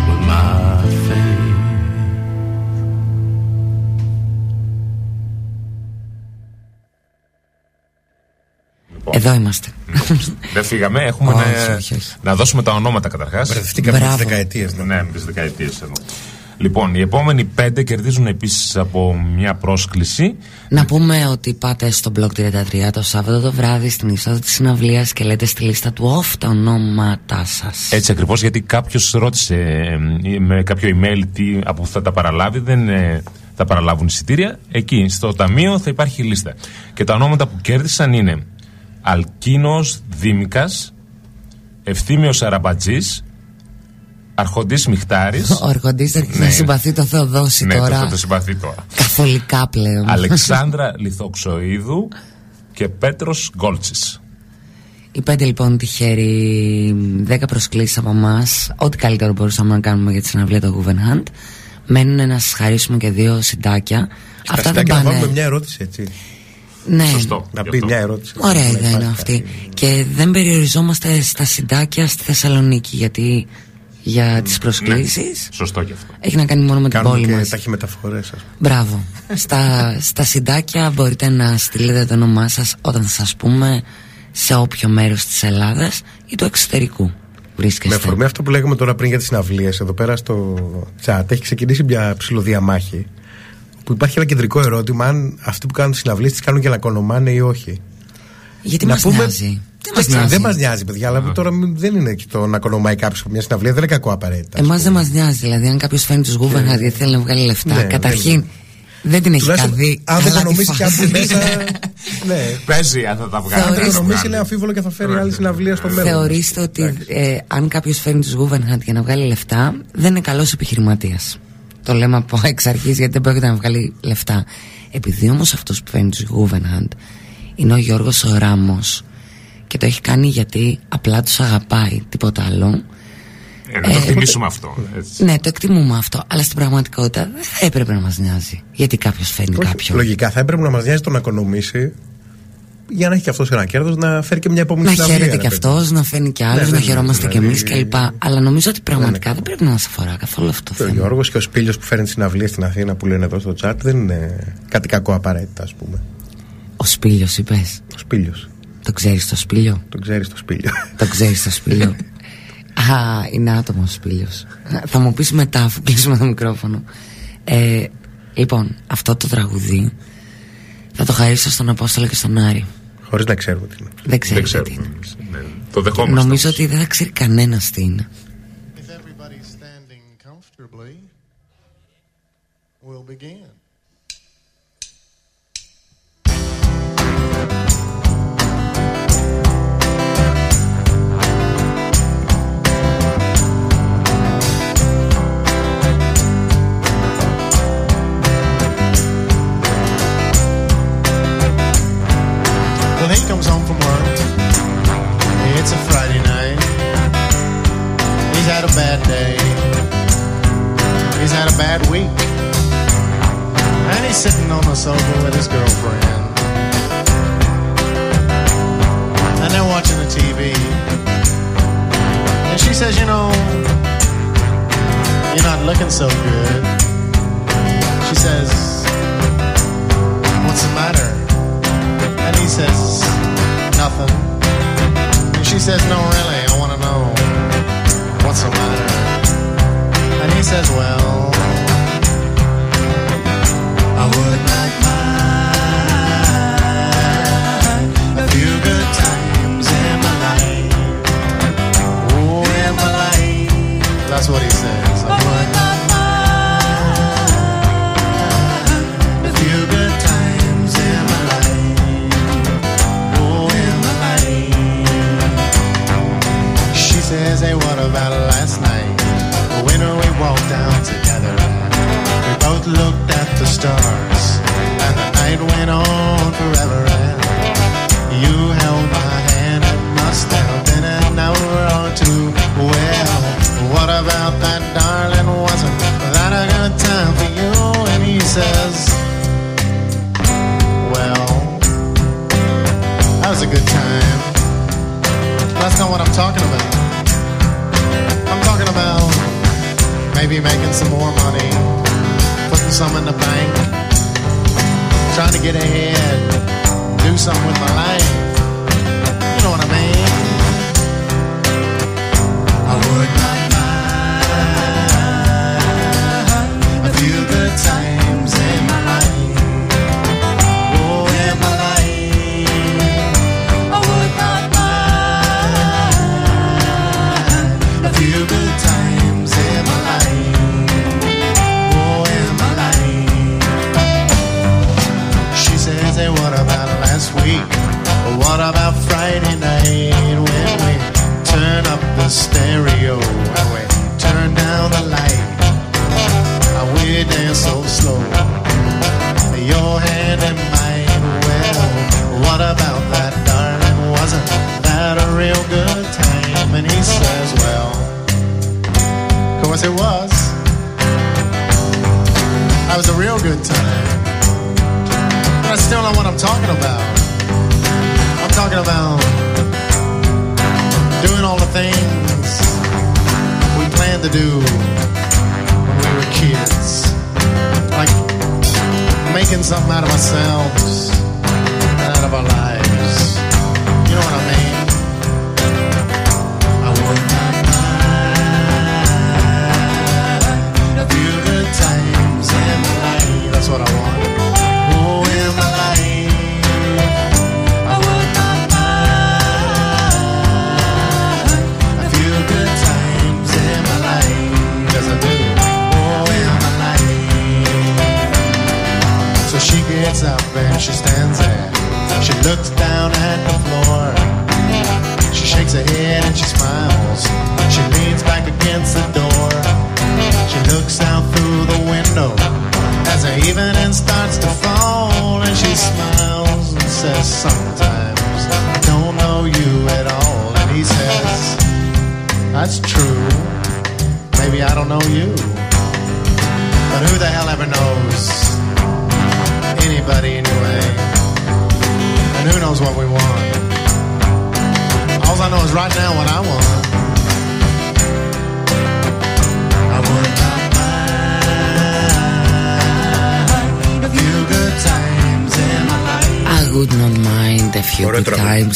with my faith. Εδώ είμαστε. Δεν φύγαμε, έχουμε Όχι, να, όχι, όχι. να δώσουμε τα ονόματα καταρχάς. Μπερδευτήκαμε με τις Μπράβο. δεκαετίες. Ναι, με τις δεκαετίες εδώ. Λοιπόν, οι επόμενοι πέντε κερδίζουν επίσης από μια πρόσκληση. Να πούμε ότι πάτε στο blog 33 το Σάββατο το βράδυ στην είσοδο της συναυλίας και λέτε στη λίστα του off τα ονόματά σας. Έτσι ακριβώς, γιατί κάποιος ρώτησε ε, με κάποιο email τι, από που θα τα παραλάβει. Δεν ε, θα παραλάβουν εισιτήρια. Εκεί, στο ταμείο, θα υπάρχει λίστα. Και τα ονόματα που κέρδισαν είναι Αλκίνος Δήμικας, Ευθύμιος Αραμπατζής, Αρχοντής Μιχτάρης. Ο Αρχοντής αρχίζει Ναι. να συμπαθεί το Θεοδόση ναι, τώρα. το, το συμπαθεί τώρα. Καθολικά πλέον. Αλεξάνδρα Λιθοξοίδου και Πέτρος Γκόλτσης. Οι πέντε λοιπόν τυχαίροι, δέκα προσκλήσεις από εμάς. Ό,τι καλύτερο μπορούσαμε να κάνουμε για τη συναυλία του Guggenheim. Μένουν να σας χαρίσουμε και δύο συντάκια. Αυτά δεν και να πάνε. βάλουμε μια ερώτηση έτσι. Ναι, Σωστό. Να γι' πει αυτό. μια ερώτηση. Ωραία Να ιδέα είναι υπάρχει αυτή. κάτι. Και δεν περιοριζόμαστε στα συντάκια στη Θεσσαλονίκη, γιατί για τις προσκλήσεις Σωστό και αυτό. έχει να κάνει μόνο με την Κάνουμε πόλη και μας. ταχυμεταφορέ, ας πούμε. Μπράβο. στα, στα συντάκια μπορείτε να στείλετε το όνομά σας όταν θα σας πούμε σε όποιο μέρος της Ελλάδας ή του εξωτερικού Με βρίσκεστε. αφορμή αυτό που λέγαμε τώρα πριν για τις συναυλίες, εδώ πέρα στο chat έχει ξεκινήσει μια ψηλοδιαμάχη. Που υπάρχει ένα κεντρικό ερώτημα αν αυτοί που κάνουν συναυλίες τις κάνουν για να κονομάνε ή όχι. Γιατί να μας πούμε- νοιάζει; Δεν μας Δεν νοιάζει. μας νοιάζει, παιδιά, αλλά τώρα μην- δεν είναι και το να κονομάει κάποιος από μια συναυλία, δεν είναι κακό απαραίτητα. ας Εμάς δεν πούμε. μας νοιάζει. Δηλαδή αν κάποιος φέρνει τους Guggenheim γιατί θέλει να βγάλει λεφτά. Ναι, καταρχήν δεν την έχει Τουλάχιστον, καδεί. Αν δεν καλά τη οικονομήσει φάση. κάτι μέσα. [laughs] ναι. Παίζει αν θα τα βγάλει. Αν δεν Θεωρείς- οικονομήσει είναι αμφίβολο και θα φέρει άλλη συναυλία στο μέλλον. Θεωρήστε ότι ε, αν κάποιος φέρνει τους Guggenheim για να βγάλει λεφτά, δεν είναι καλός επιχειρηματίας. Το λέμε από [laughs] εξ αρχής γιατί δεν πρόκειται να βγάλει λεφτά. Επειδή όμως αυτός που φέρνει τους Guggenheim είναι ο Γιώργος ο Ράμος και το έχει κάνει γιατί απλά τους αγαπάει, τίποτα άλλο. Ε, να το εκτιμήσουμε αυτό. έτσι. Ναι, το εκτιμούμε αυτό. Αλλά στην πραγματικότητα δεν θα έπρεπε να μας νοιάζει. Γιατί κάποιος φέρνει Όχι, κάποιον. Λογικά θα έπρεπε να μας νοιάζει το να οικονομήσει για να έχει και αυτός ένα κέρδος να φέρει και μια επόμενη Να συναυλία. χαίρεται ρε κι παιδί. αυτός, να φέρνει κι άλλους, Ναι, να ναι, χαιρόμαστε ναι, κι εμείς δηλαδή- κλπ. Αλλά νομίζω ότι πραγματικά δεν πρέπει να μας αφορά καθόλου αυτό το Και ο θέμα. Γιώργος και ο Σπίλιος που φέρνει συναυλίες στην Αθήνα που λένε εδώ στο chat δεν είναι κάτι κακό απαραίτητα, ας πούμε. Ο Σπίλιος, είπες. Ο Σπίλιος. Το ξέρεις το Σπίλιο. Το ξέρεις το Σπίλιο. [laughs] Το ξέρεις το Σπίλιο. Α, είναι άτομος ο Σπίλιο. Θα μου πεις μετά, αφού κλείσουμε το μικρόφωνο. Ε, λοιπόν, αυτό το τραγουδί θα το χαρίσω στον Απόστολο και στον Άρη. Χωρίς να ξέρουμε τι είναι. Δεν ξέρω Δεν τι ξέρουμε. είναι. εμείς. Ναι, Το δεχόμαστε. Νομίζω ότι δεν θα ξέρει κανένας τι είναι. If everybody's standing comfortably, we'll begin. Bad day. He's had a bad week. And he's sitting on the sofa with his girlfriend. And they're watching the TV. And she says, You know, you're not looking so good. She says, What's the matter? And he says, Nothing. And she says, No, really, what's the matter. And he says, Well, I would not mind a few good times in my life. Oh, in my life. That's what he says. In my life. about last night when we walked down together? We both looked at the stars, and the night went on forever. And you held my hand, it must have been an hour or two. Well, what about that, darling? Wasn't that a good time for you? And he says, Well, that was a good time. That's not what I'm talking about. About maybe making some more money, putting some in the bank, trying to get ahead, do something with my life.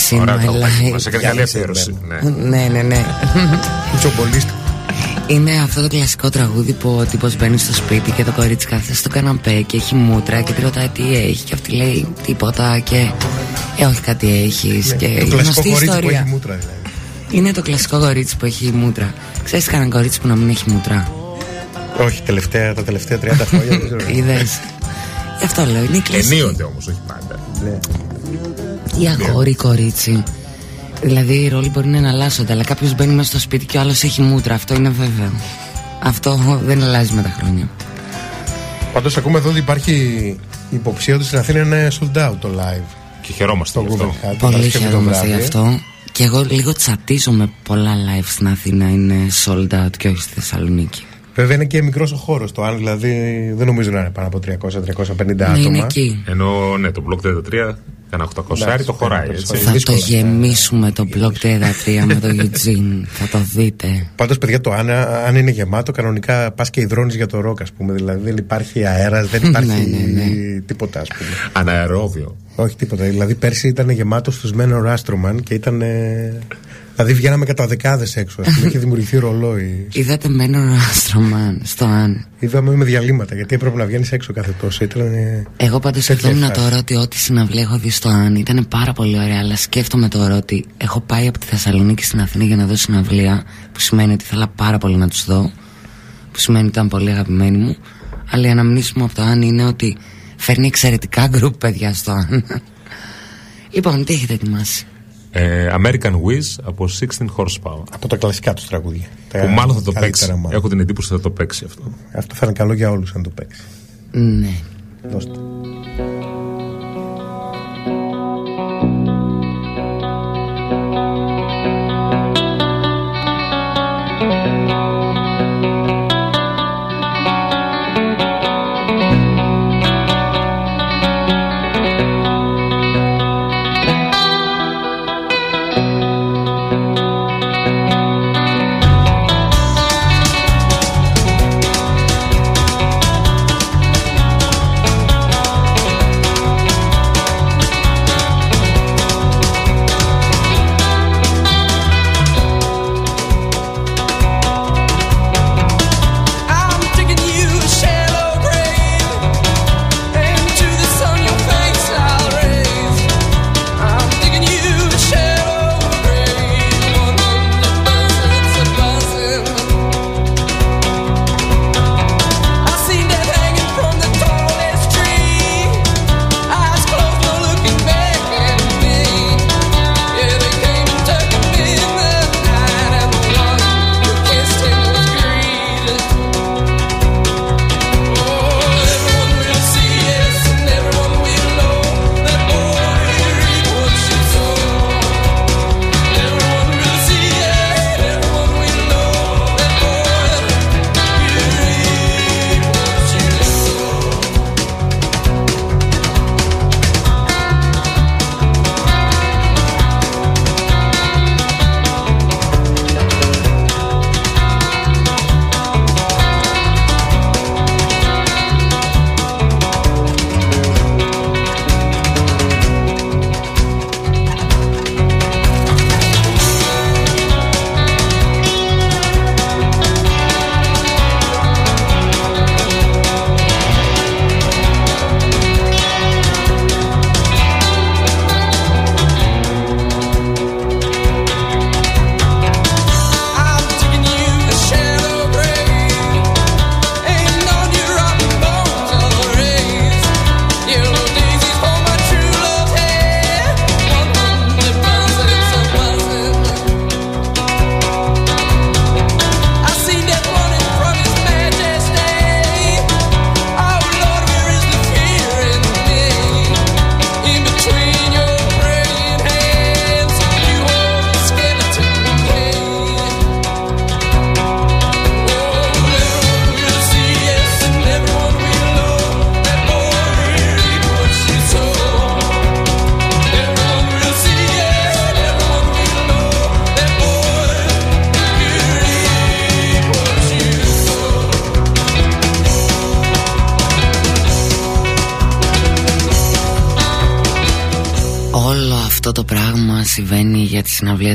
Τραγούδι. times in Ωραία my τραγούδι. life. Μας έκανε καλή αφιέρωση. Ναι. Ναι, ναι, ναι. Κουτσομπολίστα. Είναι αυτό το κλασικό τραγούδι που ο τύπος μπαίνει στο σπίτι και το κορίτσι κάθεται στο καναπέ και έχει μούτρα και τη ρωτάει τι έχει και αυτή λέει τίποτα και ε όχι κάτι έχεις και Ναι, Το η κλασικό γνωστή κορίτσι που ιστορία. έχει μούτρα δηλαδή. Είναι το κλασικό κορίτσι που έχει μούτρα. Ξέρεις κανένα κορίτσι που να μην έχει μούτρα; Όχι, τελευταία, τα τελευταία 30 χρόνια δεν ξέρω. Είδες. Γι' αυτό λέω, είναι η κλασική. Ενίονται όμως, όχι πάντα. Ναι. Ή αγόρι, κορίτσι. Δηλαδή οι ρόλοι μπορεί να εναλλάσσονται, αλλά κάποιος μπαίνει μέσα στο σπίτι και ο άλλος έχει μούτρα. Αυτό είναι βέβαιο. Αυτό δεν αλλάζει με τα χρόνια. Πάντως ακούμε εδώ ότι υπάρχει η υποψία ότι στην Αθήνα είναι sold out το live. Και χαιρόμαστε Το γι' αυτό. Google Hat. Πολύ Παρασκευή το χαιρόμαστε γι' βράδυ. αυτό. Και εγώ λίγο τσατίζω με πολλά live στην Αθήνα. Είναι sold out και όχι στη Θεσσαλονίκη. Βέβαια είναι και μικρός ο χώρος το αν δηλαδή δεν νομίζω να είναι πάνω από 300-350 Ναι, άτομα. είναι εκεί. Ενώ ναι, το Block 33, ένα 800 Εντάξει, το χωράει πέντε έτσι. Είναι Θα το δύσκολο. γεμίσουμε το blog 33 με το Eugene. Θα το δείτε. Πάντως, παιδιά, το αν, αν είναι γεμάτο, κανονικά πας και υδρώνεις για το ροκ, ας πούμε. Δηλαδή δεν υπάρχει αέρας, δεν [laughs] υπάρχει Ναι, ναι, τίποτα, ας πούμε. Αναερόβιο. Όχι τίποτα. Δηλαδή πέρσι ήταν γεμάτο στους Μένο Άστρομαν και ήταν. Ε, Δηλαδή βγαίναμε κατά δεκάδες έξω. Ας πούμε. [laughs] Είχε δημιουργηθεί ρολόι. Είδατε μένω Αστρομάν στο Αν. Είδαμε με διαλύματα γιατί έπρεπε να βγαίνεις έξω κάθε τόσο. Ήταν. ε, Εγώ πάντως τέτοια σκεφτόμουν φάση. τώρα ότι ό,τι συναυλία έχω δει στο Αν ήταν πάρα πολύ ωραία, αλλά σκέφτομαι τώρα ότι έχω πάει από τη Θεσσαλονίκη στην Αθήνα για να δω συναυλία, που σημαίνει ότι ήθελα πάρα πολύ να τους δω, που σημαίνει ότι ήταν πολύ αγαπημένοι μου, αλλά η αναμνήση μου από το Αν είναι ότι φέρνει εξαιρετικά γκρουπ παιδιά στο Αν. λοιπόν, τι έχετε ετοιμάσει; Ε, American Wiz από 16 Horsepower. Από τα κλασικά τους τραγούδια. Τα Που μάλλον θα το καλύτερα παίξει. μάλλον. Έχω την εντύπωση ότι θα το παίξει αυτό. Αυτό θα είναι καλό για όλους αν το παίξει. Ναι. Δώστε.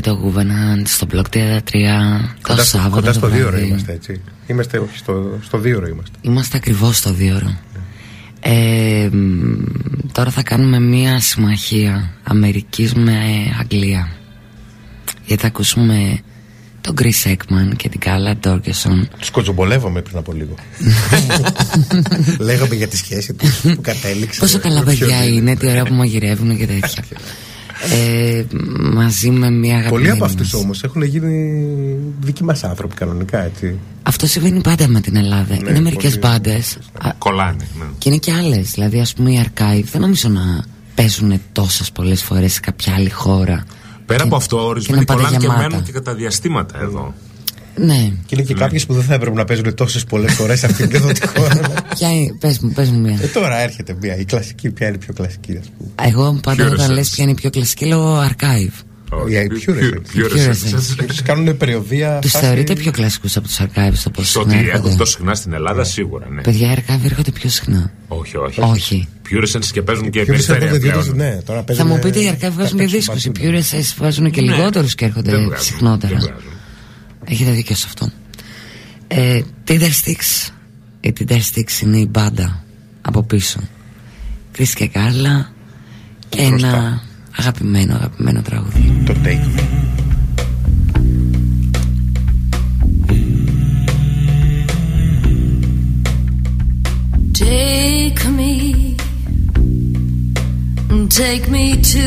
Τη συναυλία του Gouvernement στο Block 33 το Κοντά, στο- Σάββατο. κοντά το στο δύο ώρα βράδυ. είμαστε έτσι. Είμαστε όχι, στο, στο δύο ώρα είμαστε. Είμαστε ακριβώς στο δύο ώρα. Ε, μ, τώρα θα κάνουμε μία συμμαχία Αμερικής με Αγγλία. Γιατί θα ακούσουμε τον Chris Ekman και την Κάλα Ντόρκεσον. Τους κοτζομπολεύαμε πριν από λίγο. [laughs] Λέγαμε για τη σχέση τους που κατέληξε. Πόσο καλά Με ποιον παιδιά είναι, τι ωραία που μαγειρεύουν και τέτοια. [laughs] ε, μαζί με μία αγαπημένη Πολλοί από μας. αυτούς όμως έχουν γίνει δικοί μας άνθρωποι κανονικά έτσι. Αυτό συμβαίνει πάντα με την Ελλάδα. Ναι, είναι μερικές πολύ. μπάντες. Κολλάνε. Ναι. Και είναι και άλλες. Δηλαδή, ας πούμε, οι Archive δεν νομίζω να παίζουν τόσες πολλές φορές σε κάποια άλλη χώρα. Πέρα Και- από αυτό, και ορισμένοι να πάτε κολλάνε και γεμάτα. μένουν και κατά διαστήματα εδώ. Ναι. Και είναι και κάποιες που δεν θα έπρεπε να παίζουν τόσες πολλές φορές σε αυτήν εδώ τη χώρα. Ποια είναι, πες μου, πες μου μία. Ε, τώρα έρχεται μία. Η κλασική, ποια είναι η πιο κλασική, ας πούμε. Εγώ πάντα Pure όταν Essence. λες ποια είναι η πιο κλασική, λέω Archive. Για η Pure Essence. Pure Pure Essence. Τους κάνουν περιοδία. Τους φάση- θεωρείτε πιο κλασικούς από τους Archive στο πώς Στο ότι έρχονται; τόσο συχνά στην Ελλάδα, σίγουρα, ναι. Παιδιά, οι Archive έρχονται πιο συχνά. Όχι, όχι. Όχι. Pure Essence και παίζουν και Pure Essence περιφέρεια έρχονται δύο-τρεις- πλέον. Ναι, τώρα Θα παίζουν, μου πείτε, οι ε, Archive βγάζουν και τα δίσκους. Οι παντού. Pure Essence βγάζουν και Ναι. λιγότερους και έρχονται Δεν βγάζουν, συχνότερα. δεν βγάζουν. Έχετε δίκιο σε αυτό. Ε, Tinder Sticks. Η Tinder Sticks είναι η μπάντα από πίσω. Chris και Κάρλα και Μπροστά. ένα αγαπημένο, αγαπημένο τραγούδι. Το take me. Take me, take me to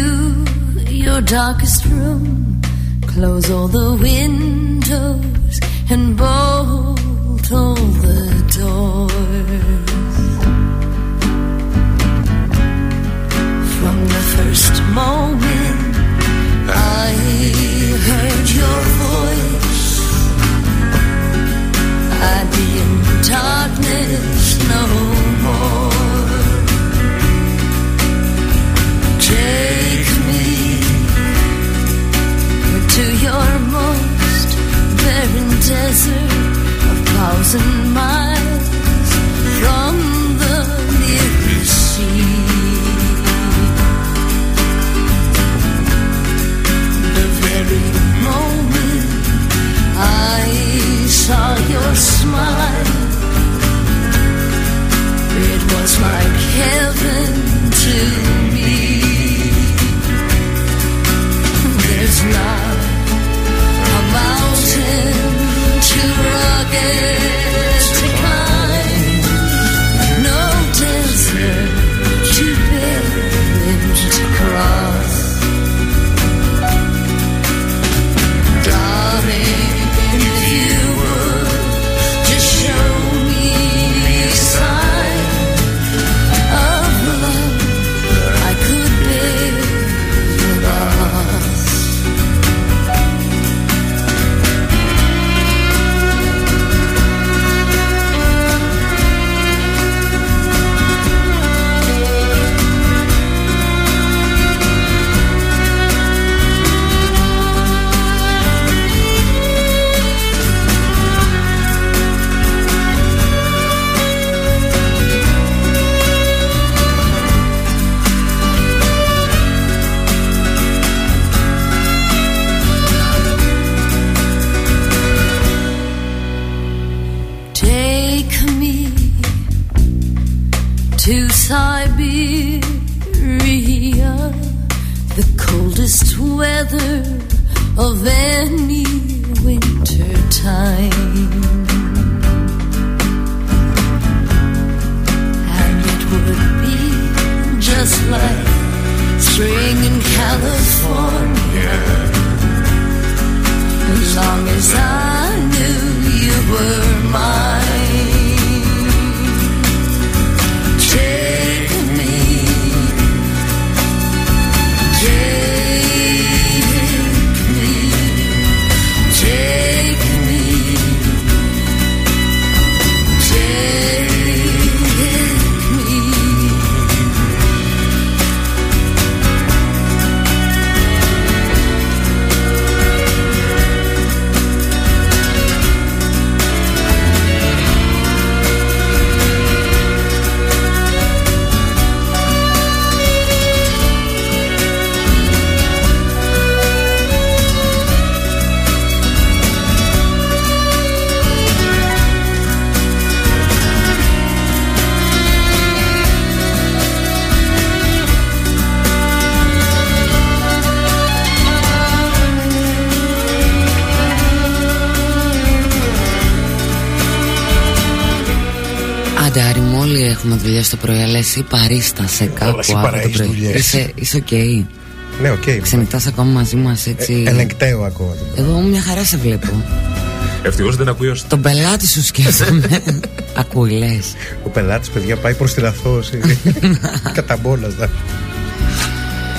your your darkest room. Close all the windows and bolt all the doors. First moment I heard your voice, I'd be in darkness no more. Take me to your most barren desert, a thousand miles The very moment. I saw your smile, it was like heaven to me. There's not a mountain too rugged όλοι έχουμε δουλειά στο πρωί Αλλά εσύ παρίστασε κάπου εσύ από παρά το έχεις πρωί δουλειές. Είσαι, είσαι οκ Ναι, οκ. Ξενυχτάς ακόμα μαζί μας έτσι Ε, Ελεγκταίο ακόμα. Εγώ μια χαρά σε βλέπω Ευτυχώς δεν ακούει ο Τον πελάτη σου σκέφτομαι [laughs] Ακούει λες Ο πελάτης, παιδιά, πάει προς την αθώωση. [laughs] Καταμπόνα.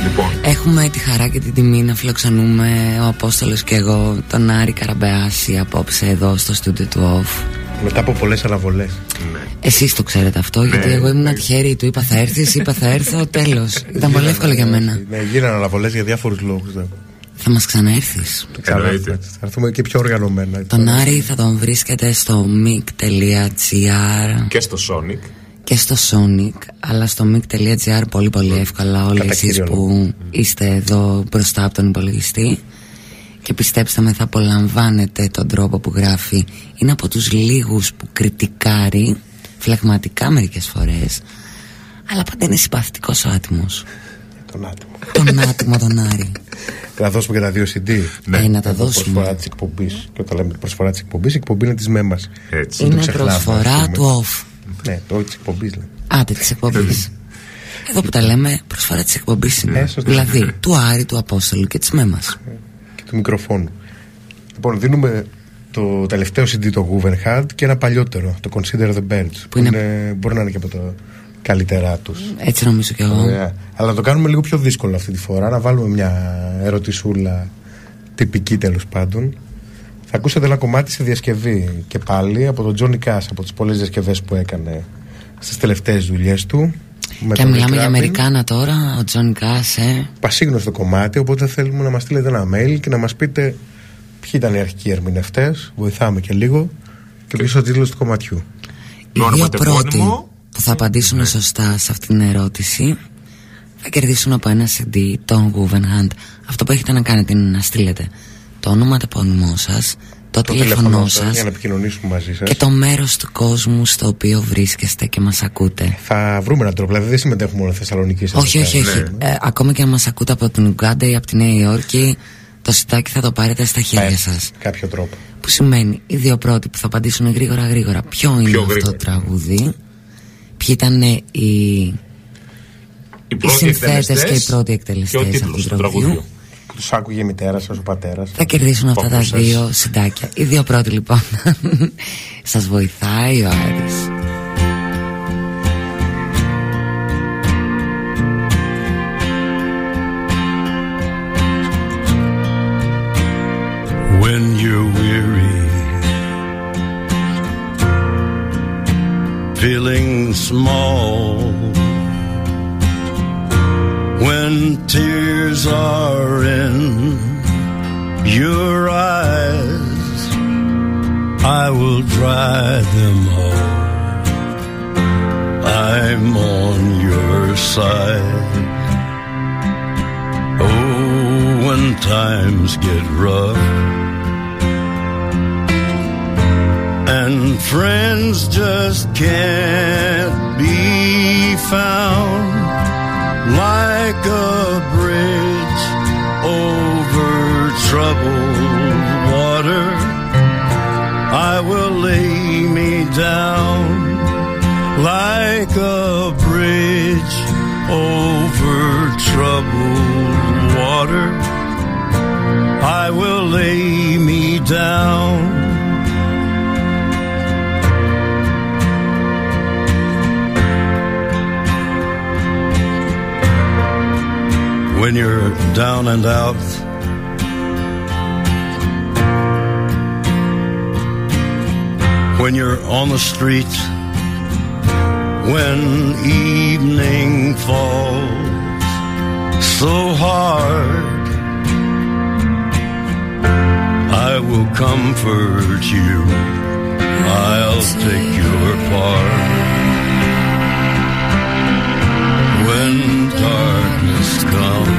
Λοιπόν, Έχουμε τη χαρά και την τιμή να φιλοξενούμε ο Απόστολος και εγώ τον Άρη Καραμπεάση απόψε εδώ στο στούντιο του OFF. Μετά από πολλές αναβολές. Εσείς το ξέρετε αυτό, γιατί εγώ ήμουν τυχερή. Του είπα θα έρθεις, είπα θα έρθω, [laughs] τέλος. Ήταν πολύ εύκολο για μένα. Ναι, γίνανε αναβολές για διάφορους λόγους. Θα μας ξαναέρθεις. Εννοείται. Θα έρθουμε και πιο οργανωμένα. Τον Άρη θα τον βρίσκετε στο mic.gr και στο Sonic. και στο Sonic, αλλά στο mic.gr πολύ πολύ εύκολα όλοι Κατά εσείς κύριο που είστε εδώ μπροστά από τον υπολογιστή και πιστέψτε με θα απολαμβάνετε τον τρόπο που γράφει είναι από τους λίγους που κριτικάρει φλεγματικά μερικές φορές αλλά πάντα είναι συμπαθητικός ο άτιμος Τον άτομο. τον άτιμο τον Άρη Να δώσουμε και τα δύο CD. Ναι. Ε, να τα Εδώ δώσουμε. Προσφορά της εκπομπής. Και όταν λέμε προσφορά της εκπομπής, η εκπομπή είναι της ΜΕΜΑ. Έτσι. είναι ξεχνάμε, ας προσφορά πούμε. του off Ναι, το της εκπομπής λέμε. Άντε της εκπομπής Εδώ που τα λέμε προσφορά της εκπομπής είναι. Ε, σωστά. δηλαδή του Άρη, του Απόστολου και της Μέμας. και του μικροφόνου. Λοιπόν, δίνουμε το τελευταίο CD το Guggenheim και ένα παλιότερο, το Consider the Birds. Που, είναι- είναι... μπορεί να είναι και από τα καλύτερά τους. Έτσι νομίζω κι εγώ. Αλλά να το κάνουμε λίγο πιο δύσκολο αυτή τη φορά. Να βάλουμε μια ερωτησούλα τυπική τέλος πάντων. Θα ακούσετε ένα κομμάτι σε διασκευή και πάλι από τον Τζόνι Κάς από τις πολλές διασκευές που έκανε στις τελευταίες δουλειές του. με Και τον μιλάμε Rick για Rubin. Αμερικάνα τώρα, ο Τζον Κας, ε. Πασίγνωστο κομμάτι, οπότε θέλουμε να μας στείλετε ένα mail και να μας πείτε ποιοι ήταν οι αρχικοί ερμηνευτές, βοηθάμε και λίγο και ποιος ο τίτλος του κομματιού. Οι όνομα δύο το πρώτοι επώνυμο. που θα απαντήσουν σωστά σε αυτήν την ερώτηση θα κερδίσουν από ένα CD των Guggenheim. Αυτό που έχετε να κάνετε είναι να στείλετε το όνομα το επώνυμό σας, το, Το τηλέφωνό τηλέφωνο σας σας για να επικοινωνήσουμε μαζί σας. και το μέρος του κόσμου στο οποίο βρίσκεστε και μας ακούτε. Θα βρούμε έναν τρόπο, δηλαδή δεν συμμετέχουμε μόνο Θεσσαλονίκη. σε όχι, αυτό. όχι, όχι. Ε, ακόμα και αν μας ακούτε από την Ουγκάντα ή από τη Νέα Υόρκη, το σιτάκι θα το πάρετε στα χέρια Ε, σας. Κάποιο τρόπο. Που σημαίνει οι δύο πρώτοι που θα απαντήσουν γρήγορα γρήγορα ποιο είναι Πιο αυτό γρήγορα. το τραγούδι, ποιοι ήταν οι, Οι οι πρώτοι συνθέτες και οι εκτελεστές πρώτοι και ο εκτελεστές αυτού τίτλος του του τραγουδιού τραγουδιού. Τους άκουγε η μητέρα σας, ο πατέρας. θα κερδίσουν αυτά τα ακούσες. δύο συντάκια. Οι δύο πρώτοι λοιπόν. [laughs] Σας βοηθάει ο Άρης. Dry them all. I'm on your side. Oh, when times get rough and friends just can't be found like a bridge over troubled lay me down like a bridge over troubled water. I will lay me down. When you're down and out, when you're on the street, when evening falls so hard, I will comfort you. I'll take your part. When darkness comes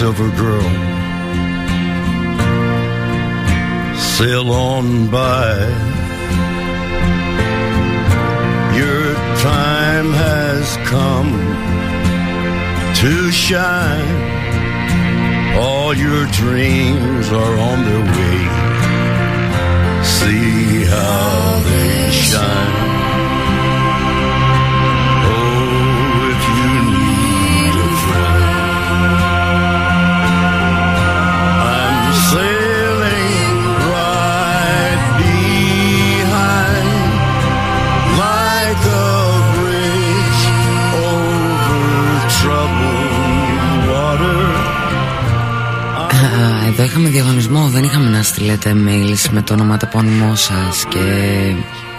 silver girl. Sail on by. Your time has come to shine. All your dreams are on their way. See how they shine. Α, Εδώ είχαμε διαγωνισμό, δεν είχαμε να στείλετε mails με το όνομα το επώνυμό σας και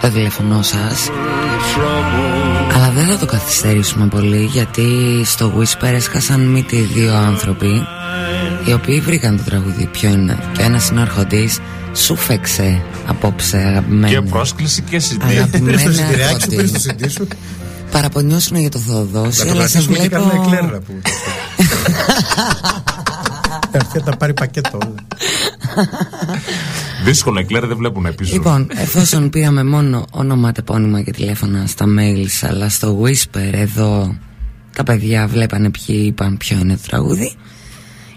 το τηλέφωνό σας. troubled Αλλά δεν θα το καθυστερήσουμε πολύ γιατί στο Whisper έσκασαν μύτη δύο άνθρωποι οι οποίοι βρήκαν το τραγούδι ποιο είναι και ένας είναι ο αρχοντής σου φέξε απόψε αγαπημένη Και πρόσκληση και CD. Αγαπημένη Πήρες το συντηράκι σου, αρχοντή. πήρες το συντή σου. Παραπονιώσουν για το Θεοδόση Να το αλλά σε κρατήσουμε και βλέπω [laughs] κανένα εκλέρ να πούμε. Έρθει να τα πάρει πακέτο όλα. Δύσκολο, εκλέρ δεν βλέπουν πίσω. Λοιπόν, εφόσον πήραμε μόνο όνομα, τεπώνυμα και τηλέφωνα στα mails, αλλά στο Whisper εδώ τα παιδιά βλέπανε ποιοι είπαν ποιο είναι το τραγούδι.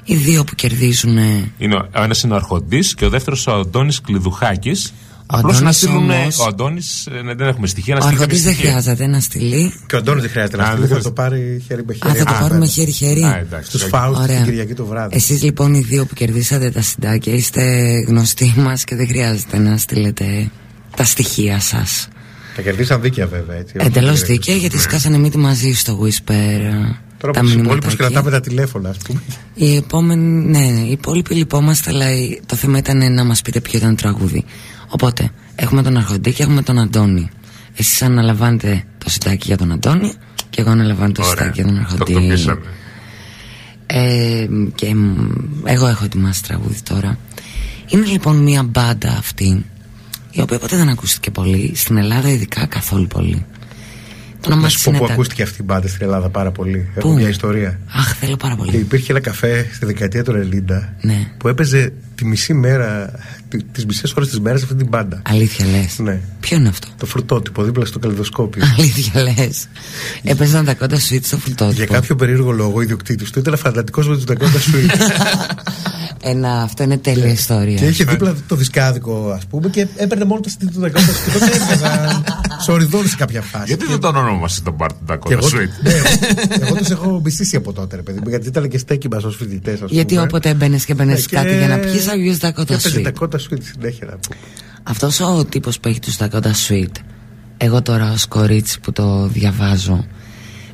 Οι δύο που κερδίζουν. Είναι, ο ένας είναι ο Αρχοντής και ο δεύτερος ο Αντώνης Κλειδουχάκης. Ο Απλώ να Αντώνης στείλουν. όμως- Ο Αντώνης δεν έχουμε στοιχεία. Να Ο στείλει αρχοντής κάποια δεν στοιχεία. χρειάζεται να στείλει. Και ο Αντώνης δεν χρειάζεται να Α, στείλει, δεν θα χρειάζεται. το πάρει χέρι με Α, χέρι. θα το Α, πάρουμε ναι. χέρι-χέρι. Α, εντάξει, Στους οκ. φάους την Ωραία. Κυριακή το βράδυ. Εσείς λοιπόν οι δύο που κερδίσατε τα σιντάκια είστε γνωστοί μας και δεν χρειάζεται να στείλετε τα στοιχεία σας. Τα κερδίσαν δίκαια βέβαια. Έτσι, όχι Εντελώς direct. δίκαια γιατί σκάσανε μύτη μαζί στο Whisper. Τώρα τα που τους υπόλοιπους μηνυματάκια. κρατάμε τα τηλέφωνα, ας πούμε. Οι επόμενοι, ναι, ναι, οι υπόλοιποι λυπόμαστε, αλλά η- το θέμα ήταν να μας πείτε ποιο ήταν το τραγούδι. Οπότε, έχουμε τον Αρχοντή και έχουμε τον Αντώνη. Εσείς αναλαμβάνετε το συντάκι για τον Αντώνη και εγώ αναλαμβάνω το Ωραία. συντάκι για τον Το Αρχοντή. εκτοπίσαμε. Ε, και μ, εγώ έχω ετοιμάσει τραγούδι τώρα. Είναι λοιπόν μια μπάντα αυτή, η οποία ποτέ δεν ακούστηκε πολύ, στην Ελλάδα ειδικά καθόλου πολύ. Το όνομα Να της σου πω είναι που τα- ακούστηκε αυτή η μπάντα στην Ελλάδα πάρα πολύ. Έχω Πού; μια ιστορία. Αχ, θέλω πάρα Και πολύ. υπήρχε ένα καφέ στη δεκαετία του 90 Ναι. που έπαιζε τη μισή μέρα, τις μισές ώρες της μέρας αυτή την μπάντα. Αλήθεια λες. Ναι. Ποιο είναι αυτό; Το φρουτότυπο δίπλα στο καλλιδοσκόπιο. Αλήθεια λες. Έπαιζαν τα κόντα σουίτ στο φρουτότυπο. Για κάποιο περίεργο λόγο, ο ιδιοκτήτης του ήταν φαντατικός με τους Dakota Suite. [laughs] Ένα, αυτό είναι τέλεια ιστορία. και είχε δίπλα το δισκάδικο, ας πούμε, και έπαιρνε μόνο το CD του Dakota Suite. Και τότε έβγαζαν σοριδών σε κάποια φάση. Γιατί δεν τον ονόμασες τον Μπάρτ Και Dakota εγώ, Suite. ναι, εγώ τους έχω μισήσει από τότε, ρε παιδί μου, γιατί ήταν και στέκι μας ως φοιτητές. Γιατί όποτε έμπαινες και έμπαινες Ναι, και- κάτι για να πιεις, θα βγεις τα κόντα Και έπαιζε σουίτ. Dakota Suite συνέχεια να πούμε. Αυτός ο τύπος που έχει τους Dakota Suite, εγώ τώρα ως κορίτσι που το διαβάζω,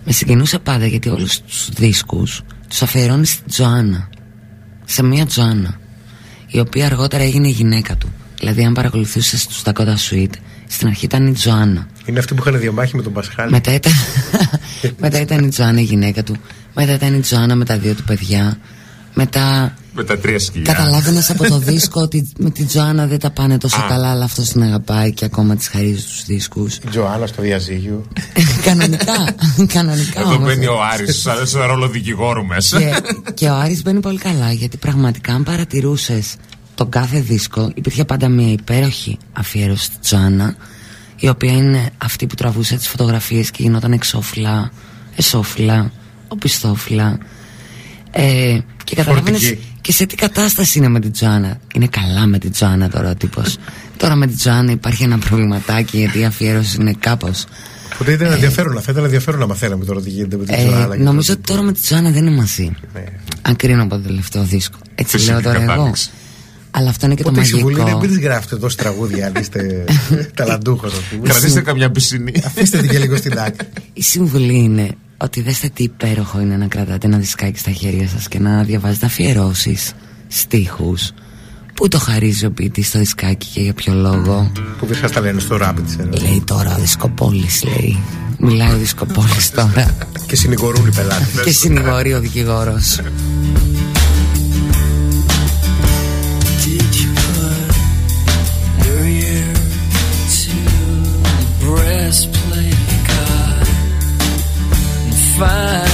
με συγκινούσε πάντα γιατί όλους τους δίσκους τους αφιερώνεις στην Τζοάννα. Σε μία Τζοάννα. Η οποία αργότερα έγινε η γυναίκα του. Δηλαδή, αν παρακολουθούσες τους Dakota Suite, στην αρχή ήταν η Τζοάννα. Είναι αυτοί που είχαν διαμάχη με τον Πασχάλη. Μετά ήταν, [laughs] μετά ήταν η Τζοάννα η γυναίκα του. Μετά ήταν η Τζοάννα με τα δύο του παιδιά. Μετά Με τα τρία σκυλιά. καταλάβαινες από το [laughs] δίσκο ότι με την Τζοάννα δεν τα πάνε τόσο Α. καλά, αλλά αυτός την αγαπάει και ακόμα της χαρίζει τους δίσκους. Η Τζοάννα στο διαζύγιο. [laughs] κανονικά. [laughs] κανονικά Εδώ όμως. μπαίνει ο Άρης σαν σε ρόλο δικηγόρου μέσα. και, και ο Άρης μπαίνει πολύ καλά γιατί πραγματικά αν παρατηρούσες τον κάθε δίσκο υπήρχε πάντα μια υπέροχη αφιέρωση στη Τζοάννα η οποία είναι αυτή που τραβούσε τις φωτογραφίες και γινόταν εξώφυλλα, εσώφυλλα, οπισθόφυλλα ε, και καταλάβαινες Φορτική. και σε τι κατάσταση είναι με την Τζοάννα είναι καλά με την Τζοάννα τώρα ο τύπος τώρα με την Τζοάννα υπάρχει ένα προβληματάκι γιατί η αφιέρωση είναι κάπως Οπότε ήταν ενδιαφέρον, θα ήταν ενδιαφέρον να μαθαίναμε τώρα τι γίνεται με την ε, Τζοάννα. και νομίζω το- ότι τώρα με την Τζοάννα δεν είναι μαζί Ναι. αν κρίνω από το τελευταίο δίσκο. Έτσι Φυσική λέω τώρα εγώ. κατάληξη. Αλλά αυτό είναι και Οπότε η το συμβουλή είναι μαγικό. μην τις γράφετε εδώ στη τραγούδια αν είστε [laughs] ταλαντούχος, ας πούμε. Κρατήστε καμιά πισινή. Αφήστε την και λίγο στην άκρη. Η συμβουλή είναι ότι δέστε τι υπέροχο είναι να κρατάτε ένα δισκάκι στα χέρια σας και να διαβάζετε αφιερώσεις, στίχους. Πού το χαρίζει ο ποιητής στο δισκάκι και για ποιο λόγο; Που δεν σας τα λένε στο Rabbit. Λέει τώρα ο δισκοπόλης λέει. Μιλάει ο δισκοπόλης [laughs] τώρα. Και συνηγορούν οι πελάτες. και συνηγορεί ο δικηγόρος. Did you put your ear to the breastplate fine.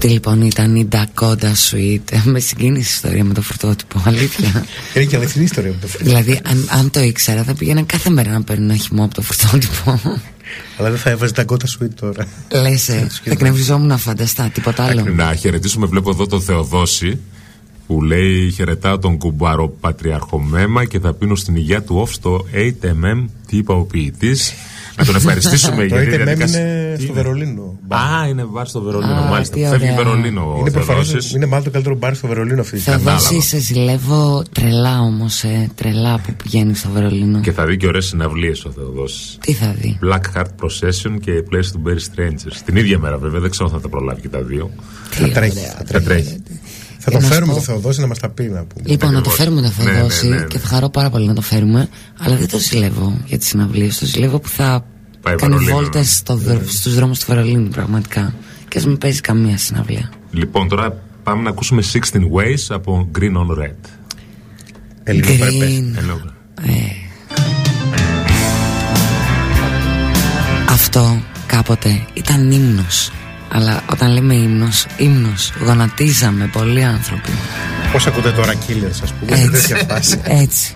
Αυτή λοιπόν ήταν η Dakota Suite. Με συγκίνησε η ιστορία με το φρουτότυπο. Αλήθεια. Είναι και αληθινή ιστορία με το φρύδι. δηλαδή, αν, αν το ήξερα, θα πήγαινα κάθε μέρα να παίρνω ένα χυμό από το φρουτότυπο. Αλλά δεν θα έβαζε τα κότα σου τώρα. Λες, ε, θα εκνευριζόμουν να φανταστά, τίποτα άλλο. Να χαιρετήσουμε, βλέπω εδώ τον Θεοδόση που λέει χαιρετάω τον κουμπάρο Πατριάρχο Μέμα και θα πίνω στην υγεία του off στο 8mm τι είπα ο ποιητής. Να τον ευχαριστήσουμε Το για τη είτε διαδικασία. είναι Τι στο Βερολίνο. Α, είναι βάρ στο Βερολίνο, Α, μάλιστα. τι Φεύγει ωραία. Βερολίνο ο Είναι προφανώς, Θεοδόσης. είναι μάλλον το καλύτερο μπαρ στο Βερολίνο αυτή τη στιγμή. Θεοδόση, σε ζηλεύω τρελά όμως, ε, τρελά που πηγαίνει στο Βερολίνο. Και θα δει και ωραίες συναυλίες ο Θεοδόσης. Τι θα δει; Black Heart Procession και Place to Bury Strangers. Την ίδια μέρα βέβαια, δεν ξέρω αν θα τα προλάβει και τα δύο. Θα τρέχει. Θα Θα τρέχει. τρέχει. Θα Για το να φέρουμε σου το πω- Θεοδόση να μας τα πει να πούμε. Λοιπόν, να το Ακριβώς. φέρουμε το Ναι, ναι, Θεοδόση ναι, ναι. και θα χαρώ πάρα πολύ να το φέρουμε. Αλλά δεν το ζηλεύω για τις συναυλίες. Το ζηλεύω που θα Πάει κάνει Βερολίνο. βόλτες στο, στους δρόμους του Βερολίνου, πραγματικά. Και ας μην παίζει καμία συναυλία. Λοιπόν, τώρα πάμε να ακούσουμε 16 Ways από Green on Red. Ελληνοπρεπέ. Green. Ενώ- Ε. Αυτό κάποτε ήταν ύμνος Αλλά όταν λέμε ύμνος, ύμνος Γονατίζαμε πολλοί άνθρωποι Πώς ακούτε τώρα Killers, ας πούμε, σε τέτοια φάση; Έτσι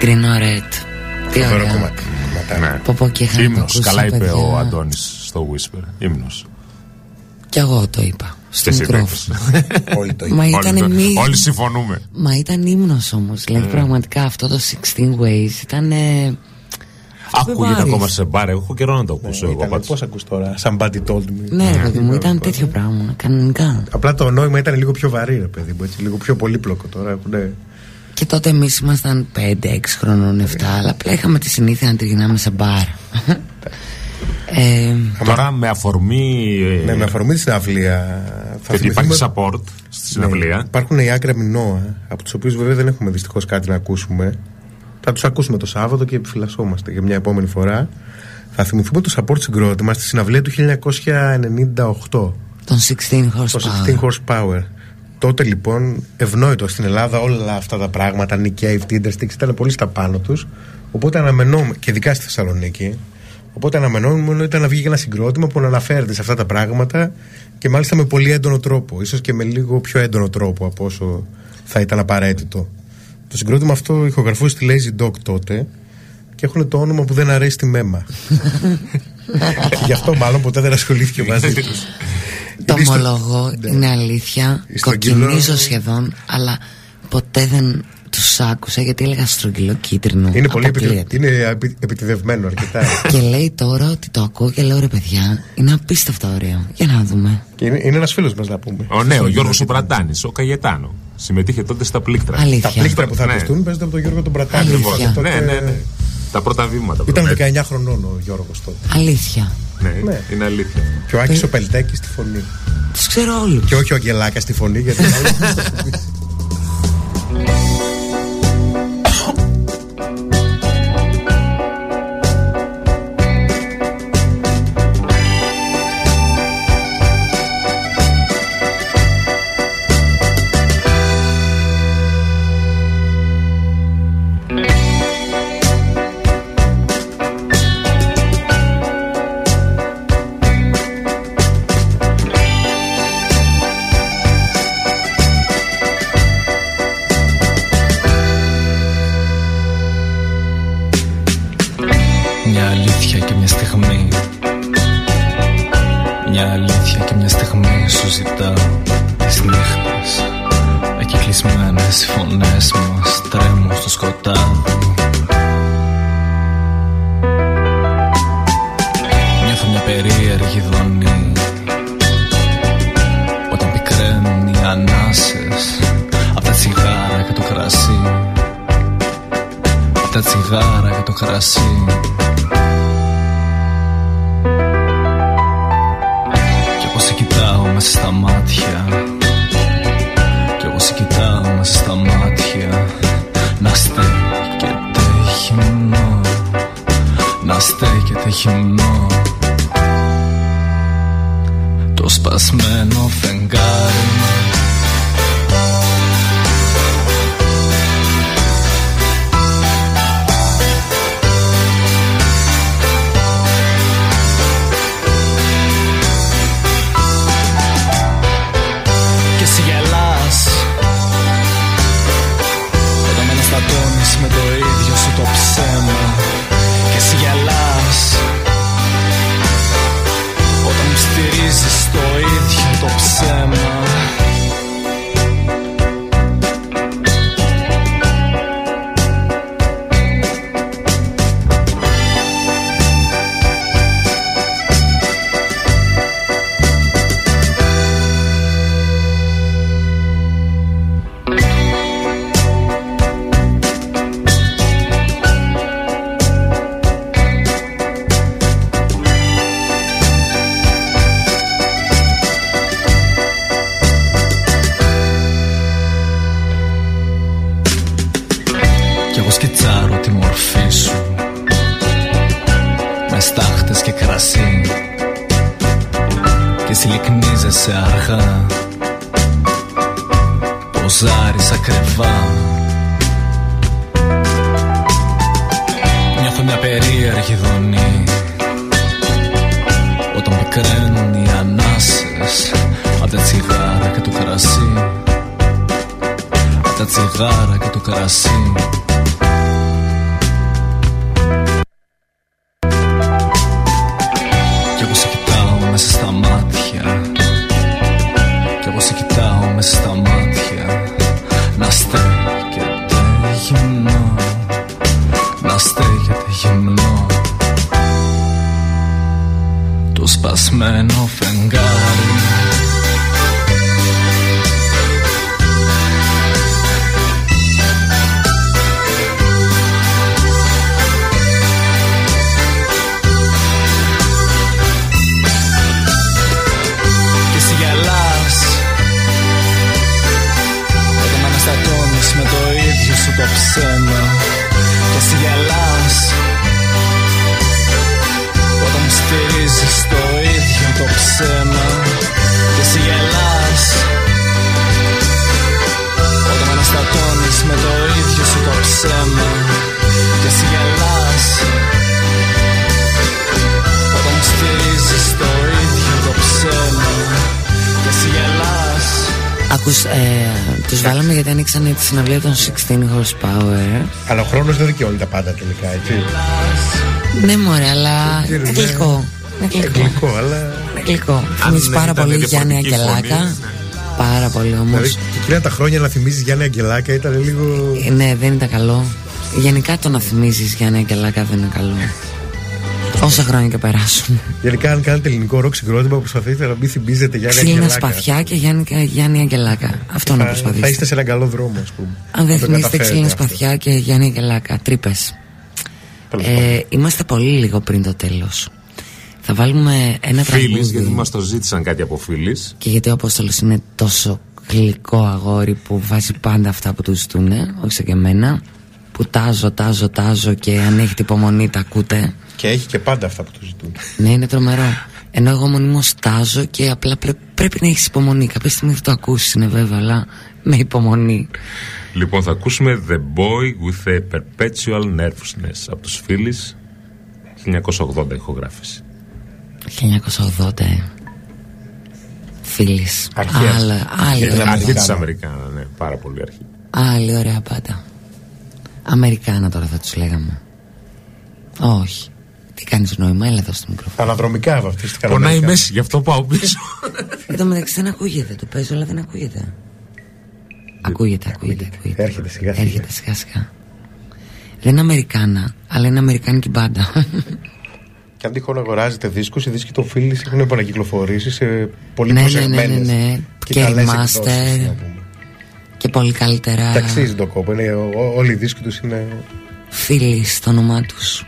Green or red Τι Φοβερό ωραία κομμάτι. κομματάκι. Ναι. Πω πω και είχα να το Ύμνος, ακούσω, καλά είπε παιδιά. ο Αντώνης στο Whisper. Ύμνος. Κι εγώ το είπα Στο Και εσύ το μικρόφωνο είπες. [laughs] Όλοι το Μα Όλοι ήταν το- μη... Όλοι συμφωνούμε. Μα ήταν ύμνος όμως Δηλαδή πραγματικά αυτό το 16 Ways ήταν ε, Ακούγεται Βάρης. ακόμα σε μπαρ. Έχω καιρό να το ακούσω εγώ. Ήταν, πάντως. πώς ακούς τώρα, somebody told me; Ναι, ρε παιδί μου, ήταν τέτοιο πράγμα. Κανονικά. Απλά το νόημα ήταν λίγο πιο βαρύ, ρε παιδί μου, έτσι, λίγο πιο πολύπλοκο τώρα. Έχουνε... Και τότε εμείς ήμασταν 5-6 χρονών, 7, αλλά απλά είχαμε τη συνήθεια να τριγυνάμε σε μπαρ. ε, Τώρα με αφορμή. ε, Ναι, με αφορμή τη συναυλία. Θα ότι υπάρχει θυμηθούμε- support στη συναυλία. Ναι, υπάρχουν οι άκρα μηνόα, από τους οποίους βέβαια δεν έχουμε δυστυχώς κάτι να ακούσουμε. Θα τους ακούσουμε το Σάββατο και επιφυλασσόμαστε για μια επόμενη φορά. Θα θυμηθούμε το support συγκρότημα στη συναυλία του 1998. Τον 16 Το horsepower. 16 horsepower. Τότε λοιπόν, ευνόητο στην Ελλάδα όλα αυτά τα πράγματα, Nick Cave, Tindersticks ήταν πολύ στα πάνω τους. Οπότε αναμενόμουν, και ειδικά στη Θεσσαλονίκη, οπότε αναμενόμουν ήταν να βγει και ένα συγκρότημα που να αναφέρεται σε αυτά τα πράγματα και μάλιστα με πολύ έντονο τρόπο. ίσως και με λίγο πιο έντονο τρόπο από όσο θα ήταν απαραίτητο. Το συγκρότημα αυτό ηχογραφούσε στη Lazy Dog τότε και έχουν το όνομα που δεν αρέσει τη μέμα. [laughs] Γι' αυτό μάλλον ποτέ δεν ασχολήθηκε μαζί τους. Το ομολογώ, είναι αλήθεια. Στρογγυλό- Κοκκινίζω σχεδόν, αλλά ποτέ δεν τους άκουσα γιατί έλεγα στρογγυλό κίτρινο. Είναι πολύ Αποκλείεται. επιτε... είναι επι- επιτιδευμένο αρκετά. [laughs] Και λέει τώρα ότι το ακούω και λέω ρε παιδιά, είναι απίστευτα ωραίο. Για να δούμε. και είναι, είναι ένας φίλος μας να πούμε. Ο ναι, ο Γιώργος ο Μπραντάνη, ο Καγετάνο. Συμμετείχε τότε στα πλήκτρα. Αλήθεια. Τα πλήκτρα που θα Ναι. ακουστούν παίζονται από τον Γιώργο τον Μπρατάνη. Αλήθεια. Οπότε τότε Ναι, ναι, ναι. Τα πρώτα βήματα. Ήταν βέβαια. 19 χρονών ο Γιώργος τότε. Αλήθεια. Ναι, Ναι. είναι αλήθεια. Και ο Άκης ο Πελτέκης στη φωνή. Τους ξέρω όλους. Και όχι ο Αγγελάκας στη φωνή, γιατί [laughs] φωνές μας Τρέμουν στο σκοτάδι. Νιώθω μια περίεργη δονή Όταν πικραίνουν οι ανάσες Απ' τα τσιγάρα και το κρασί. Απ' τα τσιγάρα και το κρασί τσιγάρα και το κρασί. Κι βάλαμε γιατί ανοίξανε τη συναυλία των 16 horsepower. Αλλά ο χρόνος δεν δικαιώνει τα πάντα τελικά, έτσι. Ναι, μωρέ, αλλά Δεν είναι είναι. γλυκό. Είναι γλυκό. Γλυκό, αλλά. Είναι γλυκό. Θυμίζει δεν πάρα ήταν πολύ Γιάννη διαφορετική Αγγελάκα. φωνή, Πάρα πολύ όμως. Δηλαδή και εκείνα τα χρόνια να θυμίζεις Γιάννη Αγγελάκα ήταν λίγο. Ναι, δεν ήταν καλό. Γενικά το να θυμίζεις Γιάννη Αγγελάκα δεν είναι καλό. Όσα χρόνια και περάσουν. Γενικά, αν κάνετε ελληνικό ροκ συγκρότημα, προσπαθείτε να μην θυμίζετε Γιάννη Ξύλινα Αγγελάκα. σπαθιά και Γιάννη, Γιάννη Αγγελάκα. Αυτό να Θα, θα είστε προσπαθήσετε. σε έναν καλό δρόμο, ας πούμε. Αν δεν το θυμίζετε καταφέρετε ξύλινα αυτό. σπαθιά και Γιάννη Αγγελάκα, τρύπες. Τέλος Ε, είμαστε πολύ λίγο πριν το τέλος. Θα βάλουμε ένα Φίλης, τραγούδι. γιατί μας το ζήτησαν κάτι από φίλης. Και γιατί ο Απόστολος είναι τόσο γλυκό αγόρι που βάζει πάντα αυτά που τους ζητούν, όχι σαν και εμένα. Που τάζω, τάζω, τάζω και αν έχετε υπομονή τα ακούτε. Και έχει και πάντα αυτά που του ζητούν. Ναι, είναι τρομερό. Ενώ εγώ μονίμως τάζω και απλά πρέ- πρέπει να έχεις υπομονή. Κάποια στιγμή θα το ακούσεις, είναι βέβαια, αλλά με υπομονή. Λοιπόν, θα ακούσουμε The Boy with a Perpetual Nervousness από τους φίλης 1980 ηχογράφηση. 1980. ε. Φίλης. Αρχαία. Άλλα- Άλλη Αρχαία. ωραία. Αρχή της Αμερικάνα, ναι, πάρα πολύ αρχή. Άλλη ωραία πάντα. Αμερικάνα τώρα θα τους λέγαμε. Όχι. Τι κάνεις νόημα, έλα εδώ στο μικρόφωνο. Αναδρομικά βαφτίστηκαν. Πονάει η Αμερικάνοι. μέση, γι' αυτό πάω πίσω. Εν τω μεταξύ δεν ακούγεται, το παίζω, αλλά δεν ακούγεται. Ακούγεται, ακούγεται, ακούγεται. Έρχεται σιγά σιγά. Έρχεται σιγά σιγά. Δεν είναι Αμερικάνα, αλλά είναι Αμερικάνικη μπάντα. Και αν τυχόν αγοράζετε δίσκους, οι δίσκοι των φίλων έχουν επανακυκλοφορήσει σε πολύ Ναι, ναι, προσεγμένες ναι, ναι, ναι. και, Και καλές remaster. εκδόσεις, να πούμε. και πολύ καλύτερα. Και αξίζει το κόπο. Είναι, ό- ό- όλοι οι δίσκοι τους είναι Φίλοι στο όνομά τους.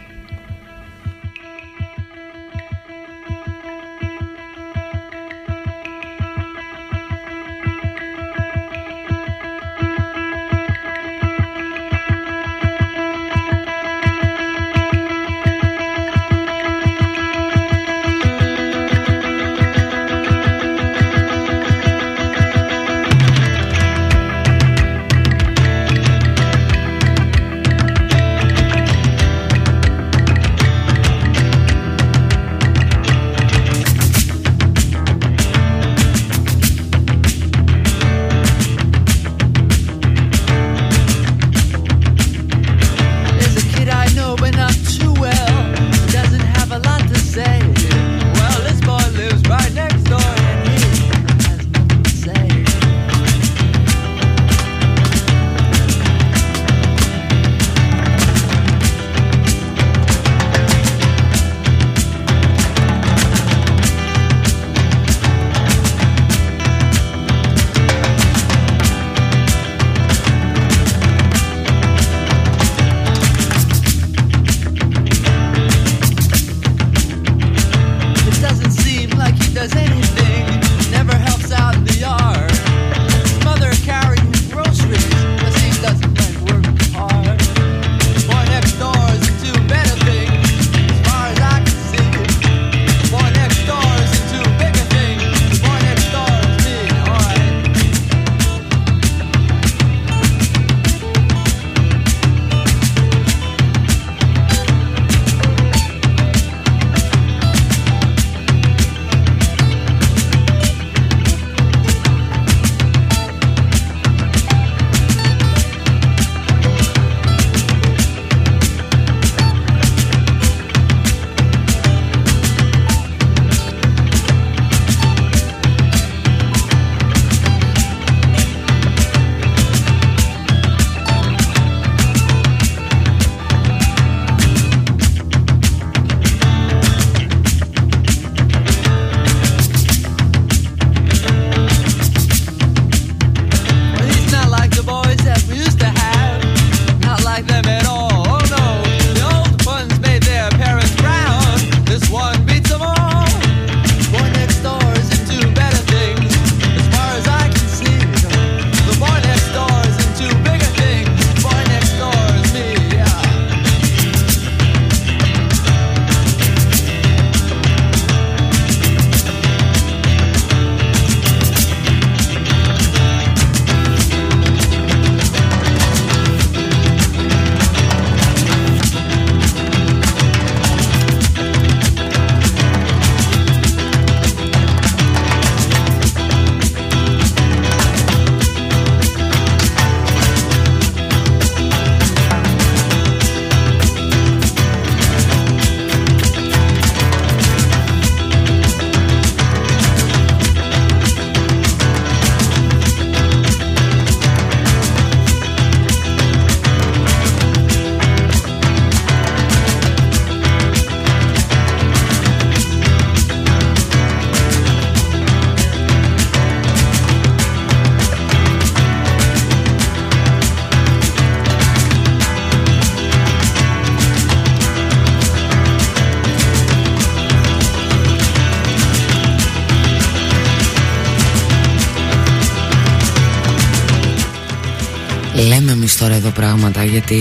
Τώρα εδώ πράγματα γιατί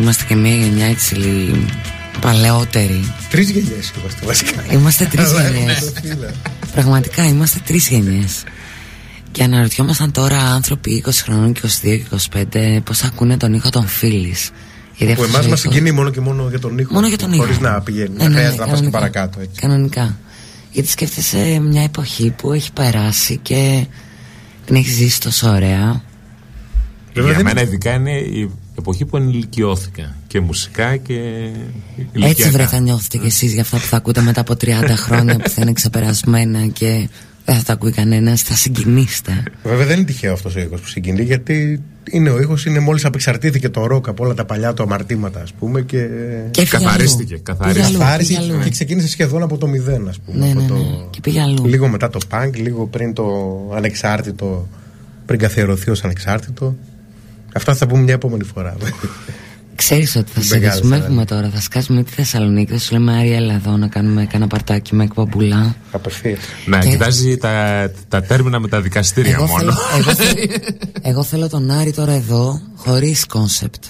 είμαστε και μια γενιά έτσι λι- παλαιότερη. Τρεις γενιές είμαστε βασικά. Είμαστε τρεις Αλλά γενιές. έχουμε το φύλλα. Πραγματικά είμαστε τρεις γενιές. Και αναρωτιόμασταν τώρα άνθρωποι 20 χρονών και 22 και 25 πώς ακούνε τον ήχο των φίλης. Που εμάς μας συγκινεί μόνο και μόνο για τον ήχο. Μόνο για τον ήχο. Χωρί να πηγαίνει. Ναι, να ναι, χρειάζεται να πας και κανονικά. παρακάτω. Έτσι. Κανονικά. Γιατί σκέφτεσαι μια εποχή που έχει περάσει και την έχει ζήσει τόσο ωραία. Βέβαια, Για δεν- μένα ειδικά είναι η εποχή που ενηλικιώθηκα. Και μουσικά και Έτσι ηλικιακά. βρε θα νιώθετε κι εσείς για αυτά που θα ακούτε μετά από 30 χρόνια που θα είναι ξεπερασμένα και δεν θα τα ακούει κανένας, θα συγκινήσετε. Βέβαια δεν είναι τυχαίο αυτός ο ήχος που συγκινεί γιατί είναι ο ήχος είναι μόλις απεξαρτήθηκε το ροκ από όλα τα παλιά του αμαρτήματα ας πούμε και. Και έφυγε Καθαρίστηκε, αλλού. καθαρίστηκε. Πήγε αλλού, Καθάρισε πήγε αλλού. και ξεκίνησε σχεδόν από το μηδέν, ας πούμε. Ναι, από ναι, το... ναι. Και πήγε αλλού. Λίγο μετά το punk, λίγο πριν το ανεξάρτητο, πριν καθιερωθεί ως ανεξάρτητο. Αυτά θα πούμε μια επόμενη φορά. Ξέρεις ότι θα Την σε μεγάλη δεσμεύουμε τώρα, θα σκάσουμε τη Θεσσαλονίκη, θα σου λέμε Άρη έλα εδώ να κάνουμε ένα παρτάκι με εκπομπούλα. Απευθείας. Να Και- κοιτάζει τα, τα τέρμινα με τα δικαστήρια Εγώ μόνο. θέλω, εγώ, θέλω, [laughs] εγώ θέλω τον Άρη τώρα εδώ, χωρίς concept.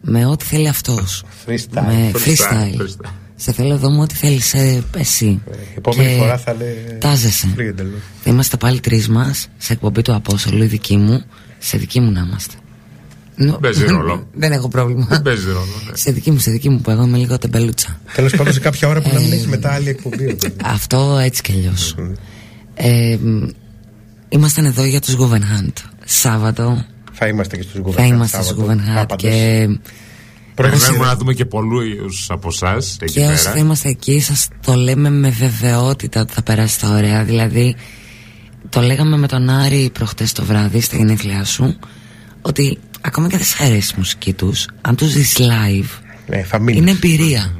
Με ό,τι θέλει αυτός. Freestyle. Με Freestyle, freestyle. freestyle. Σε θέλω εδώ με ό,τι θέλεις ε, εσύ. Επόμενη Και φορά θα λέει. Τάζεσαι. Free εντελώς. Θα είμαστε πάλι τρεις μας σε εκπομπή του Απόστολου, η δική μου. Σε δική μου να είμαστε. Δεν παίζει ρόλο. Δεν έχω πρόβλημα. Δεν παίζει ρόλο. ναι. Σε δική μου, σε δική μου που εγώ είμαι λίγο τεμπελούτσα. Τέλος πάντων σε κάποια ώρα που να μην Ε, έχει μετά άλλη εκπομπή. ρε παιδί. Αυτό έτσι κι αλλιώς. Ε, μ, ήμασταν εδώ για τους Guggenheim. Σάββατο Θα είμαστε και στους θα είμαστε στους Guggenheim και, Περιμένουμε να δούμε και πολλούς από εσάς εκεί και όσοι θα πέρα. είμαστε εκεί, σας το λέμε με βεβαιότητα ότι θα περάσει τα ωραία. Δηλαδή, το λέγαμε με τον Άρη προχτές το βράδυ στα γενέθλιά σου, ότι ακόμα και δεν σε αρέσει η μουσική τους, αν τους δεις live, Ναι, θα μείνεις. είναι εμπειρία.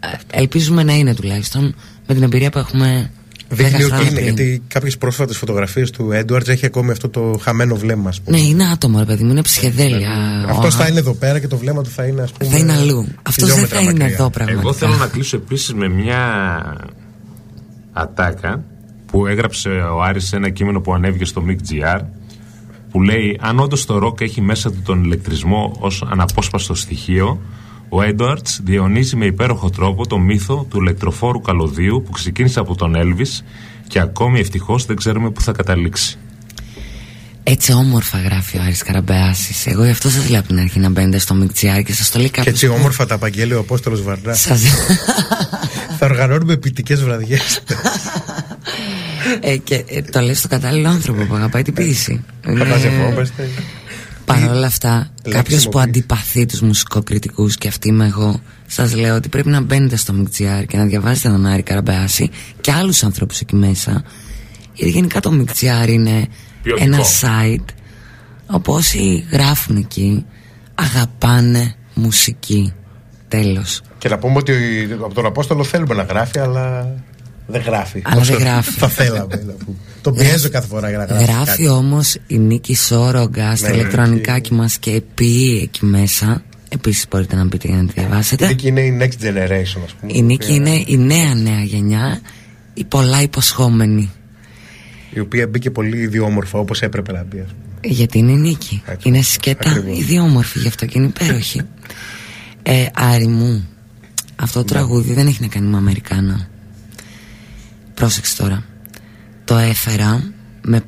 Ε, Ελπίζουμε να είναι τουλάχιστον με την εμπειρία που έχουμε 10 Δείχνει ότι χρόνια είναι, πριν. γιατί κάποιες πρόσφατες φωτογραφίες του Έντουαρτ έχει ακόμη αυτό το χαμένο βλέμμα, ας πούμε. Ναι, είναι άτομο, ρε παιδί μου, είναι ψυχεδέλεια. Αυτό Ο- θα είναι εδώ πέρα και το βλέμμα του θα είναι, ας πούμε. θα είναι αλλού. Αυτός δεν χιλιόμετρα θα είναι μακριά. εδώ πραγματικά. Εγώ θέλω να κλείσω επίσης με μια ατάκα που έγραψε ο Άρης σε ένα κείμενο που ανέβηκε στο MIG.gr που λέει αν όντως το ροκ έχει μέσα του τον ηλεκτρισμό ως αναπόσπαστο στοιχείο ο Έντουαρτς διαιωνίζει με υπέροχο τρόπο το μύθο του ηλεκτροφόρου καλωδίου που ξεκίνησε από τον Έλβης και ακόμη ευτυχώς δεν ξέρουμε που θα καταλήξει. Έτσι όμορφα γράφει ο Άρης Καραμπεάσης Εγώ γι' αυτό σας λέω από την αρχή να μπαίνετε στο MIGR και σας το λέει Και κάποιος έτσι που- όμορφα τα απαγγέλει ο Απόστολος Βαρνάς. Σας... [laughs] θα οργανώνουμε ποιητικές βραδιές. ε, και ε, το λέει στο κατάλληλο άνθρωπο που αγαπάει την ποίηση θα Είναι- μαζευόμαστε. Παρ' όλα αυτά, κάποιος που Λεξιμοποίηση. αντιπαθεί τους μουσικοκριτικούς και αυτή είμαι εγώ, σας λέω ότι πρέπει να μπαίνετε στο MIGR και να διαβάζετε τον Άρη Καραμπεάση και άλλους ανθρώπους εκεί μέσα. Γιατί γενικά το MIGR είναι Ποιοτικό. ένα site όπου όσοι γράφουν εκεί αγαπάνε μουσική. Τέλος. Και να πούμε ότι από τον Απόστολο θέλουμε να γράφει, αλλά δεν γράφει. Αλλά δεν Όσο γράφει. Θα θέλαμε. να πούμε. Τον πιέζω κάθε φορά για να γράφει. Γράφει κάτι. όμως η Νίκη Σόρογκας στα Ναι, ηλεκτρονικά εκεί. και μας και πει εκεί μέσα. Επίσης μπορείτε να μπείτε για να τη διαβάσετε. Η Νίκη είναι η next generation, ας πούμε. Η Νίκη οποία- είναι η νέα νέα γενιά, η πολλά υποσχόμενη. Η οποία μπήκε πολύ ιδιόμορφα όπως έπρεπε να μπει. ας πούμε. Γιατί είναι η Νίκη. Ακριβώς. Είναι σκέτα, Ακριβώς. ιδιόμορφη, γι' αυτό και είναι υπέροχη. [laughs] ε, Άρη μου, αυτό Ναι. το τραγούδι δεν έχει να κάνει με Αμερικάνα. Πρόσεξε τώρα. Το έφερα με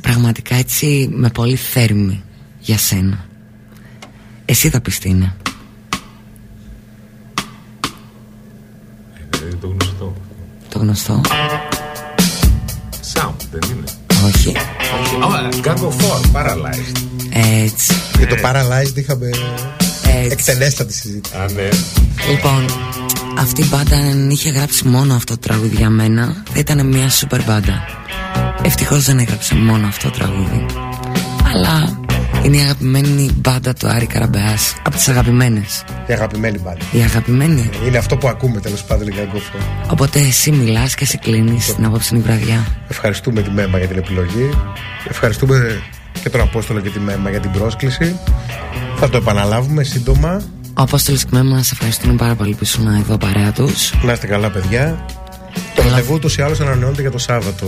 πραγματικά έτσι με πολύ θέρμη για σένα. Εσύ θα πεις τι είναι. Ε, το γνωστό. Το γνωστό. Sound, δεν είναι. Όχι. Oh, Gang of Four, Paralyzed. Έτσι. Και το Paralyzed είχαμε Έτσι. εκτενέστατη συζήτηση. Α, ναι. Λοιπόν, αυτή η μπάντα αν είχε γράψει μόνο αυτό το τραγούδι για μένα, θα ήταν μια σούπερ μπάντα. Ευτυχώς δεν έγραψε μόνο αυτό το τραγούδι. Αλλά είναι η αγαπημένη μπάντα του Άρη Καραμπεάς Από τις αγαπημένες. Η αγαπημένη μπάντα. Η αγαπημένη. Είναι αυτό που ακούμε τέλος πάντων για γκοφό. Οπότε εσύ μιλάς και σε κλείνεις την απόψινη βραδιά. Ευχαριστούμε τη Μέμα για την επιλογή. Ευχαριστούμε και τον Απόστολο και τη Μέμα για την πρόσκληση. Θα το επαναλάβουμε σύντομα. Ο Απόστολος και Μέμα, σε ευχαριστούμε πάρα πολύ που ήσουν εδώ παρέα τους. Να είστε καλά, παιδιά. Το ραντεβού ούτως ή άλλως ανανεώνεται για το Σάββατο.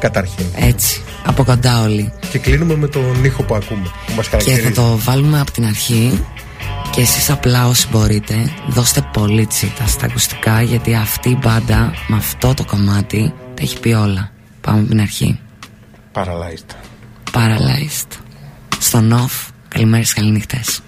Καταρχήν. Έτσι, από κοντά όλοι. Και κλείνουμε με τον ήχο που ακούμε, που μας Και θα χαρακτηρίζει. το βάλουμε από την αρχή και εσείς απλά όσοι μπορείτε δώστε πολύ τσίτα στα ακουστικά γιατί αυτή η μπάντα με αυτό το κομμάτι τα έχει πει όλα. Πάμε από την αρχή. Paralyzed. Paralyzed. Στον off, καλημέρες, καληνύχτες.